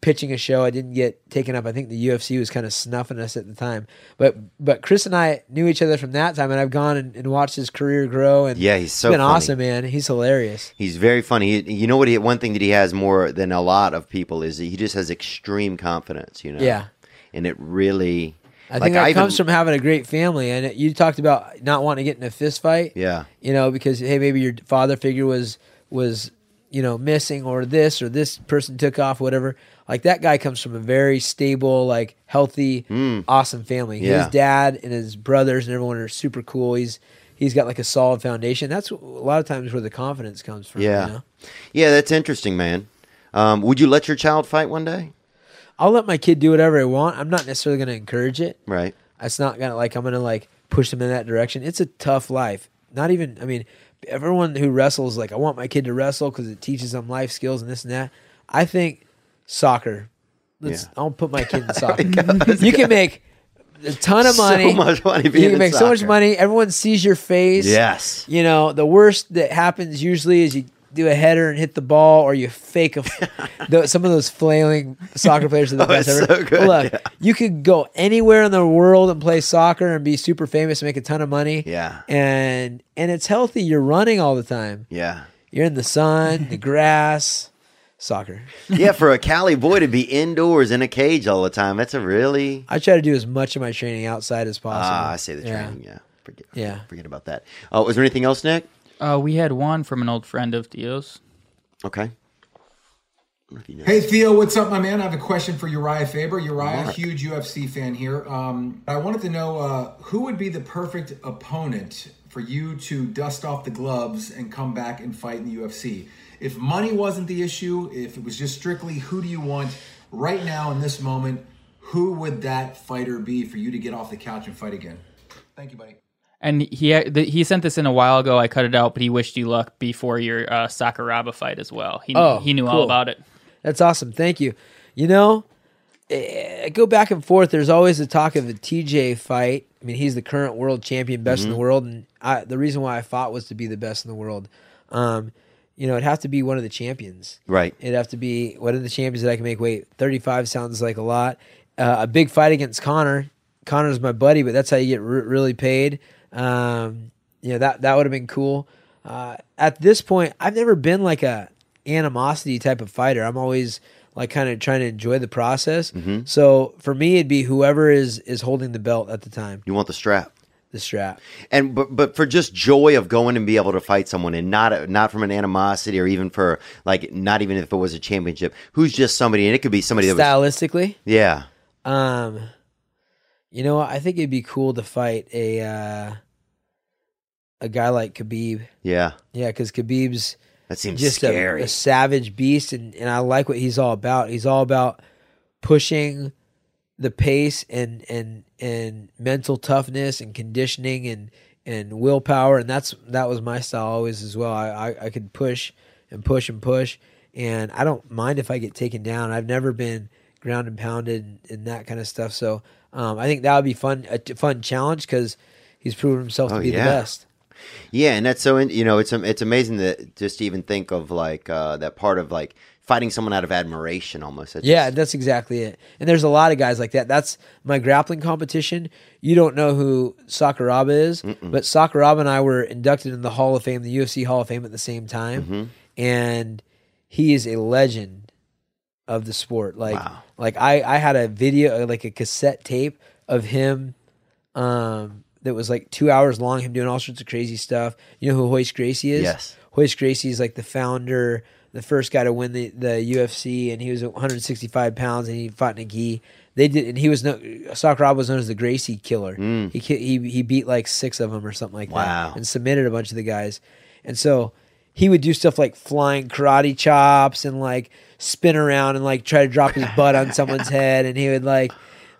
pitching a show. I didn't get taken up. I think the UFC was kind of snuffing us at the time, but but Chris and I knew each other from that time, and I've gone and, and watched his career grow. And Yeah, he's so been funny. awesome, man. He's hilarious. He's very funny. He, you know what? He, one thing that he has more than a lot of people is he just has extreme confidence. You know. Yeah. And it really. I like, think that even- comes from having a great family. And it, you talked about not wanting to get in a fist fight. Yeah. you know, because hey, maybe your father figure was was you know missing, or this or this person took off, whatever. Like that guy comes from a very stable, like healthy, awesome family. Yeah. His dad and his brothers and everyone are super cool. He's he's got like a solid foundation. That's a lot of times where the confidence comes from. Yeah. you know? Yeah, that's interesting, man. Um, would you let your child fight one day? I'll let my kid do whatever I want. I'm not necessarily going to encourage it. Right. It's not gonna like I'm gonna like push them in that direction. It's a tough life. Not even I mean, everyone who wrestles like I want my kid to wrestle because it teaches them life skills and this and that. I think soccer. Let's Yeah. I'll put my kid in *laughs* soccer. you can make a ton of money. So much money You being can in make so much money. Everyone sees your face. Yes. You know, the worst that happens usually is you do a header and hit the ball, or you fake a. *laughs* the, some of those flailing soccer players are the *laughs* Oh, best it's ever. so good, look, yeah. you could go anywhere in the world and play soccer and be super famous and make a ton of money. Yeah. and and it's healthy. You're running all the time. Yeah. You're in the sun, the grass. Soccer. Yeah, for a Cali boy to be indoors in a cage all the time, that's a really. I try to do as much of my training outside as possible. Ah, I say the training. Yeah. Forget, Yeah. Forget about that. Uh, was there anything else, Nick? Uh, we had one from an old friend of Theo's. Okay. What if you know? Hey Theo, what's up, my man? I have a question for Urijah Faber. Urijah, Mark. huge UFC fan here. Um, I wanted to know uh, who would be the perfect opponent for you to dust off the gloves and come back and fight in the UFC. If money wasn't the issue, if it was just strictly who do you want right now in this moment, who would that fighter be for you to get off the couch and fight again? Thank you, buddy. And he he sent this in a while ago. I cut it out, but he wished you luck before your uh, Sakuraba fight as well. He Oh, he knew all about it. That's awesome. Thank you. You know, eh, I go back and forth. There's always the talk of a TJ fight. I mean, he's the current world champion, best in the world, and I, the reason why I fought was to be the best in the world. Um, you know, it'd have to be one of the champions. Right. It'd have to be one of the champions that I can make weight. 35 sounds like a lot. Uh, a big fight against Conor. Conor's my buddy, but that's how you get re- really paid. Um, you know, that, that would have been cool. Uh, at this point, I've never been like a animosity type of fighter. I'm always like kind of trying to enjoy the process. So for me, it'd be whoever is is holding the belt at the time, You want the strap. The strap. And but but for just joy of going and be able to fight someone and not not from an animosity or even for like not even if it was a championship, who's just somebody and it could be somebody that was Stylistically, yeah. Um, you know. I think it'd be cool to fight a uh, a guy like Khabib. Yeah. Yeah, because Khabib's That seems just a, a savage beast, and, and I like what he's all about. He's all about pushing the pace and and and mental toughness and conditioning and and willpower, and that's that was my style always as well. I I, I could push and push and push, and I don't mind if I get taken down. I've never been ground and pounded and, and that kind of stuff. So um, I think that would be fun a t- fun challenge because he's proven himself Oh, to be yeah. the best. Yeah, and that's so you know it's it's amazing that just to even think of like uh, that part of like fighting someone out of admiration almost. It's Yeah, that's exactly it. And there's a lot of guys like that. That's my grappling competition. You don't know who Sakuraba is, but Sakuraba and I were inducted in the Hall of Fame, the UFC Hall of Fame at the same time. Mm-hmm. And he is a legend of the sport. Like Wow. like I I had a video like a cassette tape of him um that was like 2 hours long him doing all sorts of crazy stuff. You know who Royce Gracie is? Yes. Royce Gracie is like the founder, the first guy to win the, the UFC, and he was 165 pounds, and he fought in a gi. They did, and he was no Sakuraba was known as the Gracie Killer. He he he beat like six of them or something like Mm. Wow. that, and submitted a bunch of the guys. And so he would do stuff like flying karate chops and like spin around and like try to drop his butt on someone's *laughs* head, and he would like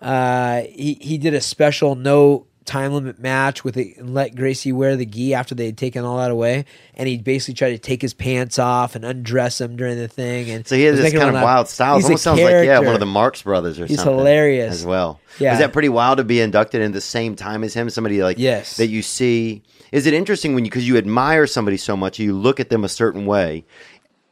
uh, he he did a special no time limit match with it and let Gracie wear the gi after they had taken all that away, and he basically tried to take his pants off and undress him during the thing. And So he has this kind of wild style. It He's almost sounds like yeah, one of the Marx brothers or He's something. hilarious. as well. Yeah. is that pretty wild to be inducted in the same time as him? Somebody like Yes. that you see. Is it interesting when you because you admire somebody so much, you look at them a certain way,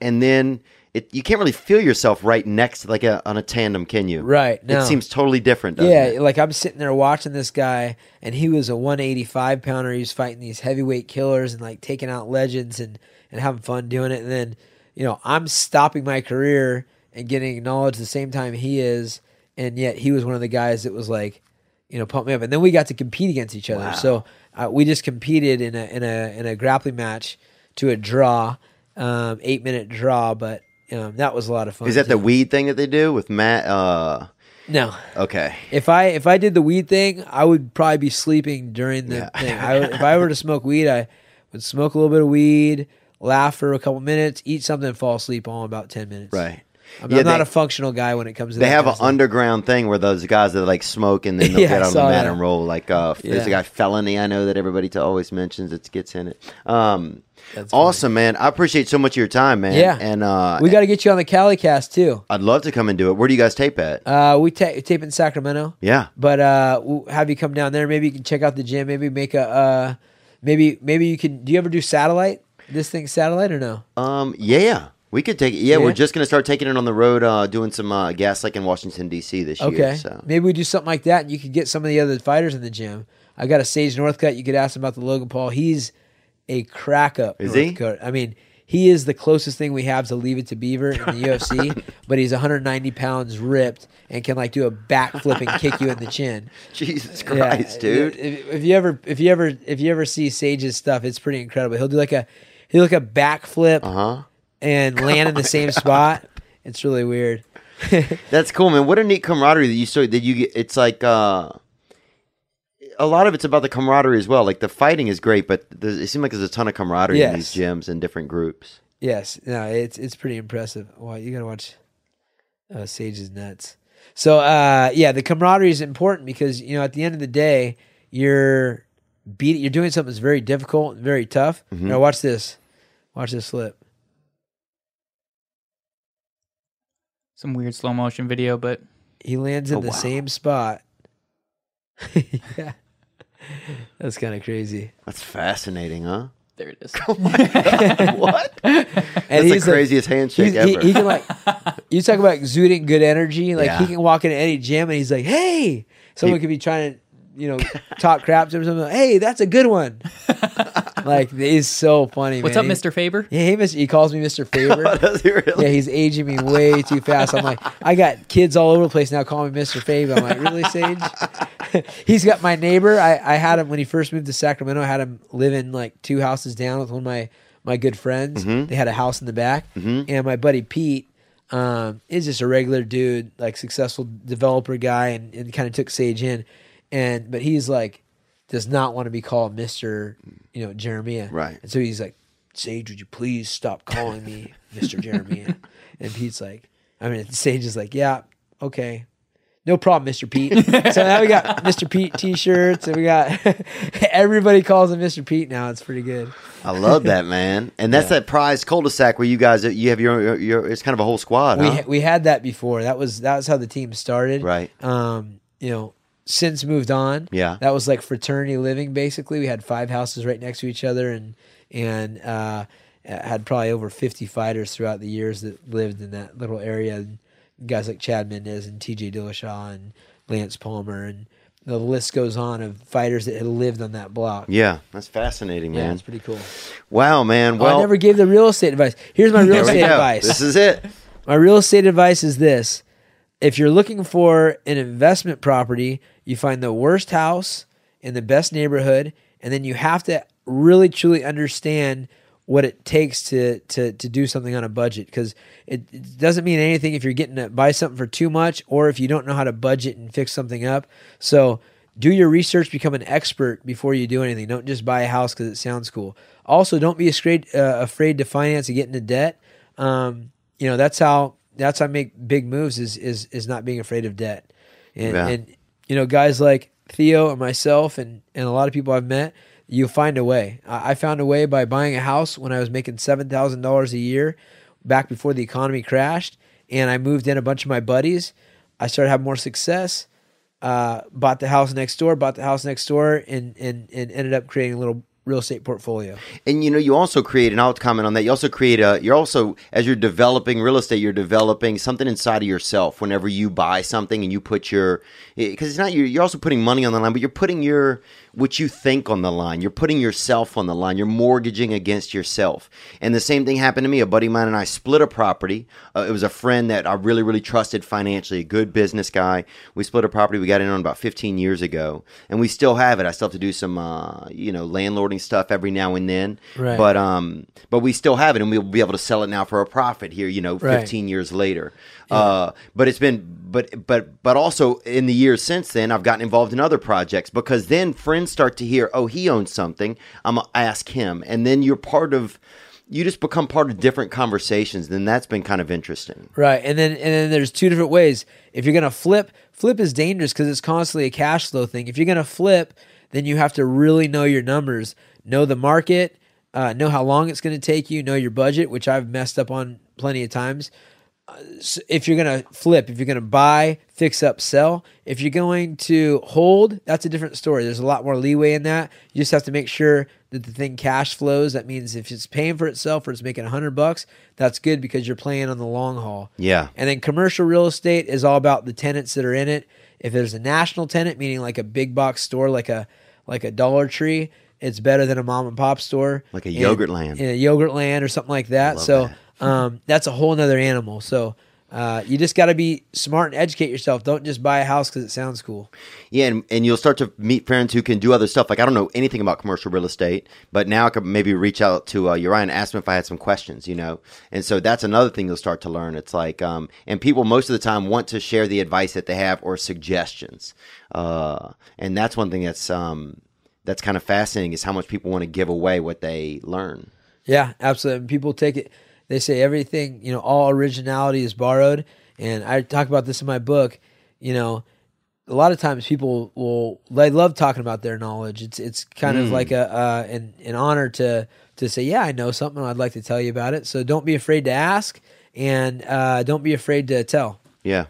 and then. It, you can't really feel yourself right next to like a, on a tandem, can you? Right, no. It seems totally different. Yeah, it? like I'm sitting there watching this guy, and he was a 185 pounder. He was fighting these heavyweight killers and like taking out legends and and having fun doing it. And then, you know, I'm stopping my career and getting acknowledged the same time he is, and yet he was one of the guys that was like, you know, pump me up. And then we got to compete against each other. So uh, we just competed in a in a in a grappling match to a draw, um, eight minute draw, but. Um, that was a lot of fun. Is that the weed thing that they do with Matt? Uh, No, okay. if I if I did the weed thing, I would probably be sleeping during the Yeah. thing. I, if I were to smoke weed, I would smoke a little bit of weed, laugh for a couple minutes, eat something, and fall asleep all in about ten minutes. Right. I'm, Yeah, I'm not they- a functional guy when it comes to. They have an stuff. underground thing where those guys that like smoke and then *laughs* they'll Yeah, get on the mat that. and roll. Like uh, there's a guy felony I know that everybody to always mentions that gets in it. Um, That's awesome, man. I appreciate so much of your time, man. Yeah. and uh, We got to get you on the CaliCast too. I'd love to come and do it. Where do you guys tape at? Uh, we ta- tape in Sacramento, yeah, but uh, we'll have you come down there. Maybe you can check out the gym. Maybe make a. Uh, maybe maybe you can. Do you ever do satellite? This thing satellite or no? um, yeah. We could take it. Yeah, we're just gonna start taking it on the road, uh, doing some uh, gas like in Washington D.C. this year. Okay. So Maybe we do something like that and you could get some of the other fighters in the gym. I got a Sage Northcutt. You could ask him about the Logan Paul. He's a crack up. Is he? Northcutt. I mean, he is the closest thing we have to leave it to Beaver in the UFC, *laughs* but he's 190 pounds ripped and can like do a backflip and kick you in the chin. *laughs* Jesus Yeah, Christ, dude. If, if you ever, if you ever, if you ever see Sage's stuff, it's pretty incredible. He'll do like a, he'll like a backflip Uh huh. and *laughs* land in the same spot. It's really weird. That's cool, man. What a neat camaraderie that you so that you get. It's like uh, a lot of it's about the camaraderie as well. Like the fighting is great, but there's, it seems like there's a ton of camaraderie in these gyms and different groups. Yes, no, it's it's pretty impressive. Wow, you gotta watch uh, Sage's nuts. So uh, yeah, the camaraderie is important because you know at the end of the day, you're beat you're doing something that's very difficult and very tough. Now watch this, watch this slip. Some weird slow motion video, but He lands in Oh, the wow. same spot. *laughs* yeah, *laughs* that's kind of crazy. That's fascinating, huh? There it is. *laughs* Oh *laughs* what? And That's he's the like- craziest handshake he's- he, ever. he can like, you talk about exuding good energy. Like Yeah. he can walk into any gym and he's like, "Hey," someone He- could be trying to, you know, talk crap to him. or Something. Like, hey, that's a good one. *laughs* like he's so funny. What's man. up, Mr. Faber? Yeah, he, he calls me Mr. Favor. *laughs* Does he really? Yeah, he's aging me way too fast. I'm like, I got kids all over the place now calling me Mr. Faber. I'm like, really, Sage? *laughs* he's got my neighbor. I, I had him when he first moved to Sacramento. I had him living like two houses down with one of my my good friends. Mm-hmm. They had a house in the back, and my buddy Pete um, is just a regular dude, like successful developer guy, and, and kind of took Sage in, and but he's like does not want to be called Mister, you know, Jeremiah, Right. And so he's like, Sage, would you please stop calling me *laughs* Mister Jeremiah? and Pete's like, I mean, Sage is like, yeah, okay. No problem, Mr. Pete. so now we got *laughs* Mr. Pete t-shirts and we got *laughs* everybody calls him Mr. Pete now. It's pretty good. I love that, man. And that's that prize cul-de-sac where you guys you have your your, your it's kind of a whole squad, We huh? we had that before. That was that was how the team started. Right. Um, you know, since moved on. Yeah. That was like fraternity living basically. We had five houses right next to each other and and uh had probably over 50 fighters throughout the years that lived in that little area. And guys like Chad Mendes and TJ Dillashaw and Lance Palmer and the list goes on of fighters that had lived on that block. yeah, that's fascinating, Yeah, man. it's pretty cool. wow, man. Oh, Well, I never gave the real estate advice. Here's my *laughs* real estate advice. This is it. My real estate advice is this. If you're looking for an investment property, you find the worst house in the best neighborhood, and then you have to really truly understand what it takes to to to do something on a budget because it, it doesn't mean anything if you're getting to buy something for too much or if you don't know how to budget and fix something up. So do your research, become an expert before you do anything. Don't just buy a house because it sounds cool. Also, don't be afraid uh, afraid to finance and get into debt. Um, you know that's how that's how I make big moves is is is not being afraid of debt. And, Yeah. and you know guys like Theo and myself and and a lot of people I've met, you find a way. I, I found a way by buying a house when I was making seven thousand dollars a year, back before the economy crashed, and I moved in a bunch of my buddies. I started having more success. Uh, bought the house next door, bought the house next door, and and and ended up creating a little real estate portfolio. And you know, you also create, and I'll comment on that. You also create a. You're also as you're developing real estate, you're developing something inside of yourself. Whenever you buy something and you put your, eh, because it's not you. You're also putting money on the line, but you're putting your what you think on the line. You're putting yourself on the line. You're mortgaging against yourself. And the same thing happened to me. A buddy of mine and I split a property. Uh, it was a friend that I really, really trusted financially, a good business guy. We split a property. We got in on about 15 years ago, and we still have it. I still have to do some, uh, you know, landlording stuff every now and then. Right. But um, but we still have it, and we'll be able to sell it now for a profit here. You know, Right. 15 years later. Uh, but it's been, but but but also in the years since then, I've gotten involved in other projects because then friends start to hear, oh, he owns something. I'm gonna ask him, and then you're part of. You just become part of different conversations. Then that's been kind of interesting. Right, and then and then there's two different ways. If you're gonna flip, flip is dangerous because it's constantly a cash flow thing. If you're gonna flip, then you have to really know your numbers, know the market, uh, know how long it's gonna take you, know your budget, which I've messed up on plenty of times. If you're gonna flip, if you're gonna buy, fix up, sell. If you're going to hold, that's a different story. There's a lot more leeway in that. You just have to make sure that the thing cash flows. That means if it's paying for itself or it's making a hundred bucks, that's good because you're playing on the long haul. Yeah. And then commercial real estate is all about the tenants that are in it. If there's a national tenant, meaning like a big box store, like a like a Dollar Tree, it's better than a mom and pop store, Like a And- Yogurtland. in a yogurt land or something like that. So that. Um, that's a whole nother animal. So uh, you just got to be smart and educate yourself. Don't just buy a house because it sounds cool. Yeah, and, and you'll start to meet friends who can do other stuff. Like I don't know anything about commercial real estate, but now I could maybe reach out to uh, Urijah and ask him if I had some questions. You know, and so that's another thing you'll start to learn. It's like, um, and people most of the time want to share the advice that they have or suggestions, uh, and that's one thing that's um, that's kind of fascinating is how much people want to give away what they learn. Yeah, absolutely. And people take it. They say everything. You know, all originality is borrowed. And I talk about this in my book. You know, a lot of times people will they love talking about their knowledge. It's it's kind of like a uh, an an honor to to say, yeah, I know something. I'd like to tell you about it. So don't be afraid to ask, and uh, don't be afraid to tell. Yeah.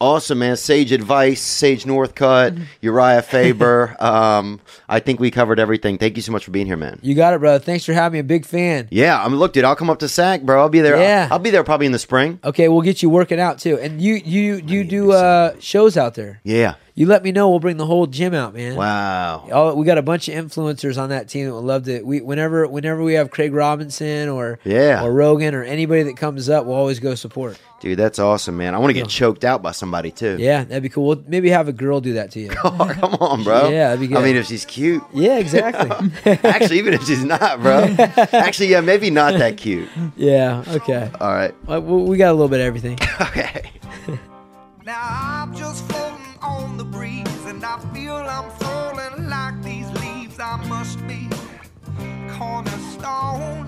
Awesome, man. Sage advice, Sage Northcutt, Urijah *laughs* Faber. um, I think we covered everything. Thank you so much for being here, man. You got it, brother. Thanks for having me. A big fan. Yeah, I mean, look, dude, I'll come up to SAC, bro. I'll be there. Yeah. I'll, be there probably in the spring. Okay, we'll get you working out too. And you you you do uh, shows out there. Yeah. You let me know. We'll bring the whole gym out, man. Wow. Oh, we got a bunch of influencers on that team that would love to. We whenever whenever we have Craig Robinson or Yeah. or Rogan or anybody that comes up, we'll always go support. Dude, that's awesome, man. I want to get choked out by somebody too. Yeah, that'd be cool. We'll maybe have a girl do that to you. *laughs* Oh, come on, bro. Yeah, that'd be good. I mean, if she's cute. Yeah, exactly. *laughs* Actually, even if she's not, bro. *laughs* Actually, yeah, maybe not that cute. yeah. Okay. All right. Uh, we we got a little bit of everything. Okay. Now I'm just floating on the breeze, and I feel I'm falling like these leaves. I must be cornerstone.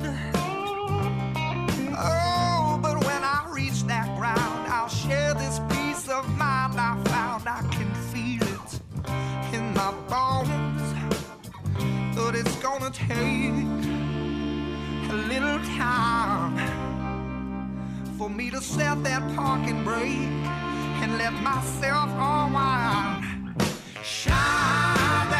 Oh, but when I reach that ground, I'll share this peace of mind I found. I can feel it in my bones, but it's gonna take a little time for me to set that parking brake and let myself oh, unwind. Shine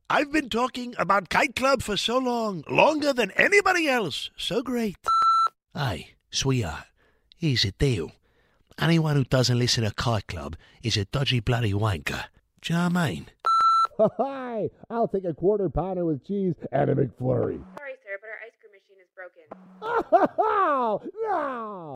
I've been talking about Kite Club for so long, longer than anybody else. So great. Hey, sweetheart, here's the deal. Anyone who doesn't listen to Kite Club is a dodgy bloody wanker. Do you know what I mean? Hi, I'll take a quarter pounder with cheese and a McFlurry. Sorry, sir, but our ice cream machine is broken. *laughs* Oh, no!